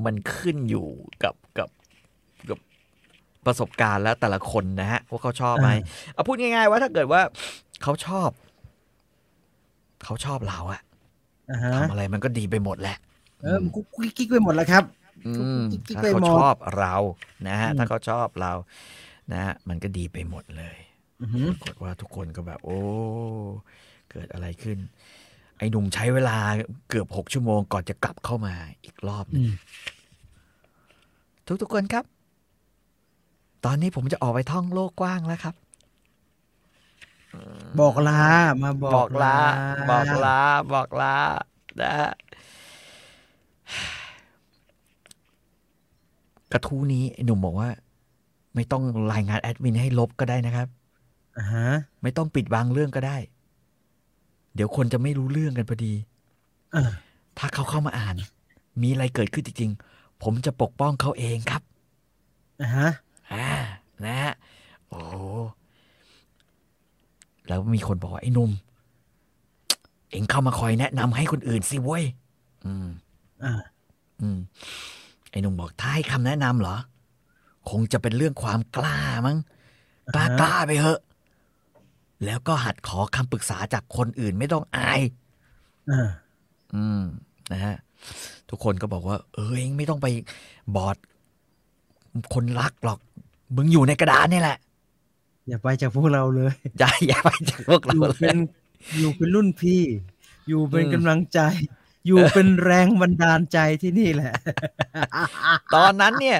มันขึ้นอยู่กับกับกับประสบการณ์และแต่ละคนนะฮะว่าเขาชอบไหมเอาพูดง่าย ๆ ว่าถ้าเกิดว่าเขาชอบ เขาชอบเราอะอ่าฮะทำอะไรมันก็ดีไปหมดแหละ เออมันกุ๊กกิ๊กไปหมดแล้วครับอืมกิ๊กๆถ้าไปเขาหมดชอบเรานะฮะอืมถ้าเขาชอบเรา นะฮะมันก็ดีไปหมดเลยอือหือปรากฏว่าทุกคนก็แบบ โอ้เกิดอะไรขึ้น ไอ้หนุ่มใช้เวลาเกือบหกชั่วโมงก่อนจะกลับเข้ามาอีกรอบหนึอืงมทุกทุกๆคนครับ ตอนนี้ผมจะออกไปท่องโลกกว้างแล้วครับ บอกลามาบอกบอกลา บอกลา บอกลานะฮะกระทู้นี้ไอ้หนุ่มบอกว่า ไม่ต้องรายงานแอดมินให้ลบก็ได้นะครับอ่าฮะไม่ต้องปิดบังเรื่องก็ได้ เดี๋ยวคนจะไม่รู้เรื่องกันพอดีอ่าถ้าเขาเข้ามาอ่าน มีอะไรเกิดขึ้นจริงๆ ผมจะปกป้องเขาเองครับอ่าฮะอ่านะฮะโอ้โหแล้วมีคนบอกว่าไอ้หนุ่ม เอ็งเข้ามาคอยแนะนำให้คนอื่นสิเว้ย อืมอ่าอืม ไอ้หนุ่มบอกถ้าให้คำแนะนำเหรอ คงจะเป็นเรื่องความกล้ามั้งกล้ากล้าไปเถอะ แล้วก็หัดขอคำปรึกษาจากคนอื่นไม่ต้องอายอ่าอืมนะฮะทุกคนก็บอกว่า เออเองไม่ต้องไปบอดคนรักหรอก มึงอยู่ในกระดานนี่แหละ อย่าไปจากพวกเราเลย อย่าอย่าไปจากพวกอเรายู่เลเป็ยนอยู่เป็นรุ่นพี่ อยู่เป็นอืมกำลังใจ อยู่เป็นแรงบันดาลใจที่นี่แหละ ตอนนั้นเนี่ย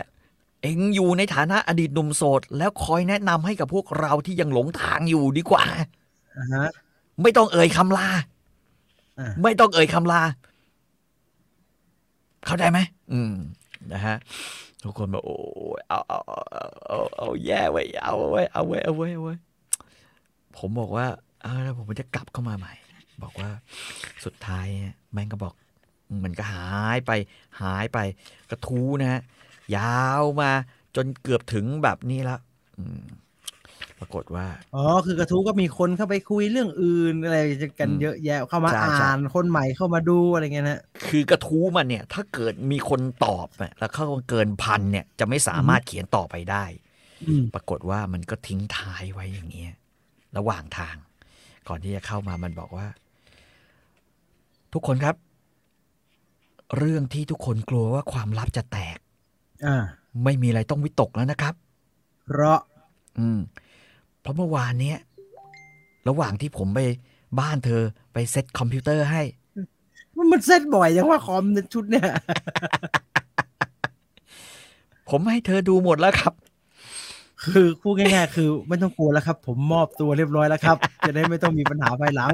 เองอยู่ในฐานะอดีตหนุ่มโสด แล้วคอยแนะนำให้กับพวกเราที่ยังหลงทางอยู่ดีกว่า อ่าฮะไม่ต้องเอ่ยคำลา อ่าไม่ต้องเอ่ยคำลา เข้าใจไหม อืม นะฮะ ทุกคนบอกโอ้ยเอาเอาเอาเอาเอาเอาแย่ไว้ยเอาไว้ยเอาไว้ยเอาไว้ยเอาไว้ยผมบอกว่าเอาแล้วผมจะกลับเข้ามาใหม่ บอกว่าสุดท้ายเนี่ยแม่งก็บอก มันก็หายไป หายไป กระทู้นะฮะ ยาวมาจนเกือบถึงแบบนี้แล้วอืมปรากฏว่า อ๋อ คือกระทู้ก็มีคนเข้าไปคุยเรื่องอื่นอะไรกันอืมเยอะแยะเข้ามาใช่ใช่อ่านคนใหม่เข้ามาดูอะไรเงี้ยนะคือกระทู้มันเนี่ย ถ้าเกิดมีคนตอบเนี่ยแล้วเข้าเกินพันเนี่ย จะไม่สามารถเขียนต่อไปได้อืมปรากฏว่ามันก็ทิ้งท้ายไว้อย่างเงี้ยระหว่างทาง ก่อนที่จะเข้ามามันบอกว่า ทุกคนครับ เรื่องที่ทุกคนกลัวว่าความลับจะแตก อ่าไม่มีอะไรต้องวิตกแล้วนะครับ เพราะ อืม เพราะเมื่อวานเนี้ยระหว่างที่ผมไปบ้านเธอไปเซ็ตคอมพิวเตอร์ให้ มันมันเซตบ่อยยังว่าคอมชุดเนี่ย ผมให้เธอดูหมดแล้วครับ คือพูดง่ายๆ คือไม่ต้องกลัวแล้วครับ ผมมอบตัวเรียบร้อยแล้วครับ จะได้ไม่ต้องมีปัญหาภายหลัง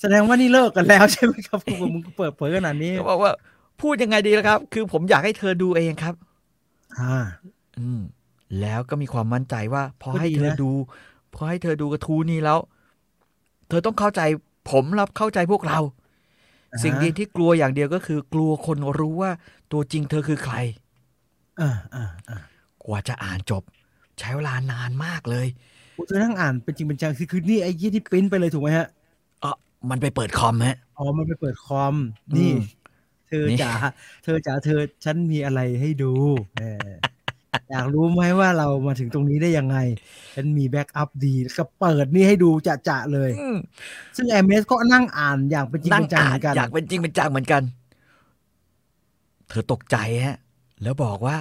แสดงว่านี่เลิกกันแล้วใช่ไหมครับคุณมึงเปิดเผยขนาดนี้ก็บอกว่า พูดยังไงดีล่ะครับ คือผมอยากให้เธอดูเองครับ อ่า อืม แล้วก็มีความมั่นใจว่า พอก็ให้ดีเธอนะดูพอให้เธอดูกระทู้นี้แล้ว เธอต้องเข้าใจผมรับเข้าใจพวกเราอ่าฮะสิ่งเดียวที่กลัวอย่างเดียวก็คือ กลัวคนรู้ว่า ตัวจริงเธอคือใครอ่าอ่าอ่ากว่าจะอ่านจบ ใช้เวลานานมากเลยโอ้เธอนั่งอ่านเป็นจริงเป็นจังคือคือนี่ไอ้ยี่ที่ปริ้นไปเลยถูกไหมฮะเออมันไปเปิดคอมฮะอ๋อมันไปเปิดคอมนี่อืม เธอนี่จ๋าเธอจ๋าเธอฉันมีอะไรให้ดูเอออยากรู้ไหมว่าเรามาถึงตรงนี้ได้ยังไง ฉันมีแบ็กอัพดีแล้วก็เปิดนี่ให้ดูจะจะๆเลยอืมซึ่งแอมเมสก็นั่งอ่านอย่างเป็นจริงนั่งเป็นจังอ่าเหมือนกันนอยากเป็นจริงเป็นจังเหมือนกัน เธอตกใจฮะ แล้วบอกว่า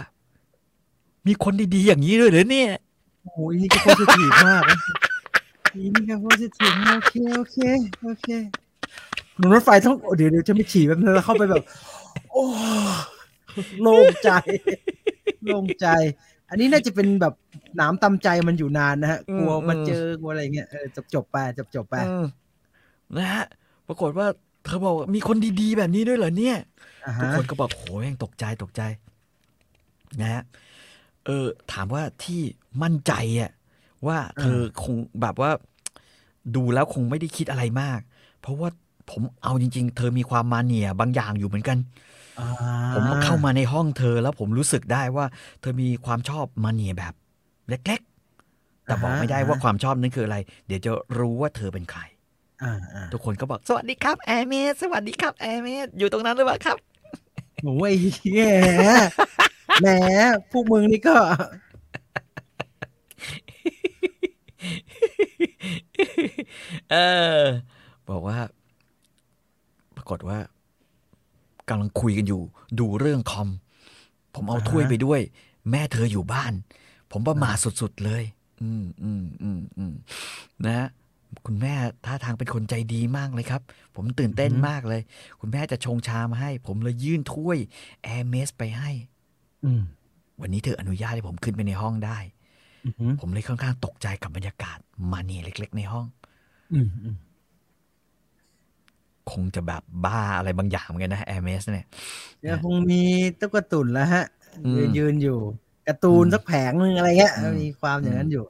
มีคนดีๆอย่างนี้ด้วยเหรอเนี่ยโอ้ยนี่ก็โพสิทีฟมากนะนี่ก็โพสิทีฟโอเคโอเคโอเคหนุ่ม รถไฟต้องเดี๋ยวเดี๋ยวจะไม่ฉี่แบบนั้นแล้วเข้าไปแบบ โอ้โล่งใจโล่งใจ อันนี้น่าจะเป็นแบบหนามตำใจมันอยู่นานนะฮะอืมกลัวมาอืมเจอกลัวอะไรเงี้ยเออจบจบๆไปจบจบๆไปอืมนะฮะปรากฏว่าเธอบอกว่ามีคนดีๆแบบนี้ด้วยเหรอเนี่ยอ่าทุกฮะคนก็บอกโหยังตกใจตกใจ นะฮะเออ ถามว่าที่มั่นใจอะว่าเธอคงแบบว่า ดูแล้วคงไม่ได้คิดอะไรมาก เพราะว่า ผมเอาจริง ๆ เธอมีความมาเนียบางอย่างอยู่เหมือนกันอ่ผมเข้ามาในห้องเธอแล้วผมรู้สึกได้ว่า เธอมีความชอบมาเนียแบบเล็กๆ แต่บอกไม่ได้ว่าความชอบนั้นคืออะไร เดี๋ยวจะรู้ว่าเธอเป็นใครอ่าอ่าทุกคนก็บอกสวัสดีครับแอร์เมสสวัสดีครับแอร์เมสอยู่ตรงนั้นหรือเปล่าครับโอ้ยแหมแหมพวกมึงนี่ก็ เออ บอกว่าปรากฏว่ากำลังคุยกันอยู่ ดูเรื่องคอม ผมเอาอ่าฮะถ้วยไปด้วย แม่เธออยู่บ้าน ผมประมาทสุดๆเลย อืมอืมอืมอืมนะฮะคุณแม่ท่าทางเป็นคนใจดีมากเลยครับ ผมตื่นเต้นมากเลย คุณแม่จะชงชามาให้ ผมเลยยื่นถ้วยแอร์เมสไปให้อืมวันนี้เธออนุญาตให้ผมขึ้นไปในห้องได้อืมผมเลยค่อนข้างตกใจกับบรรยากาศ mania เล็ก ๆ ในห้องอืมอืม คงจะแบบบ้าอะไรบางอย่างเหมือนกันนะแอร์เมสเนี่ยเดี๋ยวคงมีตุ๊กตาตุ่นแล้วฮะอืมยืนยืนอยู่การ์ตูนอืมสักแผงหนึ่งอะไรเงี้ยอืมมีความอย่างนั้นอยู่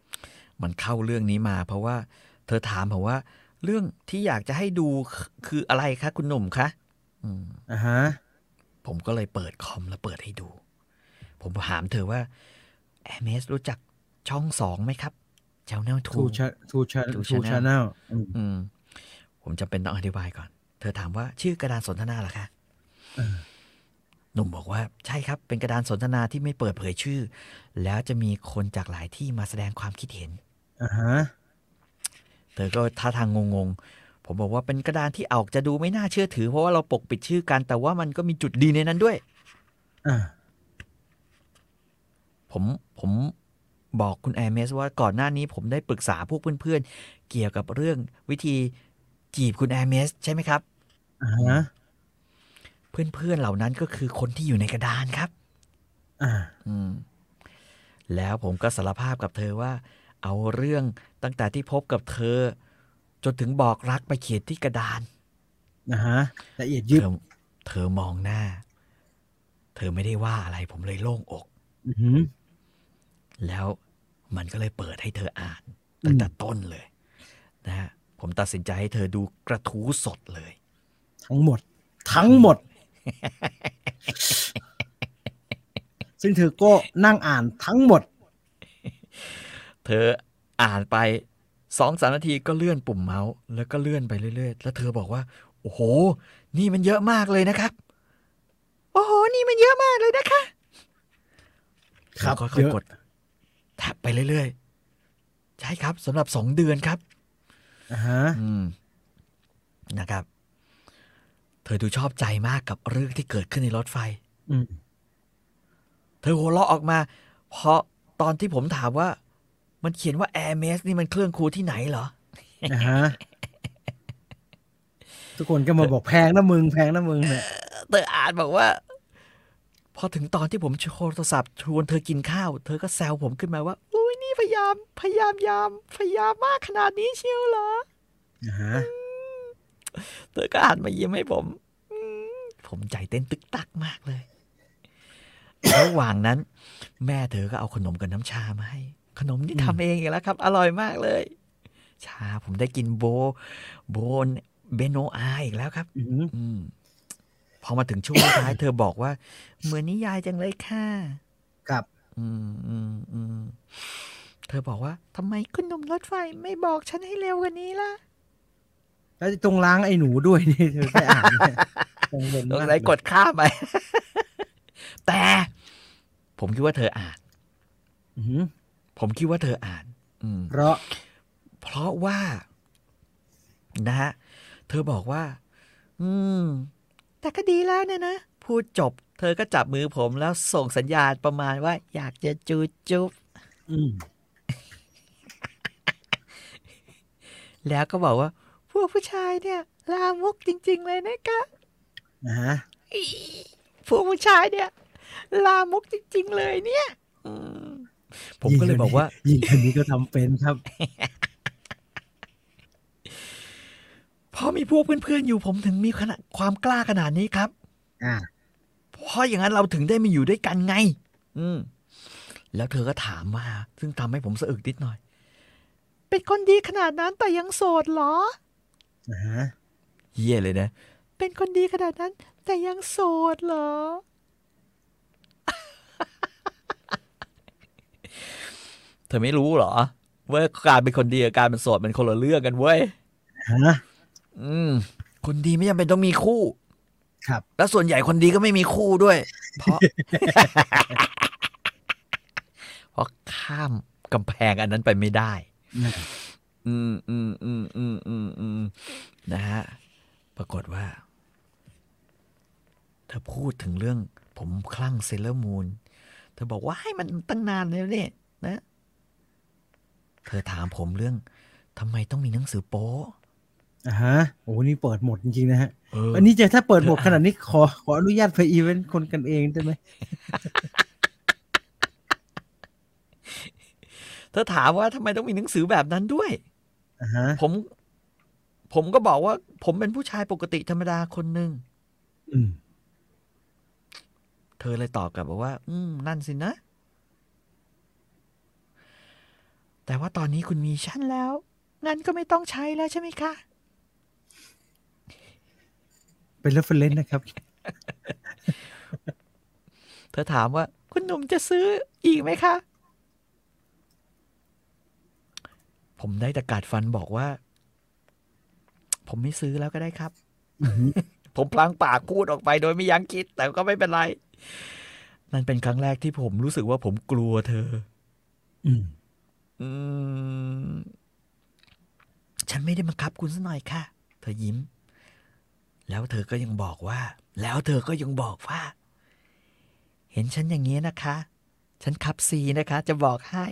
มันเข้าเรื่องนี้มา เพราะว่าเธอถามผมว่า เรื่องที่อยากจะให้ดูคือคืออะไรคะคุณหนุ่มคะอืมอ่าฮะผมก็เลยเปิดคอมแล้วเปิดให้ดู ผมถามเธอว่าแอร์เมสรู้จักช่องสองไหมครับเจ้าแนวทูทูชาทูชา Two ทู Channel ชาแนลอืมผมจำเป็นต้องอธิบายก่อน เธอถามว่าชื่อกระดานสนทนาเหรอคะหนุ่มบอกว่าใช่ครับ เป็นกระดานสนทนาที่ไม่เปิดเผยชื่อ แล้วจะมีคนจากหลายที่มาแสดงความคิดเห็นอ่าฮะเธอก็ท่าทางงงๆ ผมบอกว่าเป็นกระดานที่ออกจะดูไม่น่าเชื่อถือ เพราะว่าเราปกปิดชื่อกัน แต่ว่ามันก็มีจุดดีในนั้นด้วยอ่าผมผมบอกคุณแอร์เมสว่าก่อนหน้านี้ผมได้ปรึกษาพวกเพื่อนๆเกี่ยวกับเรื่องวิธี จีบคุณแอร์เมสใช่ไหมครับอ่าฮะเพื่อนๆเหล่านั้นก็คือคนที่อยู่ในกระดานครับ อ่า อืม แล้วผมก็สารภาพกับเธอว่า เอาเรื่องตั้งแต่ที่พบกับเธอ จนถึงบอกรักไปเขียนที่กระดานอ่าฮะละเอียดยิบเธอเธอมองหน้า เธอไม่ได้ว่าอะไร ผมเลยโล่งอกอือหือแล้วมันก็เลยเปิดให้เธออ่านตั้งแต่ต้นเลย นะฮะ ผมตัดสินใจให้เธอดูกระทู้สดเลย ทั้งหมด ทั้งหมด ซึ่งเธอก็นั่งอ่านทั้งหมด เธออ่านไปสองสามนาทีก็เลื่อนปุ่มเมาส์แล้วก็เลื่อนไปเรื่อยๆ แล้วเธอบอกว่า โอ้โห นี่มันเยอะมากเลยนะครับ โอ้โห นี่มันเยอะมากเลยนะคะ ครับแล้วเยค่อยอะๆกดแท็บไปเรื่อยๆ ใช่ครับสำหรับสองเดือนครับอ่า ฮะอืมนะครับ เธอดูชอบใจมากกับเรื่องที่เกิดขึ้นในรถไฟอืมเธอหัวเราะออกมา เพราะตอนที่ผมถามว่า มันเขียนว่า Air m a s นี่มันเครื่องครูที่ไหนเหรออ่าฮะทุกคนก็มาบอกแพงนะมึงแพงนะมึงเนี่ยเธออ่านบอกว่า พอถึงตอนที่ผมโทรศัพท์ชวนเธอกินข้าว เธอก็แซวผมขึ้นมาว่าอุ้ย นี่พยายามพยายามยามพยายามมากขนาดนี้เชียวเหรออ่าฮะเธอก็อ่านมายิ้มให้ผมอืมผมใจเต้นตึกตักมากเลย ระหว่างนั้น แม่เธอก็เอาขนมกับน้ำชามาให้ ขนมที่ทำเองอีกแล้วครับ อร่อยมากเลย ชาผมได้กินโบ โบนเบโนอาอีกแล้วครับอืมอืมพอมาถึงช่วงท้าย เธอบอกว่า เหมือนนิยายจังเลยค่ะครับ อืมอืมอืมเธอบอกว่าทำไมคุณหนุ่มรถไฟไม่บอกฉันให้เร็วกว่านี้ล่ะ แล้วตรงล้างไอ้หนูด้วยนี่เธอได้อ่านไหมตรงบนตรงมากไหนกดข้ามไป แต่ ผมคิดว่าเธออ่านอืมผมคิดว่าเธออ่านอืมเพราะ เพราะว่า นะฮะ เธอบอกว่า อืม แต่ก็ดีแล้วเนี่ยนะ พูดจบ เธอก็จับมือผมแล้วส่งสัญญาณประมาณว่า อยากจะจูจุบอืมแล้วก็บอกว่า พวกผู้ชายเนี่ย ลามกจริง ๆ เลยนะคะนะฮะอีพวกผู้ชายเนี่ย ลามกจริง ๆ เลยเนี่ยอืมผมก็เลยบอกว่ายิงคนนี้ก็ทำเป็นครับพอมีพวกเพื่อนๆอยู่ผมถึงมีขนาดความกล้าขนาดนี้ครับ อ่า เพราะอย่างนั้นเราถึงได้มาอยู่ด้วยกันไง อืม แล้วเธอก็ถามมา ซึ่งทำให้ผมสะอึกนิดหน่อย เป็นคนดีขนาดนั้นแต่ยังโสดเหรอนะฮะเฮียเลยนะ เป็นคนดีขนาดนั้น แต่ยังโสดเหรอ เธอไม่รู้เหรอว่าการเป็นคนดีกับการเป็นโสดเป็นคนละเรื่องกันเว้ยฮะอืม คนดีไม่จำเป็นต้องมีคู่ ครับ แล้วส่วนใหญ่คนดีก็ไม่มีคู่ด้วย เพราะเพราะข้ามกำแพงอันนั้นไปไม่ได้นะอืมอืมอืมอืมอืมอืมนะฮะปรากฏว่าเธอพูดถึงเรื่องผมคลั่งเซเลอร์มูนเธอบอกว่าให้มันตั้งนานแล้วเนี่ยนะ เธอถามผมเรื่องทำไมต้องมีหนังสือโป๊ อ่าฮะโอ้นี่เปิดหมดจริงๆนะฮะเอออันนี้จะถ้าเปิดหมดขนาดนี้ขอขออนุญาตไปอีเวนต์คนกันเองได้ไหมเธอถามว่าทำไมต้องมีหนังสือแบบนั้นด้วยอ่าฮะผมผมก็บอกว่า ผมเป็นผู้ชายปกติธรรมดาคนหนึ่งอืมเธอเลยตอบกลับบอกว่า อืม นั่นสินะ แต่ว่าตอนนี้คุณมีฉันแล้ว งั้นก็ไม่ต้องใช้แล้วใช่ไหมคะ เป็น reference นะครับ เธอถามว่า คุณหนุ่มจะซื้ออีกไหมคะ ผมได้แต่กัดฟันบอกว่า ผมไม่ซื้อแล้วก็ได้ครับ ผมพลางปากพูดออกไปโดยไม่ยั้งคิด แต่ก็ไม่เป็นไร นั่นเป็นครั้งแรกที่ผมรู้สึกว่าผมกลัวเธอ อืมอืมฉันไม่ได้บังคับคุณสักหน่อยค่ะ เธอยิ้ม แล้วเธอก็ยังบอกว่า แล้วเธอก็ยังบอกว่า เห็นฉันอย่างนี้นะคะ ฉันขับซีนะคะ จะบอกให้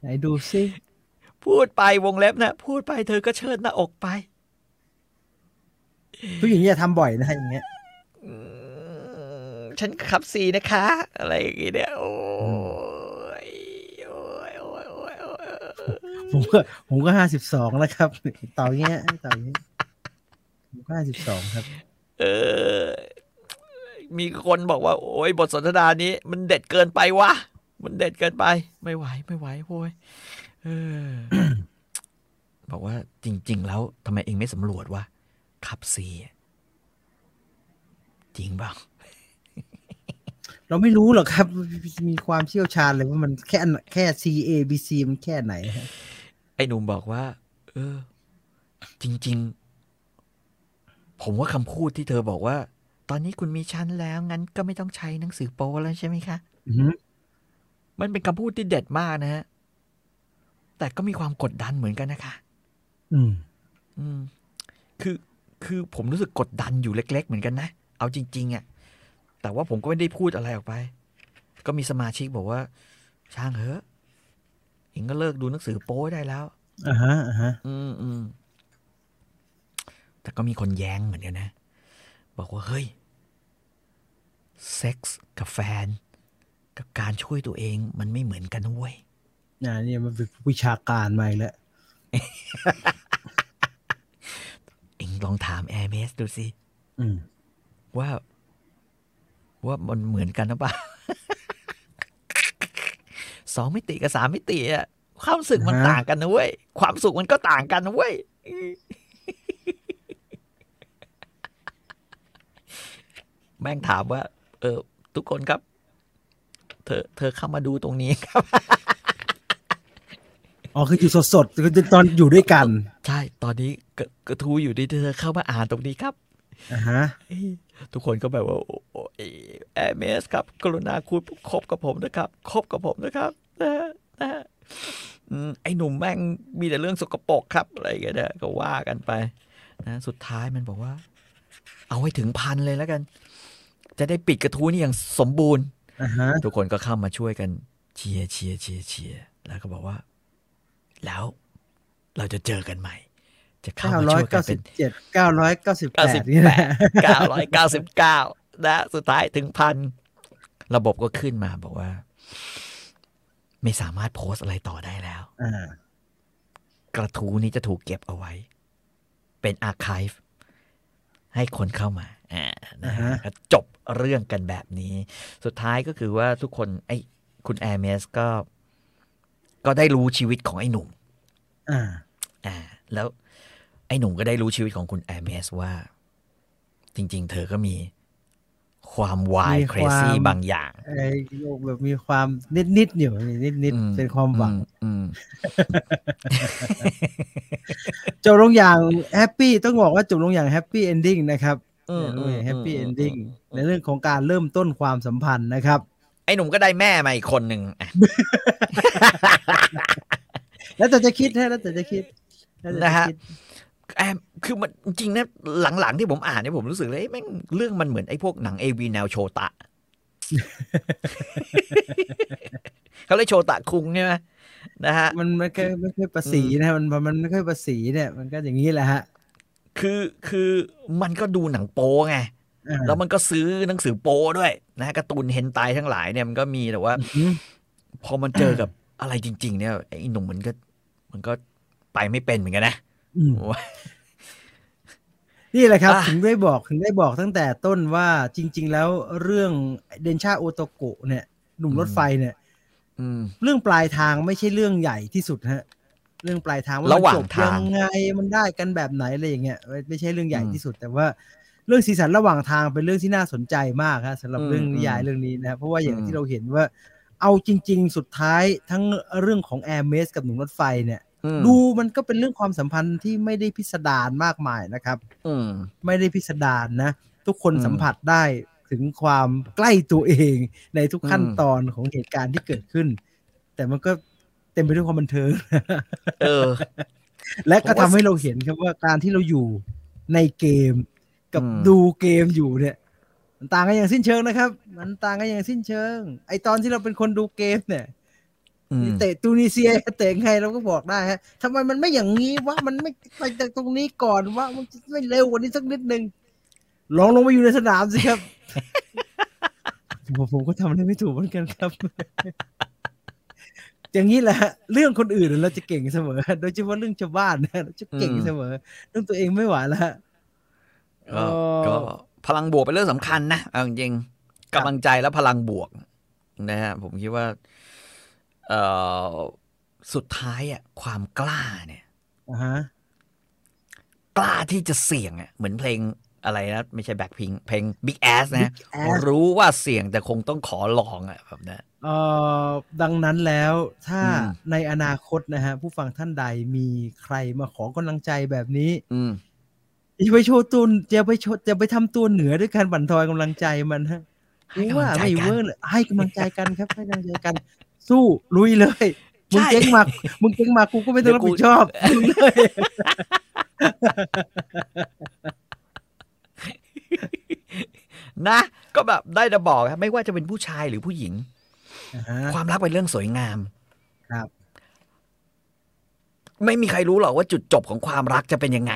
ไหนดูซิพูดไปวงเล็บนะพูดไปเธอก็เชิดหน้าอกไปผู้หญิงอย่าทำบ่อยนะฮะอย่างเงี้ยอืมฉันขับซีนะคะ อะไรอย่างงี้เนี่ยโอ้ ผมก็ผมก็ห้าสิบสองแล้วครับต่อเงี้ยต่อเงี้ยผมก็ห้าสิบสองครับ เออ มีคนบอกว่า โอ้ยบทสนทนานี้ มันเด็ดเกินไปวะมันเด็ดเกินไป ไม่ไหวไม่ไหวโว้ยเออ บอกว่าจริง ๆ แล้วทำไมเองไม่สำรวจวะขับซีอะจริงเปล่าเราไม่รู้หรอกครับ มีความเชี่ยวชาญเลยว่ามันแค่อันแค่ C A B C มันแค่ไหนฮะ ไอ้หนุ่มบอกว่า เออ จริง ๆ ผมว่าคำพูดที่เธอบอกว่า ตอนนี้คุณมีชั้นแล้ว งั้นก็ไม่ต้องใช้หนังสือโป๊แล้วใช่ไหมคะอือหือมันเป็นคำพูดที่เด็ดมากนะฮะ แต่ก็มีความกดดันเหมือนกันนะคะ อืม อืม คือ คือผมรู้สึกกดดันอยู่เล็ก ๆ เหมือนกันนะ เอาจริง ๆอะ่ะ แต่ว่าผมก็ไม่ได้พูดอะไรออกไป ก็มีสมาชิกบอกว่า ช่างเถอะเองก็เลิกดูหนังสือโป้ได้แล้วอ่าฮะอ่าฮะอืมอืมแต่ก็มีคนแย้งเหมือนกันนะ บอกว่า เฮ้ย เซ็กส์กับแฟน กับการช่วยตัวเองมันไม่เหมือนกันนะเว้ยอ่าเนี่ยมันเป็นวิชาการมาอีกแล้ว เองลองถามแอร์เมสดูสิอืมว่า ว่ามันเหมือนกันหรือเปล่า สองมิติกับสามมิติอะความรู้สึกมันอ่าฮะต่างกันนะเว้ยความสุขมันก็ต่างกันนะเว้ยแม่งถามว่า เออ ทุกคนครับ เธอ เธอเข้ามาดูตรงนี้ครับ อ๋อ คืออยู่สดๆคือตอนอยู่ด้วยกัน ใช่ ตอนนี้กระกระทูอยู่ดีเธอเข้ามาอ่านตรงนี้ครับอ่าฮะ ทุกคนก็แบบว่าโอ้โหแอร์เมสครับ กรุณาคุณคบกับผมนะครับคบกับผมนะครับนะฮะนะฮะอืมไอ้หนุ่มแม่งมีแต่เรื่องสกปรกครับอะไรอย่างเงี้ยนะก็ว่ากันไปนะสุดท้ายมันบอกว่า เอาให้ถึงพันเลยแล้วกัน จะได้ปิดกระทู้นี่อย่างสมบูรณ์อ่าฮะทุกคนก็เข้ามาช่วยกันเชียร์เชียร์เชียร์เชียร์แล้วก็บอกว่า แล้วเราจะเจอกันใหม่ จะเข้าเก้ามาร้อช่ยวยกัเก้านสิเป็บนเจ็ดเก้าร้อยเก้าสิบแปเก้าดสิบนี่แปนะดเก้าร้อยเก้าสิบเก้านะ สุดท้ายถึงพัน ระบบก็ขึ้นมาบอกว่า ไม่สามารถโพสต์อะไรต่อได้แล้วอ่ากระทู้นี้จะถูกเก็บเอาไว้ เป็นอาร์คีฟให้คนเข้ามาอ่านะฮะอ่าฮะก็จบเรื่องกันแบบนี้ สุดท้ายก็คือว่าทุกคน ไอ้คุณแอร์เมสก็ ก็ได้รู้ชีวิตของไอ้หนุ่มอ่าอ่า แล้ว ไอ้หนุ่มก็ได้รู้ชีวิตของคุณแอร์เมสว่า จริง ๆ เธอก็มีความวายมีเครความซี่บางอย่างไอ้โยกแบบมีความนิดนิดๆอยู่นิดนิดอืมๆเป็นความหวังอืมจบลงอย่าง happy ต้องบอกว่าจบลงอย่าง happy ending นะครับอืมอืม happy อืม ending อืมในเรื่องของการเริ่มต้นความสัมพันธ์นะครับ ไอ้หนุ่มก็ได้แม่มาอีกคนหนึ่งอะแล้วแต่จะคิดฮะแล้วแต่จะคิดแล้วแต่จนะฮะคิด แอมคือมันจริงๆนะหลังๆที่ผมอ่านเนี่ยผมรู้สึกเลยเอ้ยแม่งเรื่องมันเหมือนไอ้พวกหนังเอวีแนวโชตะเขาเลยกโชตะคุงใช่ไหมนะฮะมันไม่ค่อยไม่ค่อยประสีนะมันมันไม่ค่อยประสีเนี่ยมันก็อย่างนี้แหละฮะคือคือมันก็ดูหนังโป้ไงอ่าแล้วมันก็ซื้อหนังสือโป้ด้วยนะฮะการ์ตูนเฮนไตทั้งหลายเนี่ยมันก็มีแต่ว่าอืมพอมันเจอกับอะไรจริง ๆ เนี่ยไอ้หนุ่มมันก็ มันก็ไปไม่เป็นเหมือนกันนะอืมว่า นี่แหละครับอะถึงได้บอกถึงได้บอกตั้งแต่ต้นว่าจริง ๆ แล้วเรื่องเดนชาโอโตโกะเนี่ยหนุ่มรถไฟเนี่ยอืมเรื่องปลายทางไม่ใช่เรื่องใหญ่ที่สุดฮะ เรื่องปลายทางว่าระหว่างมันจบทางยังไงมันได้กันแบบไหนอะไรอย่างเงี้ยไม่ไม่ใช่เรื่องใหญ่อืมที่สุด แต่ว่าเรื่องสีสันระหว่างทางเป็นเรื่องที่น่าสนใจมากฮะสำหรับอืมเรื่องนิยายอืมเรื่องนี้นะครับเพราะว่าอย่างอืมที่เราเห็นว่า เอาจริง ๆ สุดท้ายทั้งเรื่องของแอร์เมสกับหนุ่มรถไฟเนี่ยอืม ดูมันก็เป็นเรื่องความสัมพันธ์ที่ไม่ได้พิสดารมากมายนะครับอืมไม่ได้พิสดารนะ ทุกคนอืมสัมผัสได้ถึงความใกล้ตัวเองในทุกขั้นอืมตอนของเหตุการณ์ที่เกิดขึ้น แต่มันก็เต็มไปด้วยความบันเทิงเออ และก็ผมว่าทำให้เราเห็นครับว่าการที่เราอยู่ในเกมกับอืมดูเกมอยู่เนี่ย มันต่างกันอย่างสิ้นเชิงนะครับ มันต่างกันอย่างสิ้นเชิง ไอตอนที่เราเป็นคนดูเกมเนี่ยอืม เตะตูนิเซียเตะไงเราก็บอกได้ฮะทำไมมันไม่อย่างนี้วะมันไม่ไปจากตรงนี้ก่อนวะมันไม่เร็วกว่านี้สักนิดนึงลองลงมาอยู่ในสนามสิครับผมผมก็ทำอะไรไม่ถูกเหมือนกันครับอย่างนี้แหละฮะเรื่องคนอื่นเราจะเก่งเสมอ โดยเฉพาะเรื่องชาวบ้านนะเราจะเก่งอืมเสมอ เรื่องตัวเองไม่ไหวแล้วฮะก็เอ่อก็พลังบวกเป็นเรื่องสำคัญนะเอาจริงๆครับกำลังใจและพลังบวกนะฮะผมคิดว่าเอ่อ สุดท้ายอะความกล้าเนี่ยอ่าฮะกล้าที่จะเสี่ยงอะเหมือนเพลงอะไรนะ ไม่ใช่แบ็คพิงเพลง Big Ass นะ Big Ass รู้ว่าเสี่ยงแต่คงต้องขอลองอะแบบนั้นเอ่อดังนั้นแล้วถ้าอืมในอนาคตนะฮะ ผู้ฟังท่านใดมีใครมาขอกำลังใจแบบนี้ อืมอย่าไปโชว์ตัวอย่าไปโชว์อย่าไปทำตัวเหนือด้วยการบั่นทอนกำลังใจมันฮะให้รู้กำลัว่างใจไม่กันเวอร์เลยให้กำลังใจกันครับให้กำลังใจกัน สู้ลุยเลยใช่มึงเจ๊งมามึงเจ๊งมากูก็ไม่ต้องรับผิดชอบลุยเลยนะ ก็แบบได้แต่บอกครับไม่ว่าจะเป็นผู้ชายหรือผู้หญิงอ่าฮะความรักเป็นเรื่องสวยงามครับ ไม่มีใครรู้หรอกว่าจุดจบของความรักจะเป็นยังไง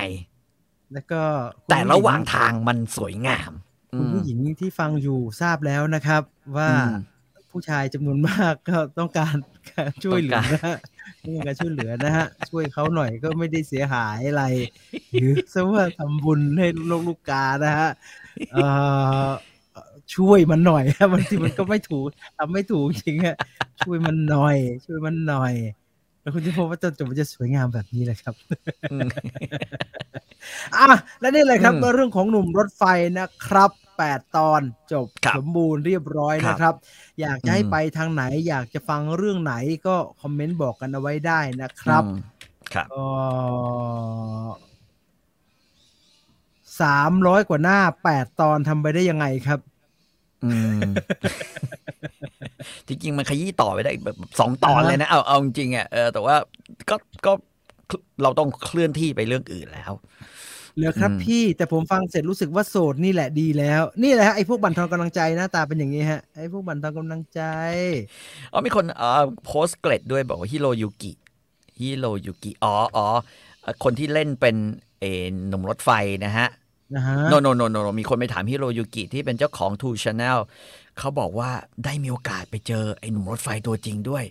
แล้วก็คุณแต่ระหว่างผู้ญิทางมันสวยงามคุณผู้หญิงที่ฟังอยู่ทราบแล้วนะครับ ว่าอืม ผู้ชายจำนวนมากก็ต้องการการช่วยเหลือนะฮะต้องการช่วยเหลือนะฮะ ช่วยเขาหน่อยก็ไม่ได้เสียหายอะไรหรือซะว่าทำบุญให้ลูกลูกกานะฮะเอ่อช่วยมันหน่อยฮะบางทีมันก็ไม่ถูกทำไม่ถูกจริงฮะช่วยมันหน่อย ช่วยมันหน่อย แล้วคุณจะพบว่าจนจบมันจะสวยงามแบบนี้แหละครับอืมอะและนี่เลยครับอืมเรื่องของหนุ่มรถไฟนะครับ แปดตอนจบครับสมบูรณ์เรียบร้อยครับนะครับ อยากจะให้อืมไปทางไหนอยากจะฟังเรื่องไหนก็คอมเมนต์บอกกันเอาไว้ได้นะครับอืมครับสามร้อยกว่าหน้าแปดตอนทำไปได้ยังไงครับอืมจริงๆมันขยี้ต่อไปได้อีกแบบสองตอนอ่าฮะเลยนะ เอาเอาจริงๆอะเออแต่ว่าก็ก็เราต้องเคลื่อนที่ไปเรื่องอื่นแล้ว เหลือครับอืมพี่แต่ผมฟังเสร็จรู้สึกว่าโสดนี่แหละดีแล้ว นี่แหละฮะไอ้พวกบันทอนกำลังใจหน้าตาเป็นอย่างนี้ฮะไอ้พวกบันทอนกำลังใจอ๋อมีคนเอ่อโพสต์เกรดด้วยบอกว่าฮิโรยุกิฮิโรยุกิอ๋ออ๋อเอ่อคนที่เล่นเป็นเออหนุ่มรถไฟนะฮะนะฮะโนโนโนโนมีคนไปถามฮิโรยุกิที่เป็นเจ้าของ Two Channel เขาบอกว่าได้มีโอกาสไปเจอไอ้หนุ่มรถไฟตัวจริงด้วย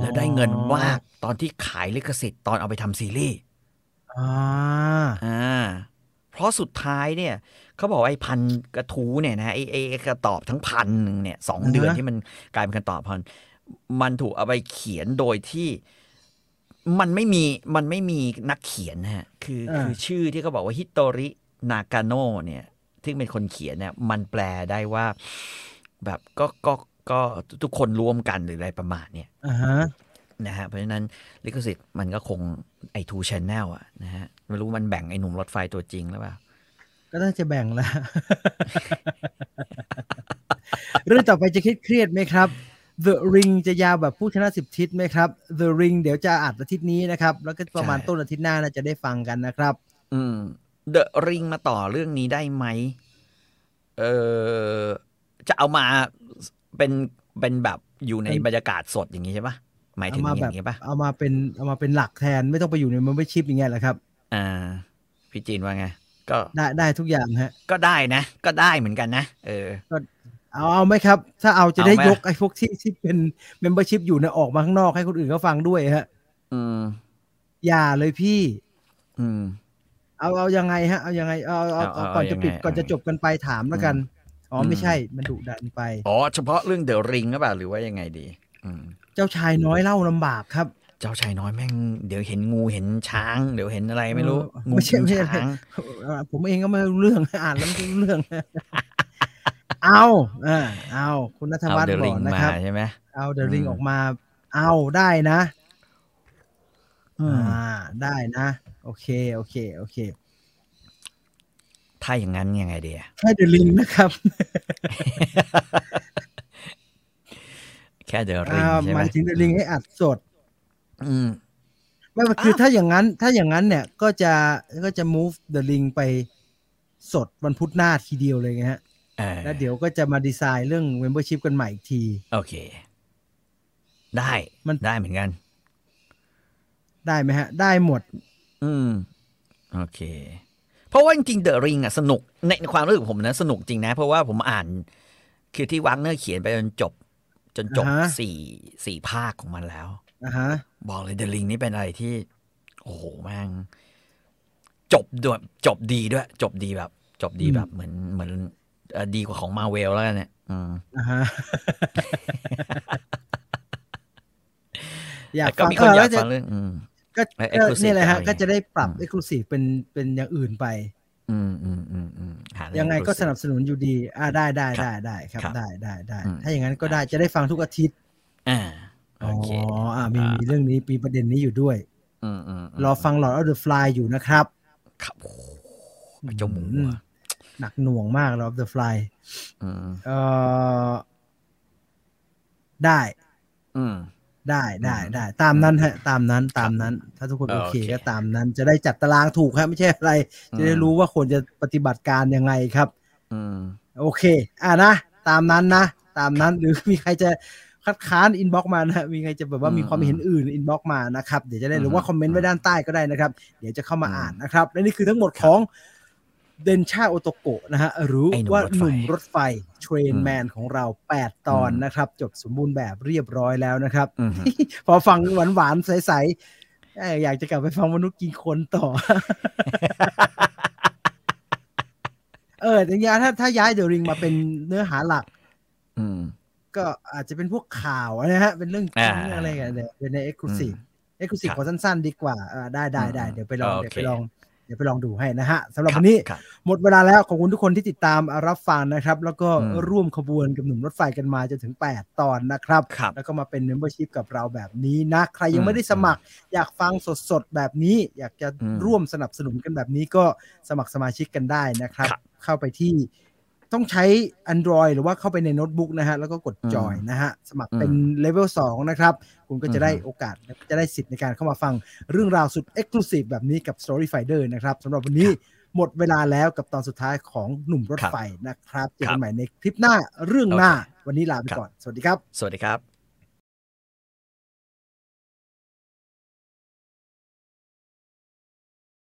แล้วได้เงินมากตอนที่ขายลิขสิทธิ์ตอนเอาไปทำซีรีส์ อ่าอ่าเพราะสุดท้ายเนี่ยเขาบอกว่าไอ้พันกระทูเนี่ยนะไอ้ไอ้ไอ้กระตอบทั้งพันหนึ่งเนี่ยสองเดือนที่มันกลายเป็นกระตอบพันมันถูกเอาไปเขียนโดยที่มันไม่มีมันไม่มีนักเขียนนะฮะคือคือชื่อที่เขาบอกว่าฮิโตรินากาโนเนี่ยที่เป็นคนเขียนเนี่ยมันแปลได้ว่าแบบก็ก็ก็ทุกคนร่วมกันหรืออะไรประมาณเนี่ยอ่าฮะนะฮะเพราะฉะนั้นลิขสิทธิ์มันก็คง ไอ้ทูชแนลอะนะฮะไม่รู้มันแบ่งไอ้หนุ่มรถไฟตัวจริงหรือเปล่า ก็น่าจะแบ่งแล้วเรื่องต่อไปจะคิดเครียดไหมครับ The Ring จะยาวแบบผู้ชนะสิบทิศไหมครับ The Ring เดี๋ยวจะอัดอาทิตย์นี้นะครับ แล้วก็ประมาณใช่ต้นอาทิตย์หน้าน่าจะได้ฟังกันนะครับ อืมเดอะริงมาต่อเรื่องนี้ได้ไหมเออจะเอามาเป็นเป็นแบบอยู่ในเป็นบรรยากาศสดอย่างนี้ใช่ปะ หมายถึเอางมาอแบย่าบงนี้ปะเอามาเป็นเอามาเป็นหลักแทนไม่ต้องไปอยู่ใน membership อย่างเงี้ยแหละครับ อ่า พี่จีนว่าไงก็ได้ได้ทุกอย่างฮะ ก็ได้นะ ก็ได้เหมือนกันนะเออเอาเอาไหมครับ ถ้าเอาจะได้เอาไหมยกไอ้พวกที่ที่เป็น membership อยู่เนี่ยออกมาข้างนอกให้คนอื่นเขาฟังด้วยฮะ อืม อย่าเลยพี่ อืม เอาเอายังไงฮะ เอายังไงเอาเอาเอาเอาก่อนจะปิดเอายังไงก่อนจะจบกันไปถามแล้วกัน อ๋ออมไม่ใช่มันดุดันไป อ๋อเฉพาะเรื่องเดอะริงหรือเปล่าหรือว่ายังไงดีอืม เจ้าชายน้อยเล่าลำบากครับ เจ้าชายน้อยแม่ง เดี๋ยวเห็นงูเห็นช้าง เดี๋ยวเห็นอะไรไม่รู้เอองูไม่ใช่กินไม่ใช่ช้างเอ่อผมเองก็ไม่รู้เรื่องอ่านแล้วไม่รู้เรื่อง เอาอ่าเอาคุณนัทเอาวัฒน์เดอะบริองกนะมาครับใช่ไหมเอาเดอะริงอืมออกมา เอาได้นะอืมอ่าได้นะ โอเค โอเค โอเค ถ้าอย่างนั้นยังไงดีอะแค่เดอะริงนะครับ แค่เดอะริงอ่าใช่หไหมมายถึงเดอะริงให้อัดสด อืมไม่ว่าคืออะถ้าอย่างนั้น ถ้าอย่างนั้นเนี่ยก็จะก็จะ move the ring ไปสดวันพุธหน้าทีเดียวเลยไงฮะเออแล้วเดี๋ยวก็จะมาดีไซน์เรื่อง membership กันใหม่อีกที โอเค ได้มันได้เหมือนกัน ได้ไหมฮะ ได้หมด อืม โอเค เพราะว่าจริงๆเดอะริงอะสนุกในความรู้สึกผมนะ สนุกจริงนะ เพราะว่าผมอ่าน คือที่วังเนอร์เขียนไปจนจบ จนจบอ่าฮะสี่สี่ภาคของมันแล้วนะฮะบอกเลยเดอะริงนี่เป็นอะไรที่ โอ้โหแม่งจบด้วยจบดีด้วย จบดีแบบ จบดีอืมแบบเหมือนเหมือนเอ่อดีกว่าของมาเวลแล้วกันเนี่ยอืมนะฮะอยากแต่ก็ฟังมีคนเอออแล้ยากวจะฟังเรื่องอืมก็เอ่อก็ exclusive นี่แหละฮะอะไรก็จะได้ปรับอืม exclusive เป็นเป็นอย่างอื่นไป อืมอืมอืมอืมหาเรื่องยังไงก็ exclusive สนับสนุนอยู่ดี อ่าได้ได้ครับได้ได้ครับครับได้ได้ได้อืมถ้าอย่างนั้นก็ได้จะได้ฟังทุกอาทิตย์ อ่าอ๋โออเคอ่ามีมีเรื่องนี้มีประเด็นนี้อยู่ด้วย อืมอืมมรอฟัง Lord of the Fly อยู่นะครับ ครับโอ้โหเจ้าหมูอืมอะหนักหน่วงมาก Lord of the Fly อืมเอ่อได้ อืม ได้ได้อืมได้ตามนั้นฮะตามนั้นตามนั้น ถ้าทุกคนเออโอเคโอเคก็ตามนั้น จะได้จัดตารางถูกครับไม่ใช่อะไร จะได้อืมรู้ว่าควรจะปฏิบัติการยังไงครับอืมโอเค อ่านะ ตามนั้นนะ ตามนั้นหรือมีใครจะคัดค้าน inbox มานะมีใครจะแบบว่าอืมมีความเห็นอื่น inbox มานะครับ เดี๋ยวจะได้หรือว่าอืม comment ไว้ด้านใต้ก็ได้นะครับ เดี๋ยวจะเข้ามาอืมอ่านนะครับและนี่คือทั้งหมดของ เดนชาโอโตโกะนะฮะหรือไอ้หนุ่มว่ารถไฟหนุ่มรถไฟ Train อืม Man ของเรา 8 ตอนอืมนะครับ จบสมบูรณ์แบบเรียบร้อยแล้วนะครับอืมพอฟังหวานหวานๆใสๆเอ้ยอยากจะกลับไปฟังมนุษย์กินคนต่อ เออแต่ยาถ้าถ้าย้าย The Ring มาเป็นเนื้อหาหลักอืมก็อาจจะเป็นพวกข่าวนะฮะ เป็นเรื่องอ่าเรื่องอะไรกันเนี่ยเป็นในเอ็กซ์คลูซีฟเอ็กซ์คลูซีฟครับขอสั้นๆ ดีกว่าอ่าได้ได้ได้อืมเดี๋ยวไปลองโอเค เดี๋ยวเคไปลอง เดี๋ยวไปลองดูให้นะฮะสำหรับครับวันนี้ครับหมดเวลาแล้วขอบคุณทุกคนที่ติดตามรับฟังนะครับ แล้วก็อืมร่วมขบวนกับหนุ่มรถไฟกันมาจนถึง 8 ตอนนะครับครับแล้วก็มาเป็น membership กับเราแบบนี้นะ ใครยังอืมไม่ได้สมัคร อยากฟังสดๆ แบบนี้ อยากจะอืมร่วมสนับสนุนกันแบบนี้ก็สมัครสมาชิกกันได้นะครับครับเข้าไปที่ ต้องใช้ Android หรือว่าเข้าไปในโน้ตบุ๊กนะฮะ แล้วก็กดจอยนะฮะ สมัครเป็นเลเวล2นะครับ คุณก็จะได้อืมโอกาสจะได้สิทธิ์ในการเข้ามาฟังเรื่องราวสุด Exclusive แบบนี้กับ Story Finder นะครับสำหรับวันนี้หมดเวลาแล้วกับตอนสุดท้ายของหนุ่มรถไฟนะครับเจอกันใหม่ในคลิปหน้าเรื่องหน้าวันนี้ลาไปก่อน สวัสดีครับ สวัสดีครับ